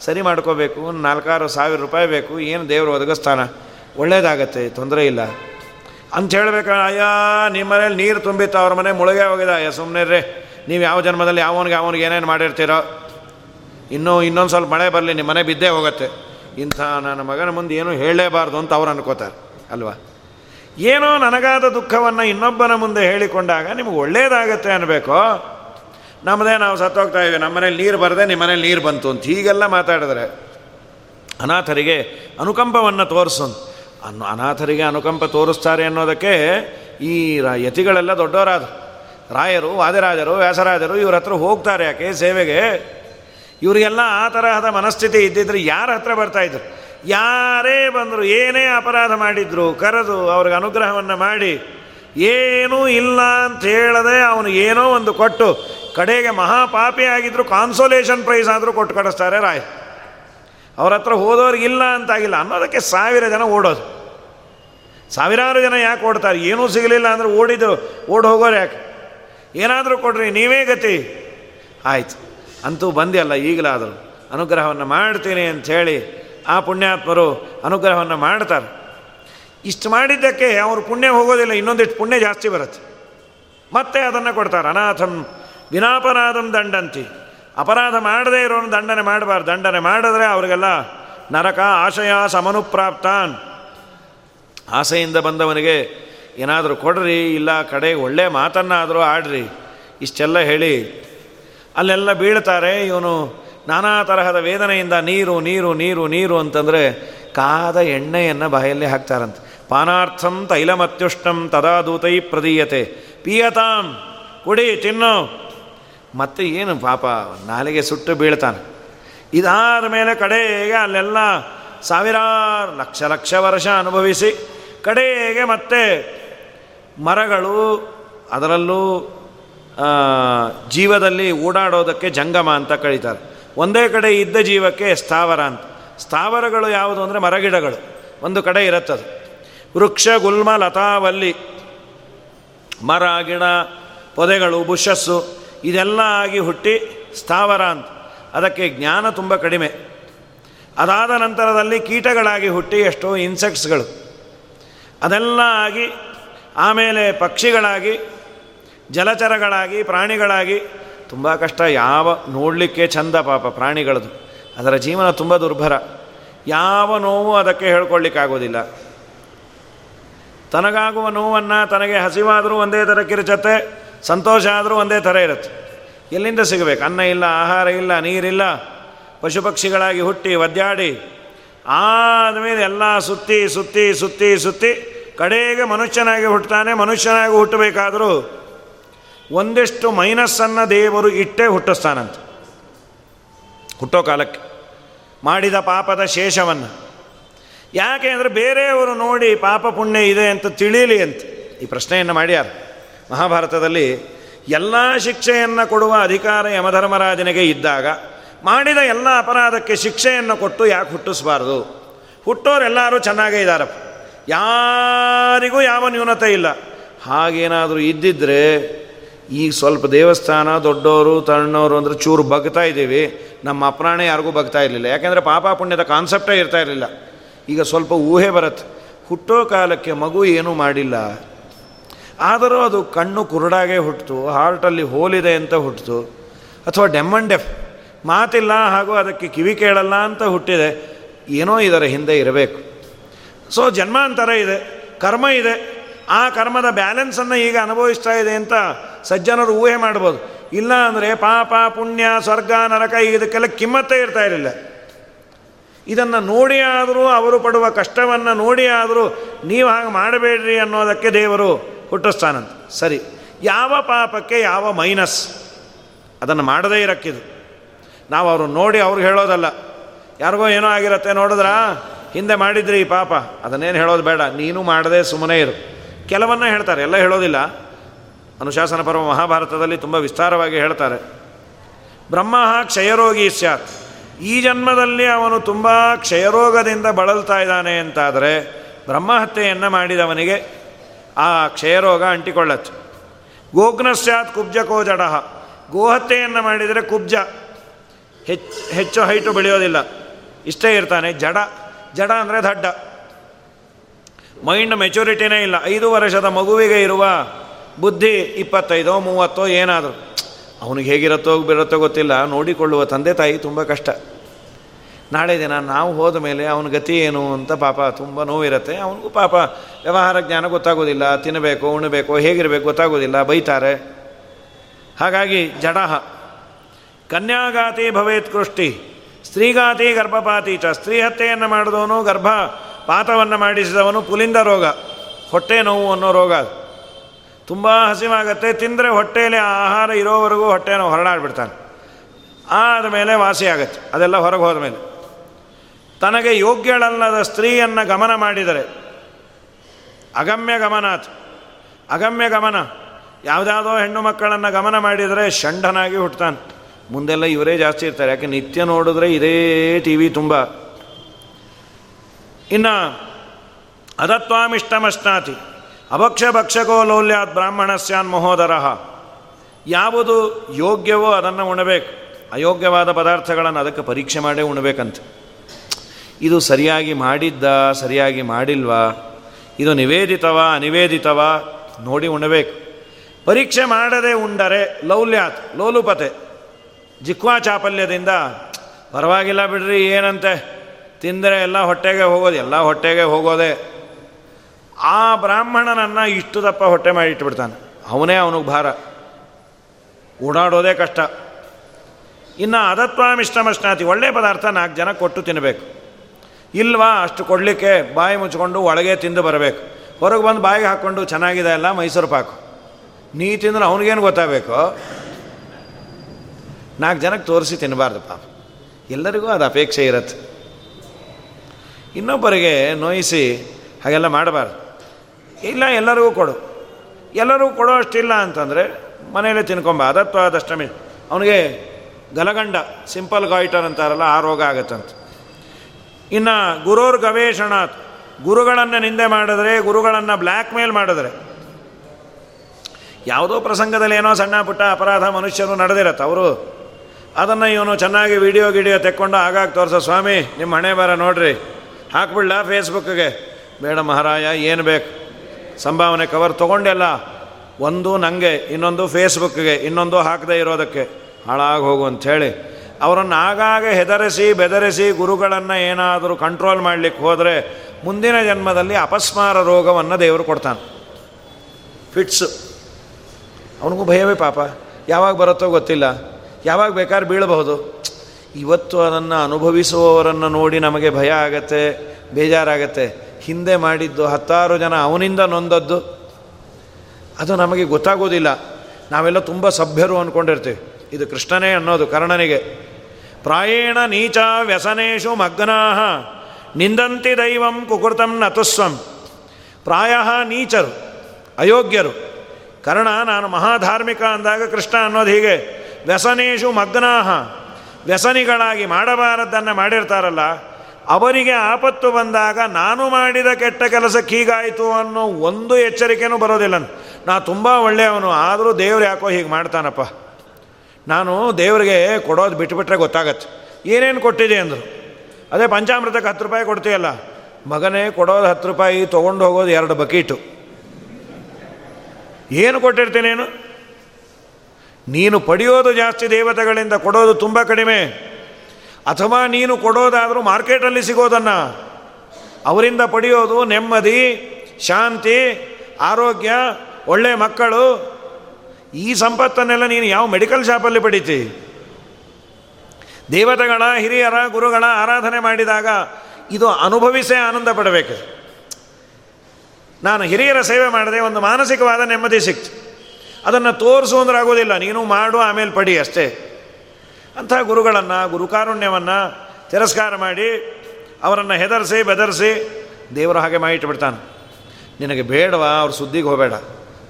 A: ಸರಿ ಮಾಡ್ಕೋಬೇಕು, ನಾಲ್ಕಾರು ಸಾವಿರ ರೂಪಾಯಿ ಬೇಕು, ಏನು ದೇವರು ಒದಗಿಸ್ತಾನ, ಒಳ್ಳೇದಾಗತ್ತೆ, ತೊಂದರೆ ಇಲ್ಲ. ಅಂತ ಹೇಳಬೇಕ ಅಯ್ಯ ನಿಮ್ಮ ಮನೇಲಿ ನೀರು ತುಂಬಿತ್ತು, ಅವ್ರ ಮನೆ ಮುಳುಗೆ ಹೋಗಿದೆ. ಅಯ್ಯ ಸುಮ್ಮನೆ ರೀ ನೀವು ಯಾವ ಜನ್ಮದಲ್ಲಿ ಯಾವನಿಗೆ ಅವನಿಗೆ ಏನೇನು ಮಾಡಿರ್ತೀರೋ. ಇನ್ನೂ ಇನ್ನೊಂದು ಸ್ವಲ್ಪ ಮಳೆ ಬರಲಿ ನಿಮ್ಮ ಮನೆ ಬಿದ್ದೇ ಹೋಗುತ್ತೆ. ಇಂಥ ನನ್ನ ಮಗನ ಮುಂದೆ ಏನೂ ಹೇಳಲೇಬಾರ್ದು ಅಂತ ಅವ್ರು ಅನ್ಕೋತಾರೆ, ಅಲ್ವಾ? ಏನೋ ನನಗಾದ ದುಃಖವನ್ನು ಇನ್ನೊಬ್ಬನ ಮುಂದೆ ಹೇಳಿಕೊಂಡಾಗ ನಿಮಗೆ ಒಳ್ಳೇದಾಗತ್ತೆ ಅನ್ಬೇಕು. ನಮ್ಮದೇ ನಾವು ಸತ್ತೋಗ್ತಾ ಇದ್ದೀವಿ ನಮ್ಮ ಮನೇಲಿ ನೀರು ಬರದೆ ನಿಮ್ಮ ಮನೇಲಿ ನೀರು ಬಂತು ಅಂತ ಹೀಗೆಲ್ಲ ಮಾತಾಡಿದ್ರೆ ಅನಾಥರಿಗೆ ಅನುಕಂಪವನ್ನು ತೋರಿಸು ಅನ್ನು ಅನಾಥರಿಗೆ ಅನುಕಂಪ ತೋರಿಸ್ತಾರೆ ಅನ್ನೋದಕ್ಕೆ ಈ ಯತಿಗಳೆಲ್ಲ ದೊಡ್ಡವರಾದರು. ರಾಯರು, ವಾದಿರಾಜರು, ವ್ಯಾಸರಾಜರು ಇವ್ರ ಹತ್ರ ಹೋಗ್ತಾರೆ ಯಾಕೆ ಸೇವೆಗೆ. ಇವರಿಗೆಲ್ಲ ಆ ತರಹದ ಮನಸ್ಥಿತಿ ಇದ್ದಿದ್ರೆ ಯಾರ ಹತ್ರ ಬರ್ತಾಯಿದ್ರು ಯಾರೇ ಬಂದರು, ಏನೇ ಅಪರಾಧ ಮಾಡಿದ್ರು, ಕರೆದು ಅವ್ರಿಗೆ ಅನುಗ್ರಹವನ್ನು ಮಾಡಿ, ಏನೂ ಇಲ್ಲ ಅಂತ ಹೇಳದೆ ಅವನು ಏನೋ ಒಂದು ಕೊಟ್ಟು, ಕಡೆಗೆ ಮಹಾಪಾಪಿ ಆಗಿದ್ರು ಕಾನ್ಸೋಲೇಷನ್ ಪ್ರೈಸ್ ಆದರೂ ಕೊಟ್ಟು ಕಳಿಸ್ತಾರೆ ರಾಯ್. ಅವ್ರ ಹತ್ರ ಹೋದವ್ರಿಗಿಲ್ಲ ಅಂತಾಗಿಲ್ಲ ಅನ್ನೋದಕ್ಕೆ ಸಾವಿರ ಜನ ಓಡೋದು ಸಾವಿರಾರು ಜನ ಯಾಕೆ ಓಡ್ತಾರೆ? ಏನೂ ಸಿಗಲಿಲ್ಲ ಅಂದರೆ ಓಡಿದ್ರು. ಓಡಿ ಹೋಗೋರು ಯಾಕೆ? ಏನಾದರೂ ಕೊಡ್ರಿ, ನೀವೇ ಗತಿ. ಆಯ್ತು. ಅಂತೂ ಬಂದಿಲ್ಲ ಈಗಲಾದರೂ. ಅನುಗ್ರಹವನ್ನು ಮಾಡ್ತೀನಿ ಅಂಥೇಳಿ ಆ ಪುಣ್ಯಾತ್ಮರು ಅನುಗ್ರಹವನ್ನು ಮಾಡ್ತಾರೆ. ಇಷ್ಟು ಮಾಡಿದ್ದಕ್ಕೆ ಅವರು ಪುಣ್ಯ ಹೋಗೋದಿಲ್ಲ, ಇನ್ನೊಂದಿಷ್ಟು ಪುಣ್ಯ ಜಾಸ್ತಿ ಬರುತ್ತೆ. ಮತ್ತೆ ಅದನ್ನು ಕೊಡ್ತಾರೆ. ಅನಾಥಂ ವಿನಾಪರಾಧಂ ದಂಡಂತಿ. ಅಪರಾಧ ಮಾಡದೇ ಇರೋನು ದಂಡನೆ ಮಾಡಬಾರ್ದು. ದಂಡನೆ ಮಾಡಿದ್ರೆ ಅವರಿಗೆಲ್ಲ ನರಕ, ಆಶಯ ಸಮನುಪ್ರಾಪ್ತಾನ್ ಆಸೆಯಿಂದ ಬಂದವನಿಗೆ, ಏನಾದರೂ ಕೊಡ್ರಿ, ಇಲ್ಲ ಕಡೆ ಒಳ್ಳೆ ಮಾತನ್ನಾದರೂ ಆಡ್ರಿ, ಇಷ್ಟೆಲ್ಲ ಹೇಳಿ. ಅಲ್ಲೆಲ್ಲ ಬೀಳ್ತಾರೆ, ಇವನು ನಾನಾ ತರಹದ ವೇದನೆಯಿಂದ ನೀರು ನೀರು ನೀರು ನೀರು ಅಂತಂದರೆ ಕಾದ ಎಣ್ಣೆಯನ್ನು ಬಾಯಲ್ಲಿ ಹಾಕ್ತಾರಂತೆ. ಪಾನಾರ್ಥಂ ತೈಲಮತ್ಯುಷ್ಟಂ ತದಾ ದೂತೈ ಪ್ರದೀಯತೆ. ಪೀಯತಾಂ, ಕುಡಿ, ತಿನ್ನು. ಮತ್ತೆ ಏನು ಪಾಪ ನಾಲಿಗೆ ಸುಟ್ಟು ಬೀಳ್ತಾನೆ. ಇದಾದ ಮೇಲೆ ಕಡೆಗೆ ಅಲ್ಲೆಲ್ಲ ಸಾವಿರಾರು ಲಕ್ಷ ಲಕ್ಷ ವರ್ಷ ಅನುಭವಿಸಿ ಕಡೆಗೆ ಮತ್ತೆ ಮರಗಳು ಅದರಲ್ಲೂ ಜೀವದಲ್ಲಿ ಓಡಾಡೋದಕ್ಕೆ ಜಂಗಮ ಅಂತ ಕರೀತಾರೆ. ಒಂದೇ ಕಡೆ ಇದ್ದ ಜೀವಕ್ಕೆ ಸ್ಥಾವರ ಅಂತ. ಸ್ಥಾವರಗಳು ಯಾವುದು ಅಂದರೆ ಮರಗಿಡಗಳು. ಒಂದು ಕಡೆ ಇರುತ್ತದು. ವೃಕ್ಷ, ಗುಲ್ಮ, ಲತಾವಲ್ಲಿ, ಮರ, ಗಿಡ, ಪೊದೆಗಳು ಬುಷಸ್ಸು ಇದೆಲ್ಲ ಆಗಿ ಹುಟ್ಟಿ ಸ್ಥಾವರ ಅಂತ. ಅದಕ್ಕೆ ಜ್ಞಾನ ತುಂಬ ಕಡಿಮೆ. ಅದಾದ ನಂತರದಲ್ಲಿ ಕೀಟಗಳಾಗಿ ಹುಟ್ಟಿ ಎಷ್ಟೋ ಇನ್ಸೆಕ್ಟ್ಸ್ಗಳು ಅದೆಲ್ಲ ಆಗಿ ಆಮೇಲೆ ಪಕ್ಷಿಗಳಾಗಿ, ಜಲಚರಗಳಾಗಿ, ಪ್ರಾಣಿಗಳಾಗಿ ತುಂಬ ಕಷ್ಟ. ಯಾವ ನೋಡಲಿಕ್ಕೆ ಚಂದ ಪಾಪ ಪ್ರಾಣಿಗಳದು. ಅದರ ಜೀವನ ತುಂಬ ದುರ್ಭರ. ಯಾವ ನೋವು ಅದಕ್ಕೆ ಹೇಳ್ಕೊಳ್ಳಿಕ್ಕಾಗೋದಿಲ್ಲ. ತನಗಾಗುವ ನೋವನ್ನು ತನಗೆ ಹಸಿವಾದರೂ ಒಂದೇ ಥರ ಕಿರುಚತ್ತೆ ಸಂತೋಷ ಆದರೂ ಒಂದೇ ಥರ ಇರುತ್ತೆ. ಎಲ್ಲಿಂದ ಸಿಗಬೇಕು? ಅನ್ನ ಇಲ್ಲ, ಆಹಾರ ಇಲ್ಲ, ನೀರಿಲ್ಲ. ಪಶು ಪಕ್ಷಿಗಳಾಗಿ ಹುಟ್ಟಿ ಒದ್ದಾಡಿ ಆದಮೇಲೆ ಎಲ್ಲ ಸುತ್ತಿ ಸುತ್ತಿ ಸುತ್ತಿ ಸುತ್ತಿ ಕಡೆಗೆ ಮನುಷ್ಯನಾಗಿ ಹುಟ್ಟುತ್ತಾನೆ ಮನುಷ್ಯನಾಗಿ ಹುಟ್ಟಬೇಕಾದರೂ ಒಂದಿಷ್ಟು ಮೈನಸ್ಸನ್ನು ದೇವರು ಇಟ್ಟೇ ಹುಟ್ಟಿಸ್ತಾನಂತೆ. ಹುಟ್ಟೋ ಕಾಲಕ್ಕೆ ಮಾಡಿದ ಪಾಪದ ಶೇಷವನ್ನು. ಯಾಕೆ ಅಂದರೆ ಬೇರೆಯವರು ನೋಡಿ ಪಾಪ ಪುಣ್ಯ ಇದೆ ಅಂತ ತಿಳಿಯಲಿ ಅಂತ. ಈ ಪ್ರಶ್ನೆಯನ್ನು ಮಾಡ್ಯಾರ. ಮಹಾಭಾರತದಲ್ಲಿ ಎಲ್ಲ ಶಿಕ್ಷೆಯನ್ನು ಕೊಡುವ ಅಧಿಕಾರ ಯಮಧರ್ಮರಾಜನಿಗೆ ಇದ್ದಾಗ ಮಾಡಿದ ಎಲ್ಲ ಅಪರಾಧಕ್ಕೆ ಶಿಕ್ಷೆಯನ್ನು ಕೊಟ್ಟು ಯಾಕೆ ಹುಟ್ಟಿಸ್ಬಾರ್ದು? ಹುಟ್ಟೋರೆಲ್ಲರೂ ಚೆನ್ನಾಗೇ ಇದ್ದಾರಪ್ಪ ಯಾರಿಗೂ ಯಾವ ನ್ಯೂನತೆ ಇಲ್ಲ. ಹಾಗೇನಾದರೂ ಇದ್ದಿದ್ರೆ ಈಗ ಸ್ವಲ್ಪ ದೇವಸ್ಥಾನ ದೊಡ್ಡವರು ತಣ್ಣವರು ಅಂದ್ರೆ ಚೂರು ಬಗ್ತಾ ಇದ್ದೀವಿ. ನಮ್ಮ ಅಪ್ರಾಣೆ ಯಾರಿಗೂ ಬಗ್ತಾ ಇರಲಿಲ್ಲ. ಯಾಕೆಂದರೆ ಪಾಪ ಪುಣ್ಯದ ಕಾನ್ಸೆಪ್ಟೇ ಇರ್ತಾ ಇರಲಿಲ್ಲ. ಈಗ ಸ್ವಲ್ಪ ಊಹೆ ಬರುತ್ತೆ. ಹುಟ್ಟೋ ಕಾಲಕ್ಕೆ ಮಗು ಏನೂ ಮಾಡಿಲ್ಲ. ಆದರೂ ಅದು ಕಣ್ಣು ಕುರುಡಾಗೆ ಹುಟ್ಟಿತು ಹಾರ್ಟಲ್ಲಿ ಹೋಲಿದೆ ಅಂತ ಹುಟ್ಟಿತು ಅಥವಾ ಡೆಮ್ ಡೆಫ್ ಮಾತಿಲ್ಲ ಹಾಗೂ ಅದಕ್ಕೆ ಕಿವಿ ಕೇಳಲ್ಲ ಅಂತ ಹುಟ್ಟಿದೆ. ಏನೋ ಇದರ ಹಿಂದೆ ಇರಬೇಕು. ಸೊ ಜನ್ಮಾಂತರ ಇದೆ, ಕರ್ಮ ಇದೆ. ಆ ಕರ್ಮದ ಬ್ಯಾಲೆನ್ಸನ್ನು ಈಗ ಅನುಭವಿಸ್ತಾ ಇದೆ ಅಂತ ಸಜ್ಜನರು ಊಹೆ ಮಾಡ್ಬೋದು. ಇಲ್ಲ ಅಂದರೆ ಪಾಪ, ಪುಣ್ಯ, ಸ್ವರ್ಗ, ನರಕ, ಇದಕ್ಕೆಲ್ಲ ಕಿಮ್ಮತ್ತೇ ಇರ್ತಾ ಇರಲಿಲ್ಲ. ಇದನ್ನು ನೋಡಿ ಆದರೂ ಅವರು ಪಡುವ ಕಷ್ಟವನ್ನು ನೋಡಿ ಆದರೂ ನೀವು ಹಾಗೆ ಮಾಡಬೇಡ್ರಿ ಅನ್ನೋದಕ್ಕೆ ದೇವರು ಹುಟ್ಟಿಸ್ತಾನಂತ. ಸರಿ, ಯಾವ ಪಾಪಕ್ಕೆ ಯಾವ ಮೈನಸ್ ಅದನ್ನು ಮಾಡದೇ ಇರಕ್ಕಿದು. ನಾವು ಅವರು ನೋಡಿ ಅವ್ರಿಗೆ ಹೇಳೋದಲ್ಲ. ಯಾರಿಗೋ ಏನೋ ಆಗಿರತ್ತೆ ನೋಡಿದ್ರಾ? ಹಿಂದೆ ಮಾಡಿದ್ರಿ ಈ ಪಾಪ. ಅದನ್ನೇನು ಹೇಳೋದು ಬೇಡ. ನೀನು ಮಾಡದೆ ಸುಮ್ಮನೆ ಇರು. ಕೆಲವನ್ನ ಹೇಳ್ತಾರೆ. ಎಲ್ಲ ಹೇಳೋದಿಲ್ಲ. ಅನುಶಾಸನ ಪರ್ವ ಮಹಾಭಾರತದಲ್ಲಿ ತುಂಬ ವಿಸ್ತಾರವಾಗಿ ಹೇಳ್ತಾರೆ. ಬ್ರಹ್ಮ ಕ್ಷಯರೋಗಿ ಸ್ಯಾತ್. ಈ ಜನ್ಮದಲ್ಲಿ ಅವನು ತುಂಬ ಕ್ಷಯರೋಗದಿಂದ ಬಳಲ್ತಾ ಇದ್ದಾನೆ ಅಂತಾದರೆ ಬ್ರಹ್ಮಹತ್ಯೆಯನ್ನು ಮಾಡಿದವನಿಗೆ ಆ ಕ್ಷಯರೋಗ ಅಂಟಿಕೊಳ್ಳತ್ತೆ. ಗೋಗ್ನ ಸ್ಯಾತ್ ಕುಬ್ಜ ಕೋಜಡಹ ಗೋಹತ್ಯೆಯನ್ನು ಮಾಡಿದರೆ ಕುಬ್ಜ. ಹೆಚ್ಚು ಹೆಚ್ಚು ಹೈಟು ಬೆಳೆಯೋದಿಲ್ಲ. ಇಷ್ಟೇ ಇರ್ತಾನೆ. ಜಡ ಜಡ ಅಂದರೆ ದಡ್ಡ. ಮೈಂಡ್ ಮೆಚುರಿಟಿನೇ ಇಲ್ಲ. ಐದು ವರ್ಷದ ಮಗುವಿಗೆ ಇರುವ ಬುದ್ಧಿ ಇಪ್ಪತ್ತೈದೋ, ಮೂವತ್ತೋ ಏನಾದರೂ. ಅವನಿಗೆ ಹೇಗಿರುತ್ತೋ, ಬಿರುತ್ತೋ ಗೊತ್ತಿಲ್ಲ. ನೋಡಿಕೊಳ್ಳುವ ತಂದೆ ತಾಯಿ ತುಂಬ ಕಷ್ಟ. ನಾಳೆ ದಿನ ನಾವು ಹೋದ ಮೇಲೆ ಅವನ ಗತಿ ಏನು ಅಂತ ಪಾಪ ತುಂಬ ನೋವಿರುತ್ತೆ. ಅವನಿಗೂ ಪಾಪ ವ್ಯವಹಾರ ಜ್ಞಾನ ಗೊತ್ತಾಗೋದಿಲ್ಲ. ತಿನ್ನಬೇಕು, ಉಣಬೇಕು, ಹೇಗಿರಬೇಕು ಗೊತ್ತಾಗೋದಿಲ್ಲ. ಬೈತಾರೆ. ಹಾಗಾಗಿ ಜಡಹ. ಕನ್ಯಾಗಾತಿ ಭವೇತ್ ಕೃಷ್ಟಿ, ಸ್ತ್ರೀಗಾತಿ ಗರ್ಭಪಾತಿ ಚ, ಸ್ತ್ರೀ ಹತ್ಯೆಯನ್ನು ಮಾಡಿದವನು ಗರ್ಭ ಪಾತವನ್ನು ಮಾಡಿಸಿದವನು ಪುಲಿಂದ ರೋಗ, ಹೊಟ್ಟೆ ನೋವು ಅನ್ನೋ ರೋಗ. ತುಂಬ ಹಸಿವಾಗತ್ತೆ, ತಿಂದರೆ ಹೊಟ್ಟೆಯಲ್ಲಿ ಆಹಾರ ಇರೋವರೆಗೂ ಹೊಟ್ಟೆ ನೋವು ಹೊರಡಾಡ್ಬಿಡ್ತಾನೆ. ಆದಮೇಲೆ ವಾಸಿಯಾಗತ್ತೆ ಅದೆಲ್ಲ ಹೊರಗೆ ಹೋದ ಮೇಲೆ ತನಗೆ ಯೋಗ್ಯಳಲ್ಲದ ಸ್ತ್ರೀಯನ್ನು ಗಮನ ಮಾಡಿದರೆ, ಅಗಮ್ಯ ಗಮನಾತ್ ಅಗಮ್ಯ ಗಮನ, ಯಾವುದಾದೋ ಹೆಣ್ಣು ಮಕ್ಕಳನ್ನು ಗಮನ ಮಾಡಿದರೆ ಷಂಡನಾಗಿ ಹುಟ್ಟುತ್ತಾನೆ ಮುಂದೆಲ್ಲ ಇವರೇ ಜಾಸ್ತಿ ಇರ್ತಾರೆ. ಯಾಕೆ ನಿತ್ಯ ನೋಡಿದ್ರೆ ಇದೇ ಟಿ ವಿ ತುಂಬ. ಇನ್ನು ಅದತ್ವಾಮಿಷ್ಟಮಷ್ಟಾತಿ ಅಭಕ್ಷ ಭಕ್ಷಕೋ ಲೌಲ್ಯಾತ್ ಬ್ರಾಹ್ಮಣಸ್ಯಾನ್ ಮಹೋದರ. ಯಾವುದು ಯೋಗ್ಯವೋ ಅದನ್ನು ಉಣಬೇಕು. ಅಯೋಗ್ಯವಾದ ಪದಾರ್ಥಗಳನ್ನು ಅದಕ್ಕೆ ಪರೀಕ್ಷೆ ಮಾಡೇ ಉಣಬೇಕಂತ. ಇದು ಸರಿಯಾಗಿ ಮಾಡಿದ್ದ, ಸರಿಯಾಗಿ ಮಾಡಿಲ್ವಾ? ಇದು ನಿವೇದಿತವಾ, ಅನಿವೇದಿತವಾ? ನೋಡಿ ಉಣಬೇಕು. ಪರೀಕ್ಷೆ ಮಾಡದೆ ಉಂಡರೆ ಲೌಲ್ಯಾತ್, ಲೋಲುಪತೆ. ಜಿಕ್ವಾ ಚಾಪಲ್ಯದಿಂದ ಪರವಾಗಿಲ್ಲ ಬಿಡ್ರಿ, ಏನಂತೆ? ತಿಂದರೆ ಎಲ್ಲ ಹೊಟ್ಟೆಗೆ ಹೋಗೋದು, ಎಲ್ಲ ಹೊಟ್ಟೆಗೆ ಹೋಗೋದೆ. ಆ ಬ್ರಾಹ್ಮಣನನ್ನು ಇಷ್ಟು ದಪ್ಪ ಹೊಟ್ಟೆ ಮಾಡಿ ಇಟ್ಬಿಡ್ತಾನೆ. ಅವನೇ ಅವನಿಗೆ ಭಾರ. ಓಡಾಡೋದೇ ಕಷ್ಟ. ಇನ್ನು ಅದತ್ವಾಮಿಷ್ಟಮಶ್ನಾತಿ ಒಳ್ಳೆಯ ಪದಾರ್ಥ ನಾಲ್ಕು ಜನ ಕೊಟ್ಟು ತಿನ್ನಬೇಕು ಇಲ್ವಾ, ಅಷ್ಟು ಕೊಡಲಿಕ್ಕೆ ಬಾಯಿ ಮುಚ್ಕೊಂಡು ಒಳಗೆ ತಿಂದು ಬರಬೇಕು. ಹೊರಗೆ ಬಂದು ಬಾಯಿಗೆ ಹಾಕ್ಕೊಂಡು ಚೆನ್ನಾಗಿದೆ ಅಲ್ಲ ಮೈಸೂರು ಪಾಕು. ನೀ ತಿಂದ್ರೆ ಅವನಿಗೇನು ಗೊತ್ತಾಗಬೇಕು? ನಾಲ್ಕು ಜನಕ್ಕೆ ತೋರಿಸಿ ತಿನ್ನಬಾರ್ದು ಪಾಪ. ಎಲ್ಲರಿಗೂ ಅದು ಅಪೇಕ್ಷೆ ಇರತ್ತೆ. ಇನ್ನೊಬ್ಬರಿಗೆ ನೋಯಿಸಿ ಹಾಗೆಲ್ಲ ಮಾಡಬಾರ್ದು. ಇಲ್ಲ, ಎಲ್ಲರಿಗೂ ಕೊಡು. ಎಲ್ಲರಿಗೂ ಕೊಡೋ ಅಷ್ಟಿಲ್ಲ ಅಂತಂದರೆ ಮನೆಯಲ್ಲೇ ತಿನ್ಕೊಂಬ. ಅದತ್ವ ಅದಷ್ಟಮಿ ಅವನಿಗೆ ಗಲಗಂಡ ಸಿಂಪಲ್ ಗಾಯ್ಟರ್ ಅಂತಾರಲ್ಲ, ಆ ರೋಗ ಆಗತ್ತಂತ. ಇನ್ನು ಗುರೋರ್ ಗವೇಷಣಾತ್. ಗುರುಗಳನ್ನು ನಿಂದೆ ಮಾಡಿದ್ರೆ, ಗುರುಗಳನ್ನು ಬ್ಲ್ಯಾಕ್ ಮೇಲ್ ಮಾಡಿದ್ರೆ. ಯಾವುದೋ ಪ್ರಸಂಗದಲ್ಲಿ ಏನೋ ಸಣ್ಣ ಪುಟ್ಟ ಅಪರಾಧ ಮನುಷ್ಯರು ನಡೆದಿರತ್ತೆ. ಅವರು ಅದನ್ನು ಇವನು ಚೆನ್ನಾಗಿ ವಿಡಿಯೋ ಗಿಡಿಯೋ ತೆಕ್ಕೊಂಡು ಆಗಾಗ ತೋರಿಸೋ. ಸ್ವಾಮಿ ನಿಮ್ಮ ಹಣೆ ಬರ ನೋಡ್ರಿ. ಹಾಕ್ಬಿಡ್ಲ ಫೇಸ್ಬುಕ್ಗೆ ಬೇಡ ಮಹಾರಾಯ, ಏನು ಬೇಕು? ಸಂಭಾವನೆ ಕವರ್ ತೊಗೊಂಡೆಲ್ಲ. ಒಂದು ನನಗೆ ಇನ್ನೊಂದು ಫೇಸ್ಬುಕ್ಗೆ ಇನ್ನೊಂದು ಹಾಕದೇ ಇರೋದಕ್ಕೆ. ಹಾಳಾಗಿ ಹೋಗು ಅಂಥೇಳಿ. ಅವರನ್ನು ಆಗಾಗ ಹೆದರಿಸಿ, ಬೆದರಿಸಿ ಗುರುಗಳನ್ನು ಏನಾದರೂ ಕಂಟ್ರೋಲ್ ಮಾಡಲಿಕ್ಕೆ ಹೋದರೆ ಮುಂದಿನ ಜನ್ಮದಲ್ಲಿ ಅಪಸ್ಮಾರ ರೋಗವನ್ನು ದೇವರು ಕೊಡ್ತಾನೆ. ಫಿಟ್ಸು ಅವನಿಗೂ ಭಯವೇ ಪಾಪ. ಯಾವಾಗ ಬರುತ್ತೋ ಗೊತ್ತಿಲ್ಲ. ಯಾವಾಗ ಬೇಕಾದ್ರೆ ಬೀಳಬಹುದು. ಇವತ್ತು ಅದನ್ನು ಅನುಭವಿಸುವವರನ್ನು ನೋಡಿ ನಮಗೆ ಭಯ ಆಗತ್ತೆ, ಬೇಜಾರಾಗತ್ತೆ. ಹಿಂದೆ ಮಾಡಿದ್ದು ಹತ್ತಾರು ಜನ ಅವನಿಂದ ನೊಂದದ್ದು. ಅದು ನಮಗೆ ಗೊತ್ತಾಗೋದಿಲ್ಲ. ನಾವೆಲ್ಲ ತುಂಬ ಸಭ್ಯರು ಅಂದ್ಕೊಂಡಿರ್ತೀವಿ ಇದು ಕೃಷ್ಣನೇ ಅನ್ನೋದು, ಕರ್ಣನಿಗೆ. ಪ್ರಾಯೇಣ ನೀಚ ವ್ಯಸನೇಶು ಮಗ್ನಾ ನಿಂದಂತಿ ದೈವಂ ಕುಕೃತಂ ನತುಸ್ವಂ. ಪ್ರಾಯ ನೀಚರು, ಅಯೋಗ್ಯರು. ಕರ್ಣ, ನಾನು ಮಹಾಧಾರ್ಮಿಕ ಅಂದಾಗ ಕೃಷ್ಣ ಅನ್ನೋದು ಹೀಗೆ. ವ್ಯಸನೇಶು ಮಗ್ನಾಹ. ವ್ಯಸನಿಗಳಾಗಿ ಮಾಡಬಾರದ್ದನ್ನು ಮಾಡಿರ್ತಾರಲ್ಲ, ಅವರಿಗೆ ಆಪತ್ತು ಬಂದಾಗ ನಾನು ಮಾಡಿದ ಕೆಟ್ಟ ಕೆಲಸಕ್ಕೆ ಹೀಗಾಯಿತು ಅನ್ನೋ ಒಂದು ಎಚ್ಚರಿಕೆನೂ ಬರೋದಿಲ್ಲ. ನಾ ತುಂಬ ಒಳ್ಳೆಯವನು, ಆದರೂ ದೇವ್ರು ಯಾಕೋ ಹೀಗೆ ಮಾಡ್ತಾನಪ್ಪ. ನಾನು ದೇವರಿಗೆ ಕೊಡೋದು ಬಿಟ್ಟುಬಿಟ್ರೆ ಗೊತ್ತಾಗತ್ತೆ. ಏನೇನು ಕೊಟ್ಟಿದೆ ಅಂದರು. ಅದೇ ಪಂಚಾಮೃತಕ್ಕೆ ಹತ್ತು ರೂಪಾಯಿ ಕೊಡ್ತೀಯಲ್ಲ, ಮಗನೇ ಕೊಡೋದು ಹತ್ತು ರೂಪಾಯಿ, ತೊಗೊಂಡು ಹೋಗೋದು ಎರಡು ಬಕೀಟು. ಏನು ಕೊಟ್ಟಿರ್ತೀನೇನು ನೀನು ಪಡೆಯೋದು ಜಾಸ್ತಿ ದೇವತೆಗಳಿಂದ, ಕೊಡೋದು ತುಂಬ ಕಡಿಮೆ. ಅಥವಾ ನೀನು ಕೊಡೋದಾದರೂ ಮಾರ್ಕೆಟಲ್ಲಿ ಸಿಗೋದನ್ನು. ಅವರಿಂದ ಪಡೆಯೋದು ನೆಮ್ಮದಿ, ಶಾಂತಿ, ಆರೋಗ್ಯ, ಒಳ್ಳೆ ಮಕ್ಕಳು. ಈ ಸಂಪತ್ತನ್ನೆಲ್ಲ ನೀನು ಯಾವ ಮೆಡಿಕಲ್ ಶಾಪಲ್ಲಿ ಪಡಿತಿ? ದೇವತೆಗಳ, ಹಿರಿಯರ, ಗುರುಗಳ ಆರಾಧನೆ ಮಾಡಿದಾಗ ಇದು ಅನುಭವಿಸೇ ಆನಂದ ಪಡಬೇಕು. ನಾನು ಹಿರಿಯರ ಸೇವೆ ಮಾಡಿದೆ ಒಂದು ಮಾನಸಿಕವಾದ ನೆಮ್ಮದಿ ಸಿಕ್ತು. ಅದನ್ನು ತೋರಿಸು ಅಂದ್ರೆ ಆಗೋದಿಲ್ಲ. ನೀನು ಮಾಡು, ಆಮೇಲೆ ಪಡಿ ಅಷ್ಟೇ. ಅಂಥ ಗುರುಗಳನ್ನು ಗುರುಕಾರುಣ್ಯವನ್ನು ತಿರಸ್ಕಾರ ಮಾಡಿ ಅವರನ್ನು ಹೆದರಿಸಿ, ಬೆದರಿಸಿ ದೇವರು ಹಾಗೆ ಮಾಡಿಟ್ಬಿಡ್ತಾನೆ. ನಿನಗೆ ಬೇಡವಾ, ಅವ್ರ ಸುದ್ದಿಗೆ ಹೋಗಬೇಡ.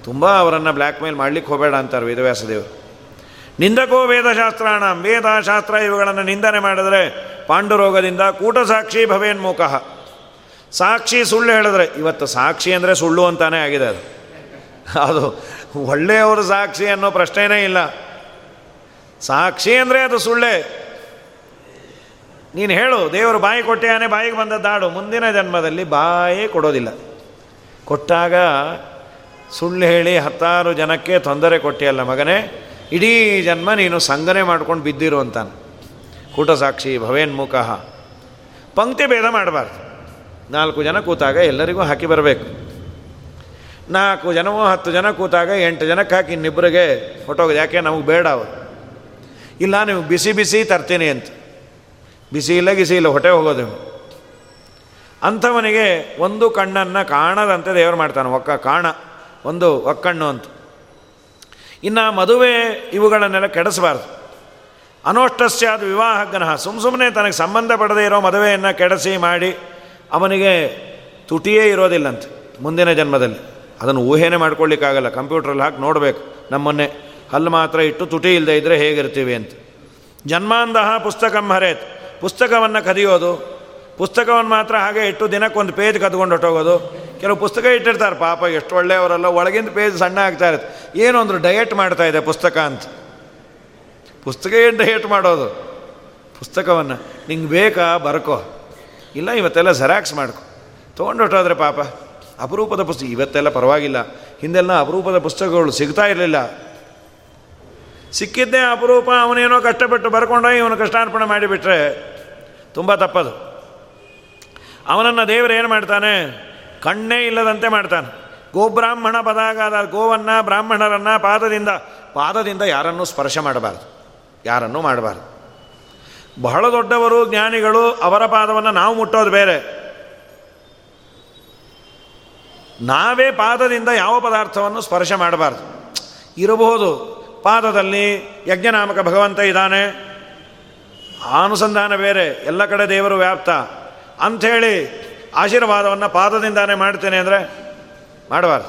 A: ತುಂಬ ಅವರನ್ನು ಬ್ಲ್ಯಾಕ್ ಮೇಲ್ ಮಾಡಲಿಕ್ಕೆ ಹೋಗಬೇಡ ಅಂತಾರೆ ವೇದವ್ಯಾಸ ದೇವರು ನಿಂದಕೋ ವೇದಶಾಸ್ತ್ರಾಣ ವೇದಶಾಸ್ತ್ರ ಇವುಗಳನ್ನು ನಿಂದನೆ ಮಾಡಿದರೆ ಪಾಂಡುರೋಗದಿಂದ ಕೂಟಸಾಕ್ಷಿ ಭವೇನ್ಮುಖ ಸಾಕ್ಷಿ ಸುಳ್ಳು ಹೇಳಿದ್ರೆ, ಇವತ್ತು ಸಾಕ್ಷಿ ಅಂದರೆ ಸುಳ್ಳು ಅಂತಾನೆ ಆಗಿದೆ ಅದು. ಅದು ಒಳ್ಳೆಯವರು ಸಾಕ್ಷಿ ಅನ್ನೋ ಪ್ರಶ್ನೆಯೇ ಇಲ್ಲ. ಸಾಕ್ಷಿ ಅಂದರೆ ಅದು ಸುಳ್ಳೆ. ನೀನು ಹೇಳು, ದೇವರು ಬಾಯಿ ಕೊಟ್ಟೆಯಾನೆ ಬಾಯಿಗೆ ಬಂದದ್ದಾಡು ಮುಂದಿನ ಜನ್ಮದಲ್ಲಿ ಬಾಯೇ ಕೊಡೋದಿಲ್ಲ. ಕೊಟ್ಟಾಗ ಸುಳ್ಳು ಹೇಳಿ ಹತ್ತಾರು ಜನಕ್ಕೆ ತೊಂದರೆ ಕೊಟ್ಟಿಯಲ್ಲ ಮಗನೇ, ಇಡೀ ಜನ್ಮ ನೀನು ಸಂಗನೆ ಮಾಡ್ಕೊಂಡು ಬಿದ್ದಿರು ಅಂತಾನೆ. ಕೂಟಸಾಕ್ಷಿ ಭವೇನ್ಮುಖ. ಪಂಕ್ತಿ ಭೇದ ಮಾಡಬಾರ್ದು. ನಾಲ್ಕು ಜನ ಕೂತಾಗ ಎಲ್ಲರಿಗೂ ಹಾಕಿ ಬರಬೇಕು. ನಾಲ್ಕು ಜನವೋ ಹತ್ತು ಜನ ಕೂತಾಗ ಎಂಟು ಜನಕ್ಕೆ ಹಾಕಿ ಇನ್ನಿಬ್ಬರಿಗೆ ಫೋಟೋ ಯಾಕೆ? ನಮಗೆ ಬೇಡ ಅವರು. ಇಲ್ಲ, ನೀವು ಬಿಸಿ ಬಿಸಿ ತರ್ತೀನಿ ಅಂತ. ಬಿಸಿ ಇಲ್ಲ, ಗಿಸಿ ಇಲ್ಲ, ಹೊಟ್ಟೆ ಹೋಗೋದು ಅಂಥವನಿಗೆ ಒಂದು ಕಣ್ಣನ್ನು ಕಾಣದಂತೆ ದೇವರು ಮಾಡ್ತಾನೆ, ಒಕ್ಕ ಕಾಣ, ಒಂದು ಒಕ್ಕಣ್ಣು ಅಂತ. ಇನ್ನು ಮದುವೆ ಇವುಗಳನ್ನೆಲ್ಲ ಕೆಡಿಸಬಾರ್ದು. ಅನೋಷ್ಟಸ್ಯಾದ ಗ್ರಹ ಸುಮ್ಮ ಸುಮ್ಮನೆ ತನಗೆ ಸಂಬಂಧಪಡದೇ ಇರೋ ಮದುವೆಯನ್ನು ಕೆಡಿಸಿ ಮಾಡಿ ಅವನಿಗೆ ತುಟಿಯೇ ಇರೋದಿಲ್ಲಂತೆ ಮುಂದಿನ ಜನ್ಮದಲ್ಲಿ. ಅದನ್ನು ಊಹೆನೇ ಮಾಡ್ಕೊಳ್ಳಿಕ್ಕಾಗಲ್ಲ, ಕಂಪ್ಯೂಟ್ರಲ್ಲಿ ಹಾಕಿ ನೋಡಬೇಕು, ನಮ್ಮನ್ನೇ. ಅಲ್ಲಿ ಮಾತ್ರ ಇಟ್ಟು ತುಟಿ ಇಲ್ಲದೆ ಇದ್ದರೆ ಹೇಗಿರ್ತೀವಿ ಅಂತ. ಜನ್ಮಾಂಧ ಪುಸ್ತಕಂ ಹರೇತ್. ಪುಸ್ತಕವನ್ನು ಕದಿಯೋದು ಪುಸ್ತಕವನ್ನು ಮಾತ್ರ ಹಾಗೆ ಇಟ್ಟು ದಿನಕ್ಕೊಂದು ಪೇಜ್ ಕದ್ಕೊಂಡು ಹೊಟ್ಟೋಗೋದು ಕೆಲವು ಪುಸ್ತಕ ಇಟ್ಟಿರ್ತಾರೆ, ಪಾಪ ಎಷ್ಟು ಒಳ್ಳೆಯವರಲ್ಲ, ಒಳಗಿಂದ ಪೇಜ್ ಸಣ್ಣ ಆಗ್ತಾ ಇರುತ್ತೆ. ಏನೋ ಅಂದರು ಡಯಟ್ ಮಾಡ್ತಾ ಇದೆ ಪುಸ್ತಕ ಅಂತ. ಪುಸ್ತಕ ಏನು ಡಯಟ್ ಮಾಡೋದು? ಪುಸ್ತಕವನ್ನು. ನಿಂಗೆ ಬೇಕಾ, ಬರ್ಕೋ. ಇಲ್ಲ, ಇವತ್ತೆಲ್ಲ ಜೆರಾಕ್ಸ್ ಮಾಡ್ಕೊ. ತೊಗೊಂಡು ಹೊಟ್ಟೋದ್ರೆ ಪಾಪ. ಅಪರೂಪದ ಪುಸ್ತಕ, ಇವತ್ತೆಲ್ಲ ಪರವಾಗಿಲ್ಲ. ಹಿಂದೆಲ್ಲ ಅಪರೂಪದ ಪುಸ್ತಕಗಳು ಸಿಗ್ತಾ ಇರಲಿಲ್ಲ. ಸಿಕ್ಕಿದ್ದೇ ಅಪರೂಪ, ಅವನೇನೋ ಕಷ್ಟಪಟ್ಟು ಬರ್ಕೊಂಡೋಗಿ ಇವನು ಕಷ್ಟಾರ್ಪಣೆ ಮಾಡಿಬಿಟ್ರೆ ತುಂಬ ತಪ್ಪದು. ಅವನನ್ನು ದೇವರು ಏನು ಮಾಡ್ತಾನೆ? ಕಣ್ಣೇ ಇಲ್ಲದಂತೆ ಮಾಡ್ತಾನೆ. ಗೋಬ್ರಾಹ್ಮಣ ಪದಾಗಾದ ಗೋವನ್ನು ಬ್ರಾಹ್ಮಣರನ್ನು ಪಾದದಿಂದ ಪಾದದಿಂದ ಯಾರನ್ನೂ ಸ್ಪರ್ಶ ಮಾಡಬಾರ್ದು. ಯಾರನ್ನೂ ಮಾಡಬಾರ್ದು. ಬಹಳ ದೊಡ್ಡವರು ಜ್ಞಾನಿಗಳು ಅವರ ಪಾದವನ್ನು ನಾವು ಮುಟ್ಟೋದು ಬೇರೆ. ನಾವೇ ಪಾದದಿಂದ ಯಾವ ಪದಾರ್ಥವನ್ನು ಸ್ಪರ್ಶ ಮಾಡಬಾರ್ದು. ಇರಬಹುದು. ಪಾದದಲ್ಲಿ ಯಜ್ಞನಾಮಕ ಭಗವಂತ ಇದ್ದಾನೆ. ಅನುಸಂಧಾನ ಬೇರೆ. ಎಲ್ಲ ಕಡೆ ದೇವರು ವ್ಯಾಪ್ತ. ಅಂಥೇಳಿ ಆಶೀರ್ವಾದವನ್ನು ಪಾದದಿಂದಾನೇ ಮಾಡ್ತೇನೆ ಅಂದರೆ ಮಾಡಬಾರ್ದು.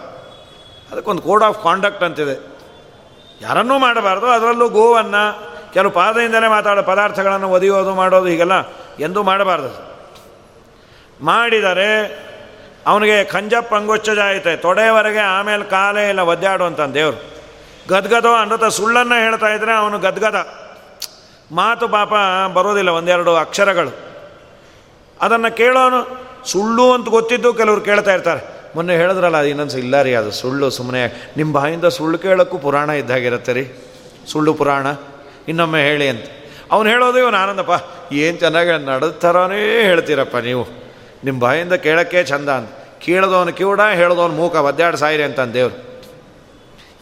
A: ಅದಕ್ಕೊಂದು ಕೋಡ್ ಆಫ್ ಕಾಂಡಕ್ಟ್ ಅಂತಿದೆ. ಯಾರನ್ನೂ ಮಾಡಬಾರ್ದು. ಅದರಲ್ಲೂ ಗೋವನ್ನು ಕೆಲವು ಪಾದದಿಂದಲೇ ಮಾತಾಡೋ ಪದಾರ್ಥಗಳನ್ನು ಒದೆಯೋದು, ಮಾಡೋದು ಹೀಗೆಲ್ಲ ಎಂದೂ ಮಾಡಬಾರ್ದು. ಮಾಡಿದರೆ ಅವನಿಗೆ ಕಂಜಪ್ಪ ಅಂಗೊಚ್ಚಜಾಯಿತೆ ತೊಡೆಯವರೆಗೆ ಆಮೇಲೆ ಕಾಲೇ ಇಲ್ಲ, ಒದ್ದಾಡು ಅಂತ ದೇವರು. ಗದ್ಗದೋ ಅನ್ನತ ಸುಳ್ಳನ್ನು ಹೇಳ್ತಾ ಇದ್ರೆ ಅವನು ಗದ್ಗದ. ಮಾತು ಪಾಪ ಬರೋದಿಲ್ಲ, ಒಂದೆರಡು ಅಕ್ಷರಗಳು. ಅದನ್ನು ಕೇಳೋನು, ಸುಳ್ಳು ಅಂತ ಗೊತ್ತಿದ್ದು ಕೆಲವರು ಕೇಳ್ತಾ ಇರ್ತಾರೆ. ಮೊನ್ನೆ ಹೇಳಿದ್ರಲ್ಲ, ಅದು ಇನ್ನೊಂದು ಇಲ್ಲ ರೀ, ಅದು ಸುಳ್ಳು ಸುಮ್ಮನೆ ನಿಮ್ಮ ಬಾಯಿಂದ ಸುಳ್ಳು ಕೇಳೋಕ್ಕೂ ಪುರಾಣ ಇದ್ದಾಗಿರುತ್ತೆ ರೀ. ಸುಳ್ಳು ಪುರಾಣ. ಇನ್ನೊಮ್ಮೆ ಹೇಳಿ ಅಂತ. ಅವನು ಹೇಳೋದು, ಇವನು ಆನಂದಪ್ಪ, ಏನು ಚೆನ್ನಾಗಿ ನಡೆದ ಹೇಳ್ತೀರಪ್ಪ ನೀವು. ನಿಮ್ಮ ಬಾಯಿಂದ ಕೇಳೋಕ್ಕೆ ಚಂದ ಅಂತ. ಕೇಳದವನು ಕಿವುಡ, ಹೇಳದವನು ಮೂಕ, ಒದ್ದಾಡ್ ಸಾಯಿರಿ ಅಂತ ದೇವ್ರು.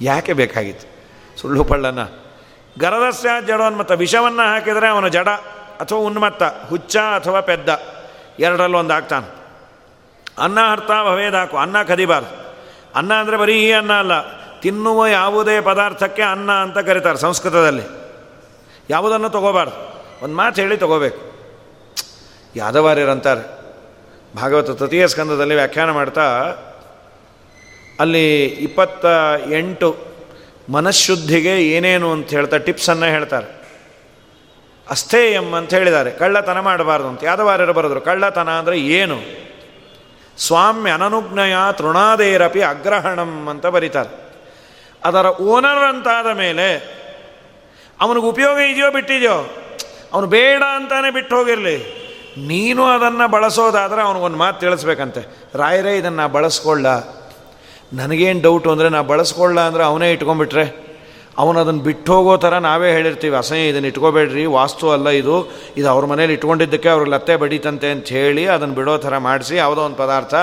A: ಯಾಕೆ ಬೇಕಾಗಿತ್ತು? ಸುಳ್ಳು ಪಳ್ಳನ ಗರದಸ್ಯ ಮತ್ತು ವಿಷವನ್ನು ಹಾಕಿದರೆ ಅವನು ಜಡ ಅಥವಾ ಉನ್ಮತ್ತ, ಹುಚ್ಚ ಅಥವಾ ಪೆದ್ದ. ಎರಡರಲ್ಲಿ ಒಂದು ಆಗ್ತಾನೆ. ಅನ್ನ ಅರ್ಥ ಭವೇದಾಕು ಅನ್ನ ಕದಿಬಾರ್ದು. ಅನ್ನ ಅಂದರೆ ಬರೀ ಈ ಅನ್ನ ಅಲ್ಲ. ತಿನ್ನುವ ಯಾವುದೇ ಪದಾರ್ಥಕ್ಕೆ ಅನ್ನ ಅಂತ ಕರೀತಾರೆ ಸಂಸ್ಕೃತದಲ್ಲಿ. ಯಾವುದನ್ನು ತಗೋಬಾರ್ದು. ಒಂದು ಮಾತು ಹೇಳಿ ತಗೋಬೇಕು. ಯಾದವಾರ್ಯರಂತಾರೆ ಭಾಗವತ ತೃತೀಯ ಸ್ಕಂದದಲ್ಲಿ ವ್ಯಾಖ್ಯಾನ ಮಾಡ್ತಾ, ಅಲ್ಲಿ ಇಪ್ಪತ್ತ ಎಂಟು ಮನಃಶುದ್ಧಿಗೆ ಏನೇನು ಅಂತ ಹೇಳ್ತಾ ಟಿಪ್ಸನ್ನು ಹೇಳ್ತಾರೆ. ಅಸ್ಥೇಯಂ ಅಂತ ಹೇಳಿದ್ದಾರೆ. ಕಳ್ಳತನ ಮಾಡಬಾರ್ದು ಅಂತ. ಯಾದವಾರ್ಯರು ಬರೆದ್ರು, ಕಳ್ಳತನ ಅಂದರೆ ಏನು? ಸ್ವಾಮ್ಯ ಅನನುಜ್ಞಯ ತೃಣಾದೇರಪಿ ಅಗ್ರಹಣಂ ಅಂತ ಬರೀತಾರೆ. ಅದರ ಓನರ್ ಅಂತಾದ ಮೇಲೆ, ಅವನಿಗೆ ಉಪಯೋಗ ಇದೆಯೋ ಬಿಟ್ಟಿದೆಯೋ, ಅವನು ಬೇಡ ಅಂತಾನೆ ಬಿಟ್ಟು ಹೋಗಿರಲಿ. ನೀನು ಅದನ್ನು ಬಳಸೋದಾದರೆ ಅವನಿಗೊಂದು ಮಾತು ತಿಳಿಸ್ಬೇಕಂತೆ. ರಾಯರೇ ಇದನ್ನು ಬಳಸ್ಕೊಳ್ಳ. ನನಗೇನು ಡೌಟು ಅಂದರೆ ನಾ ಬಳಸ್ಕೊಳ್ಳ ಅಂದರೆ ಅವನೇ ಇಟ್ಕೊಂಡ್ಬಿಟ್ರೆ. ಅವನು ಅದನ್ನು ಬಿಟ್ಟು ಹೋಗೋ ಥರ ನಾವೇ ಹೇಳಿರ್ತೀವಿ, ಅಸಹ್ಯ ಇದನ್ನು ಇಟ್ಕೋಬೇಡ್ರಿ, ವಾಸ್ತು ಅಲ್ಲ ಇದು. ಇದು ಅವ್ರ ಮನೇಲಿ ಇಟ್ಕೊಂಡಿದ್ದಕ್ಕೆ ಅವ್ರಿಗೆ ಲತ್ತೆ ಬಡೀತಂತೆ ಅಂತ ಹೇಳಿ ಅದನ್ನು ಬಿಡೋ ಥರ ಮಾಡಿಸಿ, ಯಾವುದೋ ಒಂದು ಪದಾರ್ಥ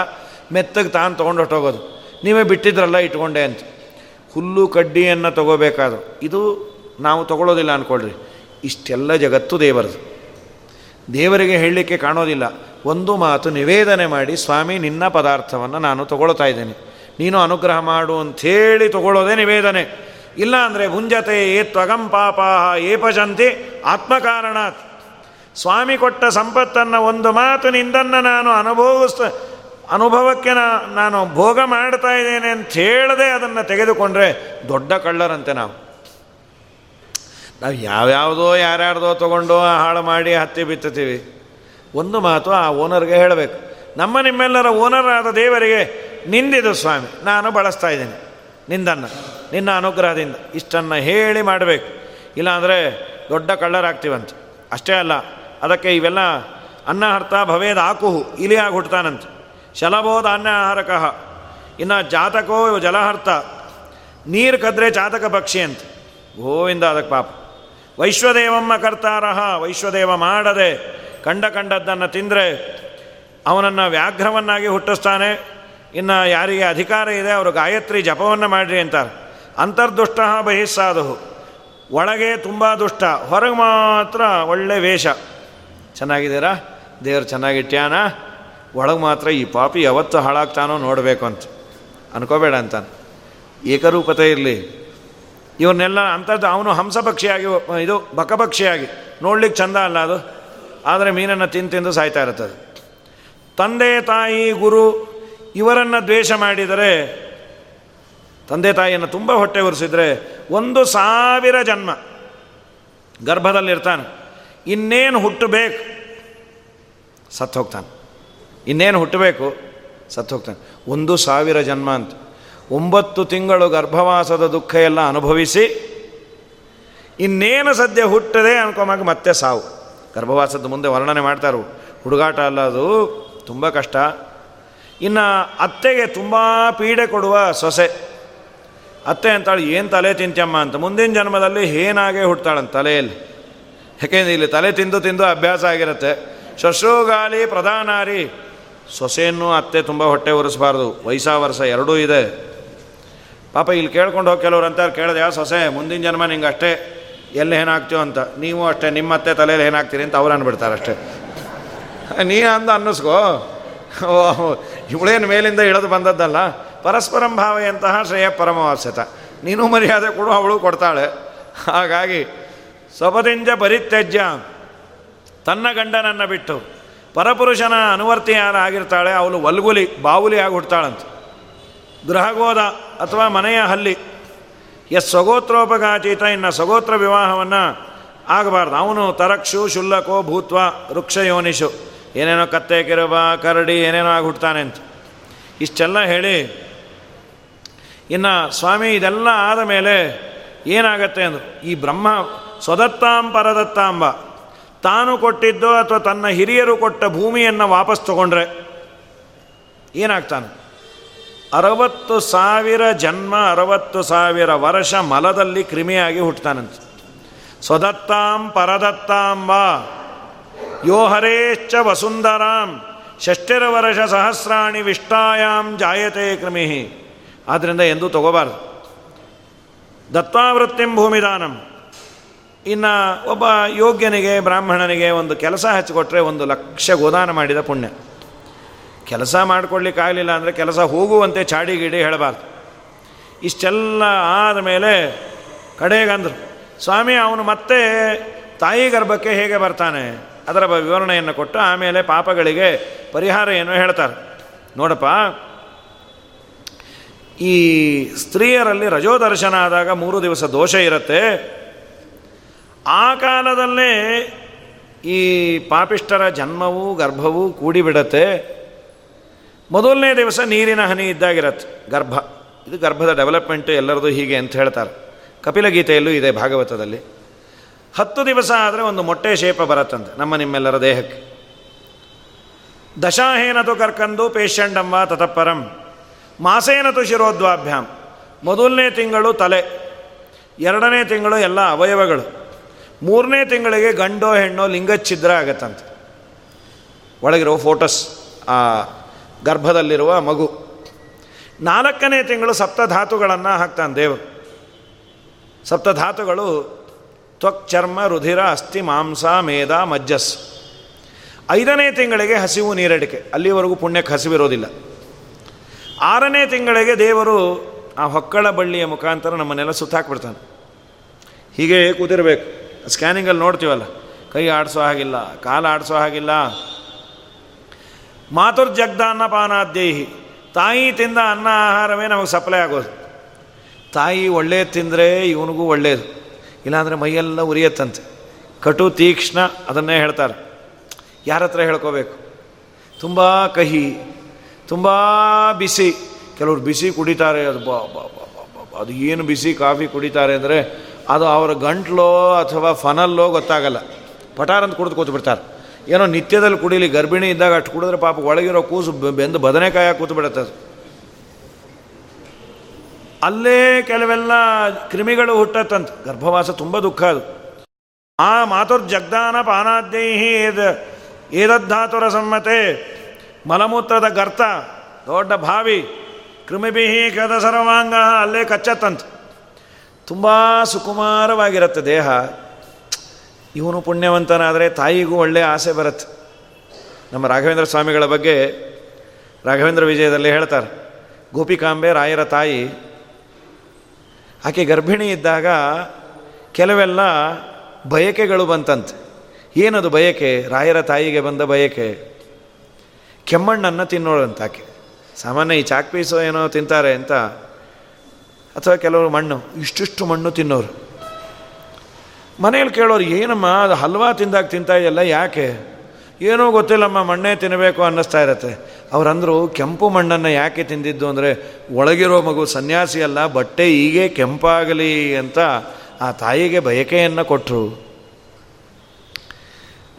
A: ಮೆತ್ತಗೆ ತಾನು ತೊಗೊಂಡು ಹೊಟ್ಟೋಗೋದು ನೀವೇ ಬಿಟ್ಟಿದ್ರಲ್ಲ ಇಟ್ಕೊಂಡೆ ಅಂತ. ಹುಲ್ಲು ಕಡ್ಡಿಯನ್ನು ತಗೋಬೇಕಾದ್ರು. ಇದು ನಾವು ತಗೊಳ್ಳೋದಿಲ್ಲ ಅಂದ್ಕೊಳ್ರಿ ಇಷ್ಟೆಲ್ಲ ಜಗತ್ತು ದೇವರದು. ದೇವರಿಗೆ ಹೇಳಲಿಕ್ಕೆ ಕಾಣೋದಿಲ್ಲ. ಒಂದು ಮಾತು ನಿವೇದನೆ ಮಾಡಿ, ಸ್ವಾಮಿ, ನಿನ್ನ ಪದಾರ್ಥವನ್ನು ನಾನು ತಗೊಳ್ತಾ ಇದ್ದೇನೆ. ನೀನು ಅನುಗ್ರಹ ಮಾಡು ಅಂಥೇಳಿ ತಗೊಳ್ಳೋದೇ ನಿವೇದನೆ. ಇಲ್ಲ ಅಂದರೆ ಭುಂಜತೆ ಏ ತ್ವಗಂ ಪಾಪ ಪಜಂತಿ ಆತ್ಮಕಾರಣಾತ್. ಸ್ವಾಮಿ ಕೊಟ್ಟ ಸಂಪತ್ತನ್ನು ಒಂದು ಮಾತು ನಿಂದನ್ನು ನಾನು ಅನುಭವಿಸ್ ಅನುಭವಕ್ಕೆ ನಾನು ಭೋಗ ಮಾಡ್ತಾ ಇದ್ದೇನೆ ಅಂತ ಹೇಳದೆ ಅದನ್ನು ತೆಗೆದುಕೊಂಡ್ರೆ ದೊಡ್ಡ ಕಳ್ಳರಂತೆ ನಾವು. ನಾವು ಯಾವ್ಯಾವುದೋ ಯಾರ್ಯಾರ್ದೋ ತೊಗೊಂಡು ಹಾಳು ಮಾಡಿ ಹತ್ತಿ ಬಿತ್ತುತ್ತೀವಿ. ಒಂದು ಮಾತು ಆ ಓನರ್ಗೆ ಹೇಳಬೇಕು. ನಮ್ಮ ನಿಮ್ಮೆಲ್ಲರ ಓನರ್ ಆದ ದೇವರಿಗೆ ನಿಂದಿದು ಸ್ವಾಮಿ. ನಾನು ಬಳಸ್ತಾ ಇದ್ದೀನಿ. ನಿಂದನ್ನು, ನಿನ್ನ ಅನುಗ್ರಹದಿಂದ ಇಷ್ಟನ್ನು ಹೇಳಿ ಮಾಡಬೇಕು. ಇಲ್ಲಾಂದರೆ ದೊಡ್ಡ ಕಳ್ಳರಾಗ್ತೀವಂತ. ಅಷ್ಟೇ ಅಲ್ಲ, ಅದಕ್ಕೆ ಇವೆಲ್ಲ ಅನ್ನ ಹರ್ತ ಭವೇದ ಆಕುಹು ಇಲಿಯಾಗಿ ಹುಟ್ಟುತ್ತಾನಂತೆ ಶಲಭೋದ ಅನ್ನ ಆಹಾರಕಃ. ಇನ್ನು ಜಾತಕೋ ಜಲಹರ್ತ, ನೀರು ಕದ್ರೆ ಜಾತಕ ಪಕ್ಷಿ ಅಂತ. ಗೋವಿಂದ ಅದಕ್ಕೆ ಪಾಪ. ವೈಶ್ವದೇವಮ್ಮ ಕರ್ತಾರಹ ವೈಶ್ವದೇವ ಮಾಡದೆ ಕಂಡ ಕಂಡದ್ದನ್ನು ತಿಂದರೆ ಅವನನ್ನು ವ್ಯಾಘ್ರವನ್ನಾಗಿ ಹುಟ್ಟಿಸ್ತಾನೆ. ಇನ್ನು ಯಾರಿಗೆ ಅಧಿಕಾರ ಇದೆ, ಅವರು ಗಾಯತ್ರಿ ಜಪವನ್ನು ಮಾಡಿರಿ ಅಂತಾರೆ. ಅಂತರ್ದುಷ್ಟ ಬಹಿಸ್ಸಾದು ಒಳಗೆ ತುಂಬ ದುಷ್ಟ, ಹೊರಗೆ ಮಾತ್ರ ಒಳ್ಳೆ ವೇಷ. ಚೆನ್ನಾಗಿದ್ದೀರಾ? ದೇವ್ರು ಚೆನ್ನಾಗಿಟ್ಯಾನ? ಒಳಗೆ ಮಾತ್ರ ಈ ಪಾಪಿ ಯಾವತ್ತು ಹಾಳಾಗ್ತಾನೋ ನೋಡಬೇಕು ಅಂತ. ಅನ್ಕೋಬೇಡ ಅಂತಾನೆ. ಏಕರೂಪತೆ ಇರಲಿ. ಇವ್ರನ್ನೆಲ್ಲ ಅಂಥದ್ದು ಅವನು ಹಂಸಪಕ್ಷಿಯಾಗಿ ಇದು ಬಕಪಕ್ಷಿಯಾಗಿ ನೋಡ್ಲಿಕ್ಕೆ ಚಂದ ಅಲ್ಲ ಅದು. ಆದರೆ ಮೀನನ್ನು ತಿಂದು ತಿಂದು ಸಾಯ್ತಾ ಇರುತ್ತದೆ. ತಂದೆ ತಾಯಿ ಗುರು ಇವರನ್ನು ದ್ವೇಷ ಮಾಡಿದರೆ, ತಂದೆ ತಾಯಿಯನ್ನು ತುಂಬ ಹೊಟ್ಟೆ ಉರಿಸಿದರೆ ಒಂದು ಸಾವಿರ ಜನ್ಮ ಗರ್ಭದಲ್ಲಿರ್ತಾನೆ. ಇನ್ನೇನು ಹುಟ್ಟಬೇಕು? ಸತ್ತು ಹೋಗ್ತಾನೆ ಇನ್ನೇನು ಹುಟ್ಟಬೇಕು? ಸತ್ತು ಹೋಗ್ತಾನೆ ಒಂದು ಸಾವಿರ ಜನ್ಮ ಅಂತ. ಒಂಬತ್ತು ತಿಂಗಳು ಗರ್ಭವಾಸದ ದುಃಖ ಎಲ್ಲ ಅನುಭವಿಸಿ, ಇನ್ನೇನು ಸದ್ಯ ಹುಟ್ಟದೆ ಅನ್ಕೊಂಬಾಗ ಮತ್ತೆ ಸಾವು. ಗರ್ಭವಾಸದ ಮುಂದೆ ವರ್ಣನೆ ಮಾಡ್ತಾರು ಹುಡುಗಾಟ ಅಲ್ಲ ಅದು, ತುಂಬ ಕಷ್ಟ. ಇನ್ನು ಅತ್ತೆಗೆ ತುಂಬ ಪೀಡೆ ಕೊಡುವ ಸೊಸೆ. ಅತ್ತೆ ಅಂತಾಳು, ಏನು ತಲೆ ತಿಂತಮ್ಮ ಅಂತ. ಮುಂದಿನ ಜನ್ಮದಲ್ಲಿ ಏನಾಗೇ ಹುಡ್ತಾಳಂತ ತಲೆಯಲ್ಲಿ. ಯಾಕೆಂದ್ರೆ ಇಲ್ಲಿ ತಲೆ ತಿಂದು ತಿಂದು ಅಭ್ಯಾಸ ಆಗಿರುತ್ತೆ. ಶಶ್ರುಗಾಲಿ ಪ್ರಧಾನಾರಿ. ಸೊಸೆಯನ್ನು ಅತ್ತೆ ತುಂಬ ಹೊಟ್ಟೆ ಒರೆಸಬಾರ್ದು. ವಯಸ್ಸಾ ವರ್ಷ ಎರಡೂ ಇದೆ. ಪಾಪ ಇಲ್ಲಿ ಕೇಳ್ಕೊಂಡು ಹೋಗಿ ಕೆಲವ್ರು ಅಂತಾರೆ ಕೇಳಿದೆ ಯಾವ ಸೊಸೆ, ಮುಂದಿನ ಜನ್ಮ ನಿಂಗೆ ಅಷ್ಟೇ, ಎಲ್ಲಿ ಏನಾಗ್ತೀವೋ ಅಂತ. ನೀವು ಅಷ್ಟೇ, ನಿಮ್ಮತ್ತೆ ತಲೆಯಲ್ಲಿ ಏನಾಗ್ತೀರಿ? ಅಂತ ಅವ್ರು ಅಂದ್ಬಿಡ್ತಾರೆ ಅಷ್ಟೇ. ನೀ ಅಂದ ಅನ್ನಿಸ್ಕೋ. ಇವಳೇನು ಮೇಲಿಂದ ಇಳಿದು ಬಂದದ್ದಲ್ಲ. ಪರಸ್ಪರಂ ಭಾವೆಯಂತಹ ಶ್ರೇಯ ಪರಮವಾಸ್ಯತ. ನೀನು ಮರ್ಯಾದೆ ಕೊಡು, ಅವಳು ಕೊಡ್ತಾಳೆ. ಹಾಗಾಗಿ, ಸೊಬದಿಂಜ ಪರಿತ್ಯಜ್ಯ. ತನ್ನ ಗಂಡನನ್ನು ಬಿಟ್ಟು ಪರಪುರುಷನ ಅನುವರ್ತಿ ಯಾರು ಆಗಿರ್ತಾಳೆ, ಅವಳು ವಲ್ಗುಲಿ ಬಾವುಲಿ ಆಗಿ ಹುಡ್ತಾಳಂತ ಗೃಹಗೋದ ಅಥವಾ ಮನೆಯ ಹಲ್ಲಿ. ಎಸ್ ಸ್ವಗೋತ್ರೋಪಗಾಚೀತ ಇನ್ನು ಸ್ವಗೋತ್ರ ವಿವಾಹವನ್ನು ಆಗಬಾರ್ದು. ಅವನು ತರಕ್ಷು, ಶುಲ್ಲಕೋ, ಭೂತ್ವ ವೃಕ್ಷಯೋನಿಷು ಏನೇನೋ ಕತ್ತೆ, ಕಿರುಬ, ಕರಡಿ, ಏನೇನೋ ಆಗಿಬಿಡ್ತಾನೆ ಅಂತ ಇಷ್ಟೆಲ್ಲ ಹೇಳಿ, ಇನ್ನು ಸ್ವಾಮಿ ಇದೆಲ್ಲ ಆದ ಮೇಲೆ ಏನಾಗತ್ತೆ ಅಂದರು, ಈ ಬ್ರಹ್ಮ ಸ್ವದತ್ತಾಂ ಪರದತ್ತಾಂಬ. ತಾನು ಕೊಟ್ಟಿದ್ದು ಅಥವಾ ತನ್ನ ಹಿರಿಯರು ಕೊಟ್ಟ ಭೂಮಿಯನ್ನು ವಾಪಸ್ ತಗೊಂಡ್ರೆ ಏನಾಗ್ತಾನೆ? ಅರವತ್ತು ಸಾವಿರ ಜನ್ಮ, ಅರವತ್ತು ಸಾವಿರ ವರ್ಷ ಮಲದಲ್ಲಿ ಕ್ರಿಮಿಯಾಗಿ ಹುಟ್ಟುತ್ತಾನಂತ ಸ್ವದತ್ತಾಂ ಪರದತ್ತಾಂಬ ಯೋ ಹರೇಶ್ಚ ವಸುಂಧರಾಂ. ಷಷ್ಠಿರವರ್ಷ ಸಹಸ್ರಾಣಿ ವಿಷ್ಟಾಯಾಮ್ ಜಾಯತೆ ಕ್ರಿಮಿ ಆದ್ದರಿಂದ ಎಂದೂ ತಗೋಬಾರ್ದು. ದತ್ತಾವೃತ್ತಿಂ ಭೂಮಿದಾನಂ. ಇನ್ನು ಒಬ್ಬ ಯೋಗ್ಯನಿಗೆ, ಬ್ರಾಹ್ಮಣನಿಗೆ ಒಂದು ಕೆಲಸ ಹಚ್ಚಿಕೊಟ್ರೆ ಒಂದು ಲಕ್ಷ ಗೋದಾನ ಮಾಡಿದ ಪುಣ್ಯ. ಕೆಲಸ ಮಾಡ್ಕೊಳ್ಳಿಕ್ಕಾಗಲಿಲ್ಲ ಅಂದರೆ ಕೆಲಸ ಹೋಗುವಂತೆ ಚಾಡಿ ಗಿಡಿ ಹೇಳಬಾರ್ದು. ಇಷ್ಟೆಲ್ಲ ಆದಮೇಲೆ ಕಡೆಗಂದರು, ಸ್ವಾಮಿ, ಅವನು ಮತ್ತೆ ತಾಯಿ ಗರ್ಭಕ್ಕೆ ಹೇಗೆ ಬರ್ತಾನೆ? ಅದರ ವಿವರಣೆಯನ್ನು ಕೊಟ್ಟು ಆಮೇಲೆ ಪಾಪಗಳಿಗೆ ಪರಿಹಾರ ಏನು ಹೇಳ್ತಾರೆ. ನೋಡಪ್ಪ, ಈ ಸ್ತ್ರೀಯರಲ್ಲಿ ರಜೋದರ್ಶನ ಆದಾಗ ಮೂರು ದಿವಸ ದೋಷ ಇರುತ್ತೆ. ಆ ಕಾಲದಲ್ಲೇ ಈ ಪಾಪಿಷ್ಟರ ಜನ್ಮವೂ ಗರ್ಭವೂ ಕೂಡಿಬಿಡತ್ತೆ. ಮೊದಲನೇ ದಿವಸ ನೀರಿನ ಹನಿ ಇದ್ದಾಗಿರತ್ತೆ. ಗರ್ಭ. ಇದು ಗರ್ಭದ ಡೆವಲಪ್ಮೆಂಟು ಎಲ್ಲರದು ಹೀಗೆ ಅಂತ ಹೇಳ್ತಾರೆ. ಕಪಿಲಗೀತೆಯಲ್ಲೂ ಇದೆ ಭಾಗವತದಲ್ಲಿ. ಹತ್ತು ದಿವಸ ಆದರೆ ಒಂದು ಮೊಟ್ಟೆ ಶೇಪ ಬರತ್ತಂತೆ ನಮ್ಮ ನಿಮ್ಮೆಲ್ಲರ ದೇಹಕ್ಕೆ. ದಶಾಹೇನತು ಕರ್ಕಂದು ಪೇಷಂಡಂಬ ತತಪರಂ. ಮಾಸೇನತು ಶಿರೋದ್ವಾಭ್ಯಾಮ್ ಮೊದಲನೇ ತಿಂಗಳು ತಲೆ. ಎರಡನೇ ತಿಂಗಳು ಎಲ್ಲ ಅವಯವಗಳು. ಮೂರನೇ ತಿಂಗಳಿಗೆ ಗಂಡೋ ಹೆಣ್ಣೋ ಲಿಂಗಚ್ಛಿದ್ರ ಆಗತ್ತಂತೆ. ಒಳಗಿರೋ ಫೋಟೋಸ್ ಆ ಗರ್ಭದಲ್ಲಿರುವ ಮಗು. ನಾಲ್ಕನೇ ತಿಂಗಳು ಸಪ್ತಧಾತುಗಳನ್ನು ಹಾಕ್ತಾನೆ ದೇವರು. ಸಪ್ತಧಾತುಗಳು ತ್ವಕ್, ಚರ್ಮ, ರುಧಿರ, ಅಸ್ಥಿ, ಮಾಂಸ, ಮೇದ, ಮಜ್ಜಸ್. ಐದನೇ ತಿಂಗಳಿಗೆ ಹಸಿವು ನೀರಡಿಕೆ ಅಲ್ಲಿವರೆಗೂ ಪುಣ್ಯಕ್ಕೆ ಹಸಿವಿರೋದಿಲ್ಲ. ಆರನೇ ತಿಂಗಳಿಗೆ ದೇವರು ಆ ಹೊಕ್ಕಳ ಬಳ್ಳಿಯ ಮುಖಾಂತರ ನಮ್ಮನ್ನೆಲ್ಲ ಸುತ್ತಾಕ್ಬಿಡ್ತಾನೆ ಹೀಗೆ ಕೂತಿರಬೇಕು. ಸ್ಕ್ಯಾನಿಂಗಲ್ಲಿ ನೋಡ್ತೀವಲ್ಲ, ಕೈ ಆಡಿಸೋ ಹಾಗಿಲ್ಲ, ಕಾಲು ಆಡಿಸೋ ಹಾಗಿಲ್ಲ ಮಾತುರ್ಜಗ್ದಾನ್ನ ಪಾನಾದ್ಯೈಹಿ ತಾಯಿ ತಿಂದ ಅನ್ನ ಆಹಾರವೇ ನಮಗೆ ಸಪ್ಲೈ ಆಗೋದು. ತಾಯಿ ಒಳ್ಳೇದು ತಿಂದರೆ ಇವನಿಗೂ ಒಳ್ಳೆಯದು ಇಲ್ಲಾಂದರೆ ಮೈಯೆಲ್ಲ ಉರಿಯತ್ತಂತೆ. ಕಟು, ತೀಕ್ಷ್ಣ ಅದನ್ನೇ ಹೇಳ್ತಾರೆ. ಯಾರ ಹತ್ರ ಹೇಳ್ಕೋಬೇಕು? ತುಂಬ ಕಹಿ, ತುಂಬ ಬಿಸಿ. ಕೆಲವರು ಬಿಸಿ ಕುಡಿತಾರೆ, ಅದು ಬಾ ಬಾ ಅದು ಏನು ಬಿಸಿ ಕಾಫಿ ಕುಡಿತಾರೆ ಅಂದರೆ ಅದು ಅವರ ಗಂಟ್ಲೋ ಅಥವಾ ಫನಲ್ಲೋ ಗೊತ್ತಾಗಲ್ಲ. ಪಟಾರಂತ ಕುಡಿದು ಕೂತು ಬಿಡ್ತಾರೆ ಏನೋ ನಿತ್ಯದಲ್ಲಿ ಕುಡಿಲಿ, ಗರ್ಭಿಣಿ ಇದ್ದಾಗ ಅಷ್ಟು ಕುಡಿದ್ರೆ ಪಾಪ ಒಳಗಿರೋ ಕೂಸು ಬೆಂದು ಬದನೆಕಾಯ ಕೂತು ಬಿಡುತ್ತೆ ಅದು. ಅಲ್ಲೇ ಕೆಲವೆಲ್ಲ ಕ್ರಿಮಿಗಳು ಹುಟ್ಟತ್ತಂತ. ಗರ್ಭವಾಸ ತುಂಬ ದುಃಖ ಅದು. ಆ ಮಾತುರ್ ಜಗ್ದಾನ ಪಾನಾದ್ಯೈಹಿ ಏದದ್ಧಾತುರ ಸಮ್ಮತೆ. ಮಲಮೂತ್ರದ ಗರ್ತ, ದೊಡ್ಡ ಭಾವಿ ಕ್ರಿಮಿಬಿಹಿ ಕದ ಸರ್ವಾಂಗ ಅಲ್ಲೇ ಕಚ್ಚತ್ತಂತ. ತುಂಬ ಸುಕುಮಾರವಾಗಿರುತ್ತೆ ದೇಹ. ಇವನು ಪುಣ್ಯವಂತನಾದರೆ ತಾಯಿಗೂ ಒಳ್ಳೆಯ ಆಸೆ ಬರುತ್ತೆ. ನಮ್ಮ ರಾಘವೇಂದ್ರ ಸ್ವಾಮಿಗಳ ಬಗ್ಗೆ ರಾಘವೇಂದ್ರ ವಿಜಯದಲ್ಲಿ ಹೇಳ್ತಾರೆ. ಗೋಪಿಕಾಂಬೆ ರಾಯರ ತಾಯಿ. ಆಕೆ ಗರ್ಭಿಣಿ ಇದ್ದಾಗ ಕೆಲವೆಲ್ಲ ಬಯಕೆಗಳು ಬಂತಂತೆ. ಏನದು ಬಯಕೆ? ರಾಯರ ತಾಯಿಗೆ ಬಂದ ಬಯಕೆ. ಕೆಮ್ಮಣ್ಣನ್ನು ತಿನ್ನೋಳಂತ ಆಕೆ. ಸಾಮಾನ್ಯ ಈ ಚಾಕ್ ಪೀಸು ಏನೋ ತಿಂತಾರೆ ಅಂತ. ಅಥವಾ ಕೆಲವರು ಮಣ್ಣು, ಇಷ್ಟಿಷ್ಟು ಮಣ್ಣು ತಿನ್ನೋರು. ಮನೇಲಿ ಕೇಳೋರು, ಏನಮ್ಮ, ಅದು ಹಲ್ವಾ ತಿಂದಾಗ ತಿಂತಾ ಇದೆಯಲ್ಲ, ಯಾಕೆ? ಏನೋ ಗೊತ್ತಿಲ್ಲಮ್ಮ, ಮಣ್ಣೇ ತಿನ್ನಬೇಕು ಅನ್ನಿಸ್ತಾ ಇರತ್ತೆ. ಅವರಂದರು, ಕೆಂಪು ಮಣ್ಣನ್ನು ಯಾಕೆ ತಿಂದಿದ್ದು? ಅಂದರೆ, ಒಳಗಿರೋ ಮಗು ಸನ್ಯಾಸಿ ಅಲ್ಲ, ಬಟ್ಟೆ ಹೀಗೆ ಕೆಂಪಾಗಲಿ ಅಂತ ಆ ತಾಯಿಗೆ ಬಯಕೆಯನ್ನು ಕೊಟ್ಟರು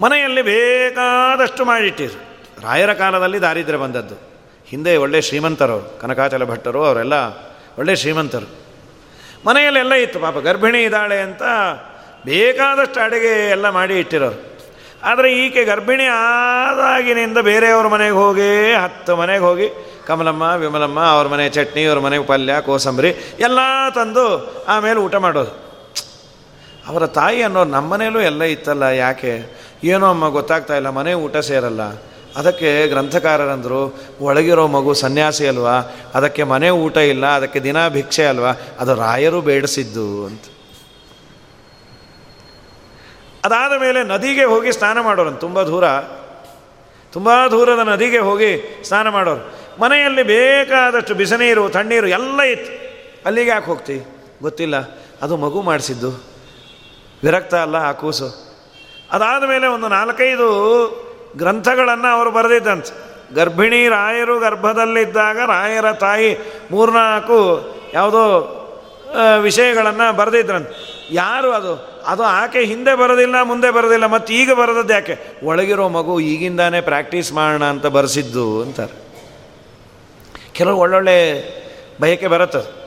A: ಮನೆಯಲ್ಲಿ ಬೇಕಾದಷ್ಟು ಮಾಡಿಟ್ಟಿರು ರಾಯರ ಕಾಲದಲ್ಲಿ ದಾರಿದ್ರ್ಯ ಬಂದದ್ದು. ಹಿಂದೆ ಒಳ್ಳೆ ಶ್ರೀಮಂತರು, ಕನಕಾಚಲ ಭಟ್ಟರು, ಅವರೆಲ್ಲ ಒಳ್ಳೆ ಶ್ರೀಮಂತರು. ಮನೆಯಲ್ಲೆಲ್ಲ ಇತ್ತು, ಪಾಪ ಗರ್ಭಿಣಿ ಇದ್ದಾಳೆ ಅಂತ ಬೇಕಾದಷ್ಟು ಅಡುಗೆ ಎಲ್ಲ ಮಾಡಿ ಇಟ್ಟಿರೋರು. ಆದರೆ ಈಕೆ ಗರ್ಭಿಣಿ ಆದಾಗಿನಿಂದ ಬೇರೆಯವ್ರ ಮನೆಗೆ ಹೋಗಿ ಹತ್ತು ಮನೆಗೆ ಹೋಗಿ ಕಮಲಮ್ಮ, ವಿಮಲಮ್ಮ, ಅವ್ರ ಮನೆ ಚಟ್ನಿ, ಅವ್ರ ಮನೆಗೆ ಪಲ್ಯ, ಕೋಸಂಬರಿ ಎಲ್ಲ ತಂದು ಆಮೇಲೆ ಊಟ ಮಾಡೋದು. ಅವರ ತಾಯಿ ಅನ್ನೋರು ನಮ್ಮ ಮನೇಲೂ ಎಲ್ಲ ಇತ್ತಲ್ಲ, ಯಾಕೆ? ಏನೋ ಅಮ್ಮ ಗೊತ್ತಾಗ್ತಾ ಇಲ್ಲ, ಮನೆ ಊಟ ಸೇರಲ್ಲ. ಅದಕ್ಕೆ ಗ್ರಂಥಕಾರರಂದರು, ಒಳಗಿರೋ ಮಗು ಸನ್ಯಾಸಿ ಅಲ್ವಾ? ಅದಕ್ಕೆ ಮನೆ ಊಟ ಇಲ್ಲ, ಅದಕ್ಕೆ ದಿನ ಭಿಕ್ಷೆ ಅಲ್ವಾ? ಅದು ರಾಯರು ಬೇಡಿಸಿದ್ದು ಅಂತ. ಅದಾದ ಮೇಲೆ ನದಿಗೆ ಹೋಗಿ ಸ್ನಾನ ಮಾಡೋರು. ತುಂಬ ದೂರ. ತುಂಬ ದೂರದ ನದಿಗೆ ಹೋಗಿ ಸ್ನಾನ ಮಾಡೋರು. ಮನೆಯಲ್ಲಿ ಬೇಕಾದಷ್ಟು ಬಿಸಿನೀರು, ತಣ್ಣೀರು ಎಲ್ಲ ಇತ್ತು. ಅಲ್ಲಿಗೆ ಯಾಕೆ ಹೋಗ್ತಿ? ಗೊತ್ತಿಲ್ಲ. ಅದು ಮಗು ಮಾಡಿಸಿದ್ದು. ವಿರಕ್ತ ಅಲ್ಲ, ಆ ಕೂಸು. ಅದಾದ ಮೇಲೆ ಒಂದು ನಾಲ್ಕೈದು ಗ್ರಂಥಗಳನ್ನು ಅವರು ಬರೆದಿದ್ದಂತೆ. ಗರ್ಭಿಣಿ ರಾಯರು ಗರ್ಭದಲ್ಲಿದ್ದಾಗ ರಾಯರ ತಾಯಿ ಮೂರ್ನಾಲ್ಕು ಯಾವುದೋ ವಿಷಯಗಳನ್ನು ಬರೆದಿದ್ರಂತೆ. ಯಾರು ಅದು? ಅದು ಆಕೆ ಹಿಂದೆ ಬರೋದಿಲ್ಲ, ಮುಂದೆ ಬರೋದಿಲ್ಲ, ಮತ್ತು ಈಗ ಬರೋದದ್ದು ಯಾಕೆ? ಒಳಗಿರೋ ಮಗು ಈಗಿಂದಾನೇ ಪ್ರಾಕ್ಟೀಸ್ ಮಾಡೋಣ ಅಂತ ಬರೆಸಿದ್ದು ಅಂತಾರೆ. ಕೆಲವು ಒಳ್ಳೊಳ್ಳೆ ಬಯಕೆ ಬರುತ್ತದು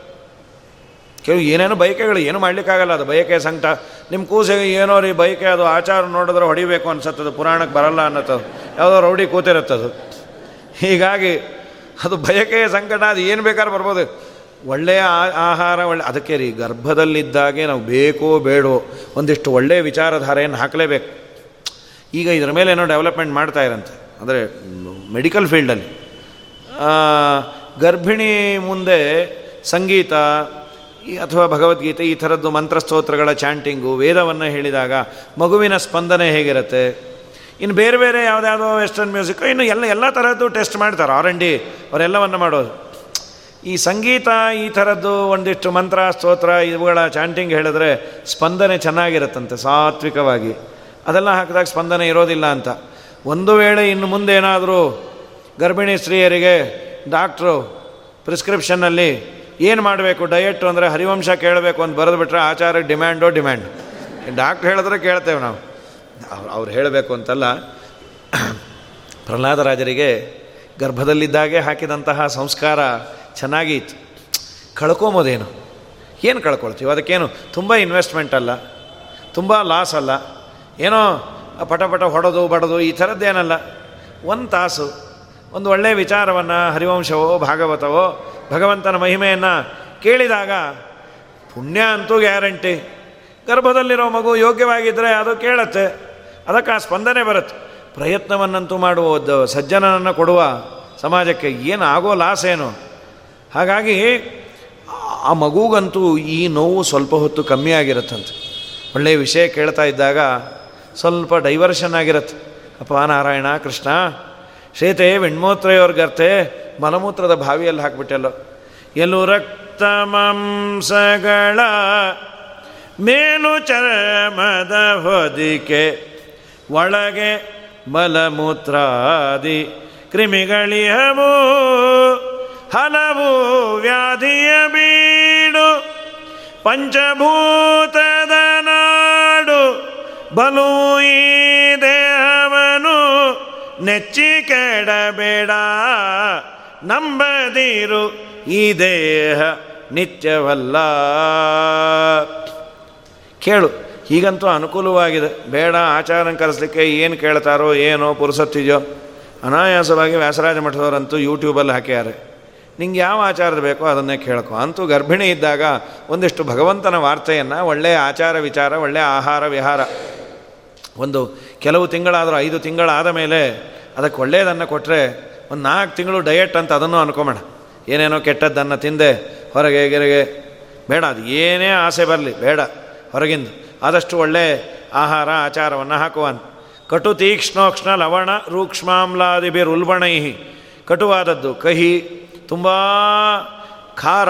A: ಕೆಲವು ಏನೇನೋ ಬಯಕೆಗಳು, ಏನು ಮಾಡಲಿಕ್ಕಾಗಲ್ಲ ಅದು. ಬಯಕೆ ಸಂಕಟ. ನಿಮ್ಮ ಕೂಸಿಗೆ ಏನೋ ರೀ ಬಯಕೆ, ಅದು ಆಚಾರ ನೋಡಿದ್ರೆ ಹೊಡಿಬೇಕು ಅನ್ಸತ್ತದು ಪುರಾಣಕ್ಕೆ ಬರಲ್ಲ ಅನ್ನತ್ತದು ಯಾವುದೋ ರೌಡಿ ಕೂತಿರುತ್ತದು ಹೀಗಾಗಿ ಅದು ಬಯಕೆಯ ಸಂಕಟ, ಅದು ಏನು ಬೇಕಾದ್ರೂ ಬರ್ಬೋದು. ಒಳ್ಳೆಯ ಆಹಾರ, ಒಳ್ಳೆ ಅದಕ್ಕೆ ರೀ, ಗರ್ಭದಲ್ಲಿದ್ದಾಗೆ ನಾವು ಬೇಕೋ ಬೇಡೋ ಒಂದಿಷ್ಟು ಒಳ್ಳೆಯ ವಿಚಾರಧಾರೆಯನ್ನು ಹಾಕಲೇಬೇಕು. ಈಗ ಇದರ ಮೇಲೆ ಏನೋ ಡೆವಲಪ್ಮೆಂಟ್ ಮಾಡ್ತಾ ಇರಂತೆ. ಅಂದರೆ ಮೆಡಿಕಲ್ ಫೀಲ್ಡಲ್ಲಿ ಗರ್ಭಿಣಿ ಮುಂದೆ ಸಂಗೀತ ಅಥವಾ ಭಗವದ್ಗೀತೆ, ಈ ಥರದ್ದು ಮಂತ್ರಸ್ತೋತ್ರಗಳ ಚಾಂಟಿಂಗು ವೇದವನ್ನು ಹೇಳಿದಾಗ ಮಗುವಿನ ಸ್ಪಂದನೆ ಹೇಗಿರುತ್ತೆ? ಇನ್ನು ಬೇರೆ ಬೇರೆ ಯಾವುದ್ಯಾವುದೋ ವೆಸ್ಟರ್ನ್ ಮ್ಯೂಸಿಕ್ ಇನ್ನು ಎಲ್ಲ ಎಲ್ಲ ಥರದ್ದು ಟೆಸ್ಟ್ ಮಾಡ್ತಾರೆ. ಆರ್ ಅವರೆಲ್ಲವನ್ನು ಮಾಡೋದು. ಈ ಸಂಗೀತ ಈ ಥರದ್ದು ಒಂದಿಷ್ಟು ಮಂತ್ರ, ಸ್ತೋತ್ರ, ಇವುಗಳ ಚಾಂಟಿಂಗ್ ಹೇಳಿದ್ರೆ ಸ್ಪಂದನೆ ಚೆನ್ನಾಗಿರುತ್ತಂತೆ ಸಾತ್ವಿಕವಾಗಿ. ಅದೆಲ್ಲ ಹಾಕಿದಾಗ ಸ್ಪಂದನೆ ಇರೋದಿಲ್ಲ ಅಂತ. ಒಂದು ವೇಳೆ ಇನ್ನು ಮುಂದೆ ಏನಾದರೂ ಗರ್ಭಿಣಿ ಸ್ತ್ರೀಯರಿಗೆ ಡಾಕ್ಟ್ರು ಪ್ರಿಸ್ಕ್ರಿಪ್ಷನ್ನಲ್ಲಿ ಏನು ಮಾಡಬೇಕು, ಡಯೆಟ್ ಅಂದರೆ ಹರಿವಂಶ ಕೇಳಬೇಕು ಅಂತ ಬರೆದು ಬಿಟ್ರೆ ಆಚಾರಕ್ಕೆ ಡಿಮ್ಯಾಂಡೋ ಡಿಮ್ಯಾಂಡ್. ಡಾಕ್ಟ್ರು ಹೇಳಿದ್ರೆ ಕೇಳ್ತೇವೆ ನಾವು. ಅವ್ರು ಅವ್ರು ಹೇಳಬೇಕು ಅಂತಲ್ಲ. ಪ್ರಹ್ಲಾದರಾಜರಿಗೆ ಗರ್ಭದಲ್ಲಿದ್ದಾಗೆ ಹಾಕಿದಂತಹ ಸಂಸ್ಕಾರ ಚೆನ್ನಾಗಿತ್ತು ಕಳ್ಕೊಂಬೋದೇನು? ಏನು ಕಳ್ಕೊಳ್ತೀವಿ? ಅದಕ್ಕೇನು ತುಂಬ ಇನ್ವೆಸ್ಟ್ಮೆಂಟ್ ಅಲ್ಲ. ತುಂಬ ಲಾಸ್ ಅಲ್ಲ. ಏನೋ ಪಟ ಪಟ ಹೊಡೆದು, ಬಡದು, ಈ ಥರದ್ದೇನಲ್ಲ. ಒಂದು ತಾಸು, ಒಂದು ಒಳ್ಳೆಯ ವಿಚಾರವನ್ನು ಹರಿವಂಶವೋ, ಭಾಗವತವೋ, ಭಗವಂತನ ಮಹಿಮೆಯನ್ನು ಕೇಳಿದಾಗ ಪುಣ್ಯ ಅಂತೂ ಗ್ಯಾರಂಟಿ. ಗರ್ಭದಲ್ಲಿರೋ ಮಗು ಯೋಗ್ಯವಾಗಿದ್ದರೆ ಅದು ಕೇಳತ್ತೆ. ಅದಕ್ಕೆ ಆ ಸ್ಪಂದನೆ ಬರುತ್ತೆ. ಪ್ರಯತ್ನವನ್ನಂತೂ ಮಾಡುವ ಸಜ್ಜನನನ್ನು ಕೊಡುವ ಸಮಾಜಕ್ಕೆ ಏನು ಆಗೋ ಲಾಸ್ ಏನು? ಹಾಗಾಗಿ ಆ ಮಗುಗಂತೂ ಈ ನೋವು ಸ್ವಲ್ಪ ಹೊತ್ತು ಕಮ್ಮಿ ಆಗಿರುತ್ತಂತೆ. ಒಳ್ಳೆಯ ವಿಷಯ ಕೇಳ್ತಾ ಇದ್ದಾಗ ಸ್ವಲ್ಪ ಡೈವರ್ಷನ್ ಆಗಿರುತ್ತೆ. ಅಪ್ಪ ನಾರಾಯಣ, ಕೃಷ್ಣ, ಶ್ವೇತೆ ವಿಣ್ಮೂತ್ರಯೋರ್ಗರ್ತೆ ಮಲಮೂತ್ರದ ಬಾವಿಯಲ್ಲಿ ಹಾಕ್ಬಿಟ್ಟೆಲ್ಲೋ. ಎಲ್ಲೂ ರಕ್ತ ಮಾಂಸಗಳ ಮೇನು ಚರಮದ ಹೊದಿಕೆ, ಒಳಗೆ ಮಲಮೂತ್ರಾದಿ ಕ್ರಿಮಿಗಳಿಹವು ಹಲವು ವ್ಯಾಧಿಯ ಬೀಡು, ಪಂಚಭೂತದ ನಾಡು ಬಲು ಈ ದೇಹವನು ನೆಚ್ಚಿ ಕೆಡಬೇಡ. ನಂಬದಿರು ಈ ದೇಹ ನಿತ್ಯವಲ್ಲ. ಕೇಳು, ಹೀಗಂತೂ ಅನುಕೂಲವಾಗಿದೆ. ಬೇಡ ಆಚಾರ ಕರೆಸ್ಲಿಕ್ಕೆ ಏನು ಕೇಳ್ತಾರೋ, ಏನೋ ಪುರುಸತ್ತಿದೆಯೋ. ಅನಾಯಾಸವಾಗಿ ವ್ಯಾಸರಾಜ ಮಠದವರಂತೂ ಯೂಟ್ಯೂಬಲ್ಲಿ ಹಾಕ್ಯಾರೆ. ನಿಂಗೆ ಯಾವ ಆಚಾರದ ಬೇಕೋ ಅದನ್ನೇ ಕೇಳ್ಕೊ. ಅಂತೂ ಗರ್ಭಿಣಿ ಇದ್ದಾಗ ಒಂದಿಷ್ಟು ಭಗವಂತನ ವಾರ್ತೆಯನ್ನು ಒಳ್ಳೆಯ ಆಚಾರ ವಿಚಾರ ಒಳ್ಳೆಯ ಆಹಾರ ವಿಹಾರ. ಒಂದು ಕೆಲವು ತಿಂಗಳಾದರೂ ಐದು ತಿಂಗಳಾದ ಮೇಲೆ ಅದಕ್ಕೆ ಒಳ್ಳೆಯದನ್ನು ಕೊಟ್ಟರೆ ಒಂದು ನಾಲ್ಕು ತಿಂಗಳು ಡಯಟ್ ಅಂತ ಅದನ್ನು ಅನ್ಕೊಂಬೋಣ ಏನೇನೋ ಕೆಟ್ಟದ್ದನ್ನು ತಿಂದೆ, ಹೊರಗೆ ಗಿರಗೆ. ಬೇಡ, ಅದು ಏನೇ ಆಸೆ ಬರಲಿ, ಬೇಡ. ಹೊರಗಿಂದ. ಆದಷ್ಟು ಒಳ್ಳೆ ಆಹಾರ, ಆಚಾರವನ್ನು ಹಾಕುವನ್. ಕಟು ತೀಕ್ಷ್ಣೋಕ್ಷ್ಣ ಲವಣ ರೂಕ್ಷ್ಮಾಮ್ಲಾದಿಬಿರ್ ಉಲ್ಬಣೈಹಿ ಕಟುವಾದದ್ದು ಕಹಿ ತುಂಬ ಖಾರ,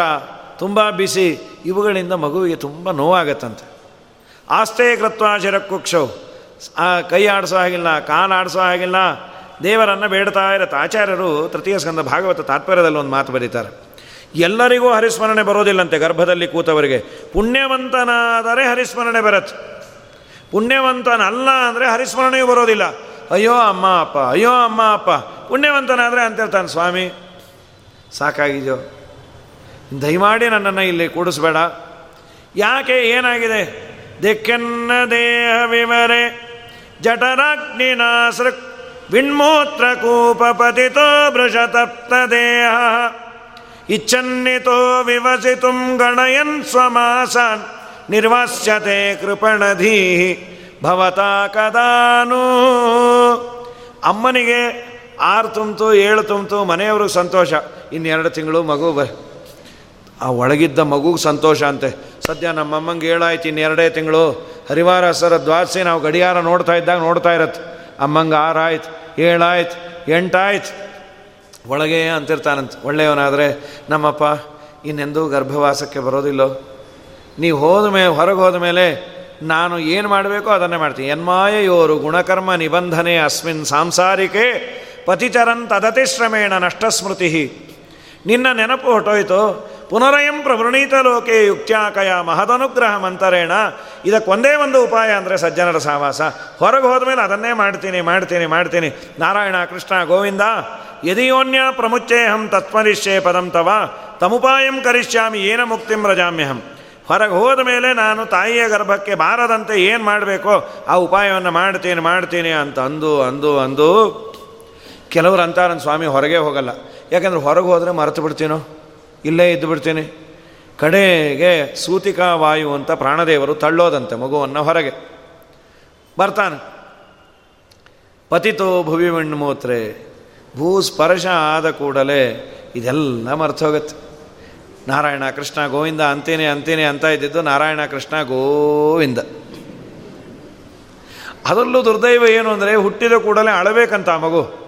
A: ತುಂಬ ಬಿಸಿ, ಇವುಗಳಿಂದ ಮಗುವಿಗೆ ತುಂಬ ನೋವಾಗತ್ತಂತೆ. ಆಸ್ತೆ ಕೃತ್ವಾಶಿರಕ್ಕುಕ್ಷವು ಆ, ಕೈ ಆಡಿಸೋ ಹಾಗಿಲ್ಲ, ಕಾಲು ಆಡಿಸೋ ಹಾಗಿಲ್ಲ. ದೇವರನ್ನು ಬೇಡ್ತಾ ಇರತ್ತೆ. ಆಚಾರ್ಯರು ತೃತೀಯ ಸ್ಕಂದ ಭಾಗವತ ತಾತ್ಪರ್ಯದಲ್ಲಿ ಒಂದು ಮಾತು ಬರೀತಾರೆ. ಎಲ್ಲರಿಗೂ ಹರಿಸ್ಮರಣೆ ಬರೋದಿಲ್ಲಂತೆ ಗರ್ಭದಲ್ಲಿ ಕೂತವರಿಗೆ. ಪುಣ್ಯವಂತನಾದರೆ ಹರಿಸ್ಮರಣೆ ಬರತ್ತೆ. ಪುಣ್ಯವಂತನಲ್ಲ ಅಂದರೆ ಹರಿಸ್ಮರಣೆಯೂ ಬರೋದಿಲ್ಲ. ಅಯ್ಯೋ ಅಮ್ಮ ಅಪ್ಪ, ಅಯ್ಯೋ ಅಮ್ಮ ಅಪ್ಪ. ಪುಣ್ಯವಂತನಾದರೆ ಅಂತೇಳ್ತಾನೆ ಸ್ವಾಮಿ. ಸಾಕಾಗಿದೆಯೋ? ದಯಮಾಡಿ ನನ್ನನ್ನು ಇಲ್ಲಿ ಕೂಡಿಸ್ಬೇಡ. ಯಾಕೆ ಏನಾಗಿದೆ? ದಿಕ್ಕೆನ್ನ ದೇಹ ವಿವರೆ. ಜಠರಾಗ್ನಿನಾಸೃಕ್ ವಿಣ್ಮೂತ್ರಕೂಪಪತಿತೋ ಭೃಷತಪ್ತ ದೇಹ. ಇಚ್ಛನ್ನಿತೋ ವಿವಸಿತು ಗಣಯನ್ ಸ್ವಮಾಸಾನ್ ನಿರ್ವಾಸ್ಯತೆ ಕೃಪಣಧೀ ಭವತಾ ಕದಾನು. ಅಮ್ಮನಿಗೆ ಆರು ತುಂಬ್ತು, ಏಳು ತುಂಬ್ತು, ಮನೆಯವ್ರಿಗೆ ಸಂತೋಷ. ಇನ್ನೆರಡು ತಿಂಗಳು ಮಗು ಬ ಆ ಒಳಗಿದ್ದ ಮಗುಗೆ ಸಂತೋಷ ಅಂತೆ. ಸದ್ಯ ನಮ್ಮಮ್ಮಂಗೆ ಏಳಾಯ್ತು, ಇನ್ನೆರಡೇ ತಿಂಗಳು. ಹರಿವಾರ, ಸರ ನಾವು ಗಡಿಯಾರ ನೋಡ್ತಾ ಇದ್ದಾಗ ನೋಡ್ತಾ ಇರತ್ತೆ. ಅಮ್ಮಂಗೆ ಆರಾಯ್ತು, ಏಳಾಯ್ತು, ಎಂಟಾಯ್ತು. ಒಳಗೆ ಅಂತಿರ್ತಾನಂತ, ಒಳ್ಳೆಯವನಾದರೆ, ನಮ್ಮಪ್ಪ, ಇನ್ನೆಂದೂ ಗರ್ಭವಾಸಕ್ಕೆ ಬರೋದಿಲ್ಲೋ. ನೀವು ಹೋದ ಮೇಲೆ ಹೊರಗೆ ಹೋದ ಮೇಲೆ ನಾನು ಏನು ಮಾಡಬೇಕೋ ಅದನ್ನೇ ಮಾಡ್ತೀನಿ. ಎನ್ಮಾಯೆಯೋರು ಗುಣಕರ್ಮ ನಿಬಂಧನೆ ಅಸ್ಮಿನ್ ಸಾಂಸಾರಿಕೆ ಪತಿಚರನ್ ತದತಿ ಶ್ರಮೇಣ ನಷ್ಟಸ್ಮೃತಿ. ನಿನ್ನ ನೆನಪು ಹೊಟ್ಟೋಯ್ತು ಪುನರಯಂ ಪ್ರವೃಣೀತ ಲೋಕೆ ಯುಕ್ತ್ಯಾಕಯ ಮಹದನುಗ್ರಹ ಮಂತರೇಣ. ಇದಕ್ಕೊಂದೇ ಒಂದು ಉಪಾಯ ಅಂದರೆ ಸಜ್ಜನರ ಸಹವಾಸ ಹೊರಗೆ ಹೋದ್ಮೇಲೆ ಅದನ್ನೇ ಮಾಡ್ತೀನಿ ಮಾಡ್ತೀನಿ ಮಾಡ್ತೀನಿ. ನಾರಾಯಣ, ಕೃಷ್ಣ, ಗೋವಿಂದ. ಯದಿಯೋನ್ಯ ಪ್ರಮುಚ್ಚೇಹಂ ತತ್ಮರಿಷ್ಯೆ ಪದಂ ತವ. ತಮುಪಾಯಂ ಕರಿಷ್ಯಾಮಿ, ಏನ ಮುಕ್ತಿಂ ರಜಾಮ್ಯಹಂ ಹೊರಗೆ ಹೋದ ಮೇಲೆ ನಾನು ತಾಯಿಯ ಗರ್ಭಕ್ಕೆ ಬಾರದಂತೆ ಏನು ಮಾಡಬೇಕೋ ಆ ಉಪಾಯವನ್ನು ಮಾಡ್ತೀನಿ ಮಾಡ್ತೀನಿ ಅಂತ ಅಂದು ಅಂದು ಅಂದು. ಕೆಲವರು ಅಂತಾರನ್ ಸ್ವಾಮಿ ಹೊರಗೆ ಹೋಗಲ್ಲ. ಯಾಕಂದ್ರೆ ಹೊರಗೆ ಹೋದರೆ ಮರೆತು ಬಿಡ್ತೀನೋ? ಇಲ್ಲೇ ಇದ್ದು ಬಿಡ್ತೀನಿ. ಕಡೆಗೆ ಸೂತಿಕಾ ವಾಯು ಅಂತ ಪ್ರಾಣದೇವರು ತಳ್ಳೋದಂತೆ ಮಗುವನ್ನು ಹೊರಗೆ. ಬರ್ತಾನೆ. ಪತಿತೋ ಭುವಿ ಮಣ್ಮೂತ್ರೆ ಭೂ ಸ್ಪರ್ಶ ಆದ ಕೂಡಲೇ ಇದೆಲ್ಲ ಮರ್ತೋಗತ್ತೆ. ನಾರಾಯಣ ಕೃಷ್ಣ ಗೋವಿಂದ ಅಂತೀನಿ ಅಂತೀನಿ ಅಂತ ಇದ್ದಿದ್ದು ನಾರಾಯಣ ಕೃಷ್ಣ ಗೋವಿಂದ. ಅದರಲ್ಲೂ ದುರ್ದೈವ ಏನು ಅಂದರೆ ಹುಟ್ಟಿದ ಕೂಡಲೇ ಅಳಬೇಕಂತ ಮಗು.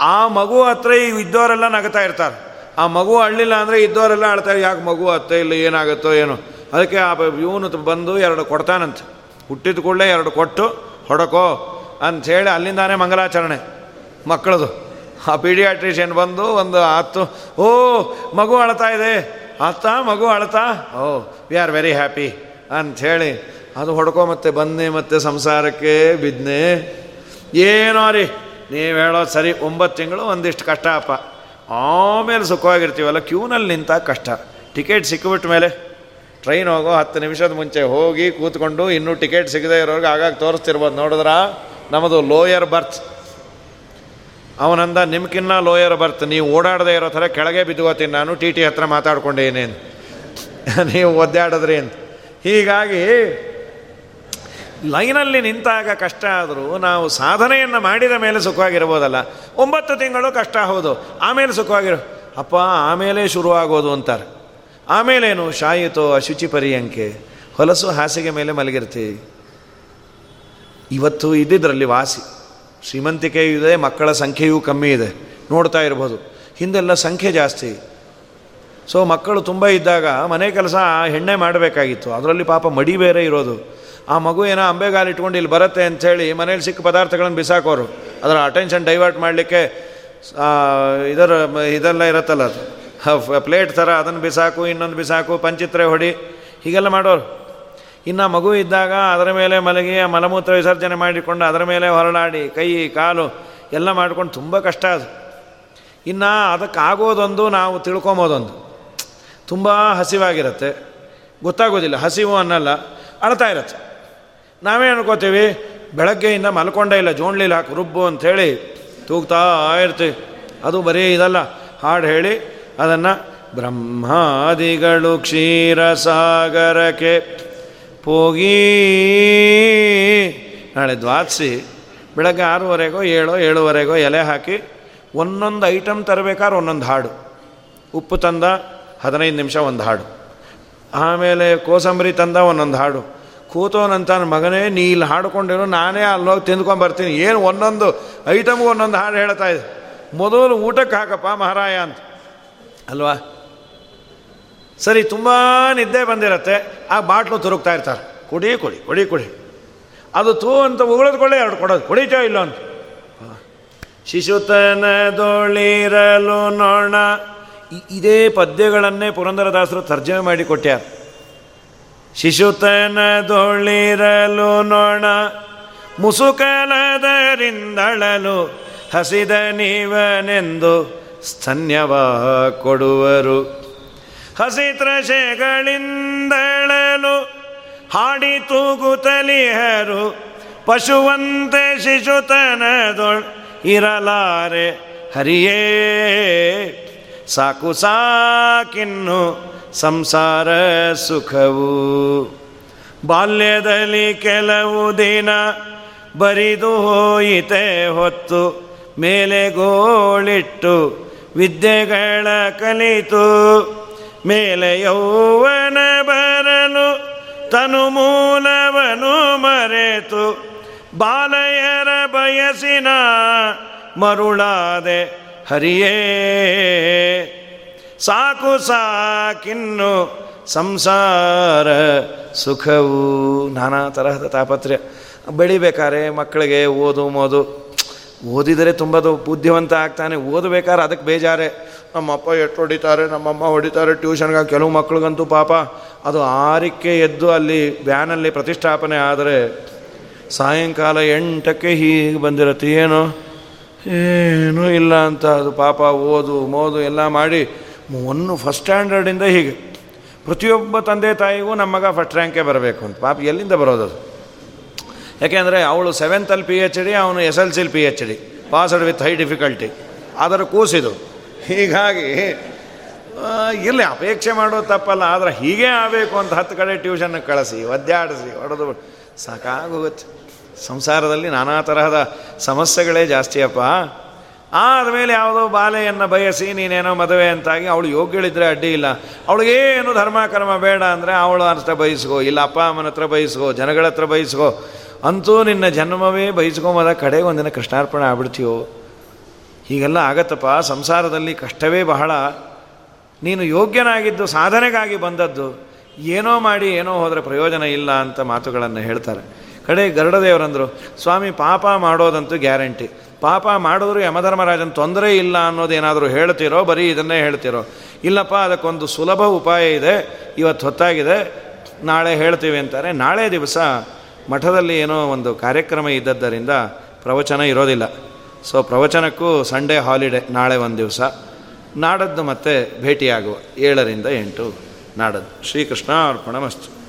A: ಆ ಮಗು ಹತ್ರ ಇದ್ದವರೆಲ್ಲ ನಗ್ತಾ ಇರ್ತಾರೆ. ಆ ಮಗು ಅಳ್ಳಿಲ್ಲ ಅಂದರೆ ಇದ್ದವರೆಲ್ಲ ಅಳ್ತಾರೆ ಯಾಕೆ ಮಗು ಹತ್ತ ಇಲ್ಲ ಏನಾಗುತ್ತೋ ಏನೋ. ಅದಕ್ಕೆ ಆ ಇವನು ಬಂದು ಎರಡು ಕೊಡ್ತಾನಂತೆ. ಹುಟ್ಟಿದ ಕೂಡಲೇ ಎರಡು ಕೊಟ್ಟು ಹೊಡಕೋ ಅಂಥೇಳಿ ಅಲ್ಲಿಂದಾನೆ ಮಂಗಲಾಚರಣೆ ಮಕ್ಕಳದು. ಆ ಪೀಡಿಯಾಟ್ರಿಷಿಯನ್ ಬಂದು ಒಂದು ಹತ್ತು, ಓ, ಮಗು ಅಳ್ತಾ ಇದೆ. ಅತ್ತ ಮಗು ಅಳ್ತಾ. Oh we are very happy ಅಂಥೇಳಿ ಅದು ಹೊಡ್ಕೊ ಮತ್ತೆ ಬಂದೆ ಮತ್ತೆ ಸಂಸಾರಕ್ಕೆ ಬಿದ್ನೆ. ಏನೋ ರೀ ನೀವು ಹೇಳೋದು ಸರಿ ಒಂಬತ್ತು ತಿಂಗಳು ಒಂದಿಷ್ಟು ಕಷ್ಟ ಅಪ್ಪ. ಆಮೇಲೆ ಸುಖವಾಗಿರ್ತೀವಲ್ಲ, ಕ್ಯೂನಲ್ಲಿ ನಿಂತ ಕಷ್ಟ. ಟಿಕೆಟ್ ಸಿಕ್ಕಿಬಿಟ್ಟ ಮೇಲೆ ಟ್ರೈನ್ ಹೋಗೋ ಹತ್ತು ನಿಮಿಷದ ಮುಂಚೆ ಹೋಗಿ ಕೂತ್ಕೊಂಡು ಇನ್ನೂ ಟಿಕೆಟ್ ಸಿಗದೆ ಇರೋರ್ಗೆ ಆಗಾಗ ತೋರಿಸ್ತಿರ್ಬೋದು. ನೋಡಿದ್ರ? ನಮ್ಮದು ಲೋಯರ್ ಬರ್ತ್. ಅವನಂದ, ನಿಮ್ಕಿನ್ನ ಲೋಯರ್ ಬರ್ತ್. ನೀವು ಓಡಾಡದೇ ಇರೋ ಥರ ಕೆಳಗೆ ಬಿದ್ದುಕೋತೀನಿ. ನಾನು ಟಿ ಟಿ ಹತ್ರ ಮಾತಾಡ್ಕೊಂಡೇನೇನು ನೀವು ಒದ್ದಾಡಿದ್ರಿ. ಅಂತ. ಹೀಗಾಗಿ ಲೈನಲ್ಲಿ ನಿಂತಾಗ ಕಷ್ಟ ಆದರೂ ನಾವು ಸಾಧನೆಯನ್ನು ಮಾಡಿದ ಮೇಲೆ ಸುಖವಾಗಿರ್ಬೋದಲ್ಲ. ಒಂಬತ್ತು ತಿಂಗಳು ಕಷ್ಟ ಹೌದು, ಆಮೇಲೆ ಸುಖವಾಗಿರೋ. ಅಪ್ಪ, ಆಮೇಲೆ ಶುರುವಾಗೋದು ಅಂತಾರೆ. ಆಮೇಲೇನು ಶಾಯಿತೋ ಅಶುಚಿ ಪರಿಯಂಕೆ, ಹೊಲಸು ಹಾಸಿಗೆ ಮೇಲೆ ಮಲಗಿರ್ತೀವಿ ಇವತ್ತು ಇದ್ದಿದ್ರಲ್ಲಿ ವಾಸಿ. ಶ್ರೀಮಂತಿಕೆ ಇದೆ, ಮಕ್ಕಳ ಸಂಖ್ಯೆಯೂ ಕಮ್ಮಿ ಇದೆ. ನೋಡ್ತಾ ಇರ್ಬೋದು. ಹಿಂದೆಲ್ಲ ಸಂಖ್ಯೆ ಜಾಸ್ತಿ. ಸೊ ಮಕ್ಕಳು ತುಂಬ ಇದ್ದಾಗ ಮನೆ ಕೆಲಸ ಹೆಣ್ಣೆ ಮಾಡಬೇಕಾಗಿತ್ತು. ಅದರಲ್ಲಿ ಪಾಪ ಮಡಿ ಬೇರೆ ಇರೋದು. ಆ ಮಗು ಏನೋ ಅಂಬೆಗಾಲು ಇಟ್ಕೊಂಡು ಇಲ್ಲಿ ಬರುತ್ತೆ ಅಂಥೇಳಿ ಮನೇಲಿ ಸಿಕ್ಕ ಪದಾರ್ಥಗಳನ್ನು ಬಿಸಾಕೋರು. ಅದರ ಅಟೆನ್ಷನ್ ಡೈವರ್ಟ್ ಮಾಡಲಿಕ್ಕೆ ಇದರ, ಇದೆಲ್ಲ ಇರುತ್ತಲ್ಲ ಅದು. ಪ್ಲೇಟ್ ಥರ ಅದನ್ನು ಬಿಸಾಕು, ಇನ್ನೊಂದು ಬಿಸಾಕು, ಪಂಚಿತ್ರೆ ಹೊಡಿ, ಹೀಗೆಲ್ಲ ಮಾಡೋರು. ಇನ್ನು ಮಗು ಇದ್ದಾಗ ಅದರ ಮೇಲೆ ಮಲಗಿ ಮಲಮೂತ್ರ ವಿಸರ್ಜನೆ ಮಾಡಿಕೊಂಡು ಅದರ ಮೇಲೆ ಹೊರಳಾಡಿ, ಕೈ, ಕಾಲು ಎಲ್ಲ ಮಾಡ್ಕೊಂಡು ತುಂಬ ಕಷ್ಟ ಅದು. ಇನ್ನು ಅದಕ್ಕಾಗೋದೊಂದು ನಾವು ತಿಳ್ಕೊಬೋದೊಂದು ತುಂಬ ಹಸಿವಾಗಿರುತ್ತೆ. ಗೊತ್ತಾಗೋದಿಲ್ಲ. ಹಸಿವು ಅನ್ನಲ್ಲ, ಅಳ್ತಾ ಇರತ್ತೆ. ನಾವೇ ಅನ್ಕೋತೀವಿ, ಬೆಳಗ್ಗೆಯಿಂದ ಮಲ್ಕೊಂಡೇ ಇಲ್ಲ ಜೋಣ್ಲಿಲ್ಲ ಹಾಕಿ ರುಬ್ಬು ಅಂಥೇಳಿ ತೂಗ್ತಾ ಇರ್ತೀವಿ ಅದು ಬರೀ ಇದಲ್ಲ, ಹಾಡು ಹೇಳಿ ಅದನ್ನು ಬ್ರಹ್ಮಾದಿಗಳು ಕ್ಷೀರ ಸಾಗರಕ್ಕೆ ಹೋಗಿ ನಾಳೆ ದ್ವಾದಸಿ ಬೆಳಗ್ಗೆ ಆರೂವರೆಗೋ ಏಳೋ ಏಳುವರೆಗೋ ಎಲೆ ಹಾಕಿ ಒಂದೊಂದು ಐಟಮ್ ತರಬೇಕಾದ್ರೆ ಒಂದೊಂದು ಹಾಡು. ಉಪ್ಪು ತಂದ ಹದಿನೈದು ನಿಮಿಷ ಒಂದು ಹಾಡು. ಆಮೇಲೆ ಕೋಸಂಬರಿ ತಂದ ಒಂದೊಂದು ಹಾಡು. ಕೂತೋನಂತ ಮಗನೇ ನೀ ಇಲ್ಲಿ ಹಾಡ್ಕೊಂಡಿರೋ ನಾನೇ ಅಲ್ಲೋಗಿ ತಿಂದ್ಕೊಂಡು ಬರ್ತೀನಿ. ಏನು ಒಂದೊಂದು ಐಟಮ್ಗೆ ಒಂದೊಂದು ಹಾಡು ಹೇಳ್ತಾ ಇದೆ ಮೊದಲು ಊಟಕ್ಕೆ ಹಾಕಪ್ಪ ಮಹಾರಾಯ ಅಂತ. ಅಲ್ವಾ? ಸರಿ, ತುಂಬ ನಿದ್ದೆ ಬಂದಿರತ್ತೆ. ಆ ಬಾಟ್ಲು ತುರುಕ್ತಾ ಇರ್ತಾರೆ. ಕುಡಿ ಕುಡಿ ಕುಡಿ ಕುಡಿ. ಅದು ತೂ ಅಂತ ಉಗುಳದ್ಕೊಳ್ಳೆ ಎರಡು ಕೊಡೋದು. ಕುಡಿತೋ ಇಲ್ಲ ಅಂತ. ಶಿಶುತನ ದೊಳಿರಲು ನೋಣ. ಇದೇ ಪದ್ಯಗಳನ್ನೇ ಪುರಂದರದಾಸರು ತರ್ಜಮೆ ಮಾಡಿ ಕೊಟ್ಟ್ಯಾರ ಶಿಶುತನದೊಳಿರಲು ನೋಣ, ಮುಸುಕಲದರಿಂದಳಲು ಹಸಿದ ನೀವನೆಂದು ಸ್ತನ್ಯವ ಕೊಡುವರು. ಹಸಿತ್ರಶೆಗಳಿಂದಳಲು ಹಾಡಿ ತೂಗುತ್ತಲಿಹರು ಪಶುವಂತೆ ಶಿಶುತನದೊಳ್ ಇರಲಾರೆ ಹರಿಯೇ. ಸಾಕು ಸಾಕಿನ್ನು ಸಂಸಾರ ಸುಖವು. ಬಾಲ್ಯದಲ್ಲಿ ಕೆಲವು ದಿನ ಬರಿದು ಹೋಯಿತೆ ಹೊತ್ತು ಮೇಲೆ ಗೋಳಿಟ್ಟು ವಿದ್ಯೆಗಳ ಕಲಿತು. ಮೇಲೆ ಯೌವನ ಬರಲು ತನು ಮೂಲವನು ಮರೆತು. ಬಾಲಯರ ಬಯಸಿನ ಮರುಳಾದೆ ಹರಿಯೇ ಸಾಕು ಸಾಕಿನ್ನು ಸಂಸಾರ ಸುಖವು ನಾನಾ ತರಹದ ತಾಪತ್ರ್ಯ. ಬೆಳಿಬೇಕಾರೆ ಮಕ್ಕಳಿಗೆ ಓದು ಮೋದು. ಓದಿದರೆ ತುಂಬ ಬುದ್ಧಿವಂತ ಆಗ್ತಾನೆ ಓದಬೇಕಾದ್ರೆ ಅದಕ್ಕೆ ಬೇಜಾರೆ. ನಮ್ಮಪ್ಪ ಎಷ್ಟು ಹೊಡಿತಾರೆ, ನಮ್ಮಮ್ಮ ಹೊಡಿತಾರೆ, ಟ್ಯೂಷನ್ಗೆ ಕೆಲವು ಮಕ್ಳಿಗಂತೂ ಪಾಪ. ಅದು ಆರಿಕೆ ಎದ್ದು ಅಲ್ಲಿ ವ್ಯಾನಲ್ಲಿ ಪ್ರತಿಷ್ಠಾಪನೆ ಆದರೆ ಸಾಯಂಕಾಲ ಎಂಟಕ್ಕೆ ಹೀಗೆ ಬಂದಿರತ್ತೆ, ಏನು? ಏನೂ ಇಲ್ಲ ಅಂತ ಅದು ಪಾಪ, ಓದು ಮೋದು ಎಲ್ಲ ಮಾಡಿ ಒಂದು ಫಸ್ಟ್ ಸ್ಟ್ಯಾಂಡರ್ಡಿಂದ ಹೀಗೆ. ಪ್ರತಿಯೊಬ್ಬ ತಂದೆ ತಾಯಿಗೂ ನಮ್ಮ ಮಗ ಫಸ್ಟ್ ರ್ಯಾಂಕೇ ಬರಬೇಕು ಅಂತ. ಪಾಪ ಎಲ್ಲಿಂದ ಬರೋದದು ಯಾಕೆಂದರೆ ಅವಳು ಸೆವೆಂತಲ್ಲಿ ಪಿ ಎಚ್ ಡಿ ಅವನು S L ಸಿಲಿ P H D passed with high difficulty ಅದರ ಕೂಸಿದು ಹೀಗಾಗಿ ಇರಲಿ, ಅಪೇಕ್ಷೆ ಮಾಡೋದು ತಪ್ಪಲ್ಲ. ಆದರೆ ಹೀಗೆ ಆಗಬೇಕು ಅಂತ ಹತ್ತು ಕಡೆ ಟ್ಯೂಷನ್ಗೆ ಕಳಿಸಿ, ಒದ್ದಾಡಿಸಿ, ಹೊಡೆದು ಸಾಕಾಗೋಗುತ್ತೆ. ಸಂಸಾರದಲ್ಲಿ ನಾನಾ ತರಹದ ಸಮಸ್ಯೆಗಳೇ ಜಾಸ್ತಿಯಪ್ಪ ಆದಮೇಲೆ ಯಾವುದೋ ಬಾಲೆಯನ್ನು ಬಯಸಿ ನೀನೇನೋ ಮದುವೆ ಅಂತಾಗಿ ಅವಳು ಯೋಗ್ಯಳಿದ್ರೆ ಅಡ್ಡಿ ಇಲ್ಲ. ಅವಳಿಗೇನು ಧರ್ಮ, ಕರ್ಮ ಬೇಡ ಅಂದರೆ ಅವಳು ಹತ್ರ ಬಯಸ್ಕೋ, ಇಲ್ಲ ಅಪ್ಪ ಅಮ್ಮನ ಹತ್ರ ಬಯಸ್ಕೋ, ಜನಗಳ ಹತ್ರ ಬಯಸ್ಕೋ. ಅಂತೂ ನಿನ್ನ ಜನ್ಮವೇ ಬಯಸ್ಕೊಂಬದ ಕಡೆ ಒಂದಿನ ಕೃಷ್ಣಾರ್ಪಣೆ ಆಗ್ಬಿಡ್ತೀಯೋ? ಹೀಗೆಲ್ಲ ಆಗತ್ತಪ್ಪ. ಸಂಸಾರದಲ್ಲಿ ಕಷ್ಟವೇ ಬಹಳ. ನೀನು ಯೋಗ್ಯನಾಗಿದ್ದು, ಸಾಧನೆಗಾಗಿ ಬಂದದ್ದು. ಏನೋ ಮಾಡಿ, ಏನೋ ಹೋದರೆ ಪ್ರಯೋಜನ ಇಲ್ಲ ಅಂತ ಮಾತುಗಳನ್ನು ಹೇಳ್ತಾರೆ. ಕಡೆ ಗರುಡದೇವರಂದರು, ಸ್ವಾಮಿ, ಪಾಪ ಮಾಡೋದಂತೂ ಗ್ಯಾರಂಟಿ. ಪಾಪ ಮಾಡಿದ್ರು ಯಮಧರ್ಮರಾಜನ ತೊಂದರೆ ಇಲ್ಲ ಅನ್ನೋದೇನಾದರೂ ಹೇಳ್ತಿರೋ, ಬರೀ ಇದನ್ನೇ ಹೇಳ್ತಿರೋ. ಇಲ್ಲಪ್ಪ, ಅದಕ್ಕೊಂದು ಸುಲಭ ಉಪಾಯ ಇದೆ, ಇವತ್ತು ಹೊತ್ತಾಗಿದೆ, ನಾಳೆ ಹೇಳ್ತೀವಿ ಅಂತಾರೆ. ನಾಳೆ ದಿವಸ ಮಠದಲ್ಲಿ ಏನೋ ಒಂದು ಕಾರ್ಯಕ್ರಮ ಇದ್ದದ್ದರಿಂದ ಪ್ರವಚನ ಇರೋದಿಲ್ಲ. ಸೊ ಪ್ರವಚನಕ್ಕೂ ಸಂಡೇ ಹಾಲಿಡೇ ನಾಳೆ ಒಂದು ದಿವಸ. ನಾಡದ್ದು ಮತ್ತೆ ಭೇಟಿಯಾಗುವ ಏಳರಿಂದ ಎಂಟು ನಾಡದ್ದು. ಶ್ರೀಕೃಷ್ಣ ಅರ್ಪಣ ಮಸ್ತು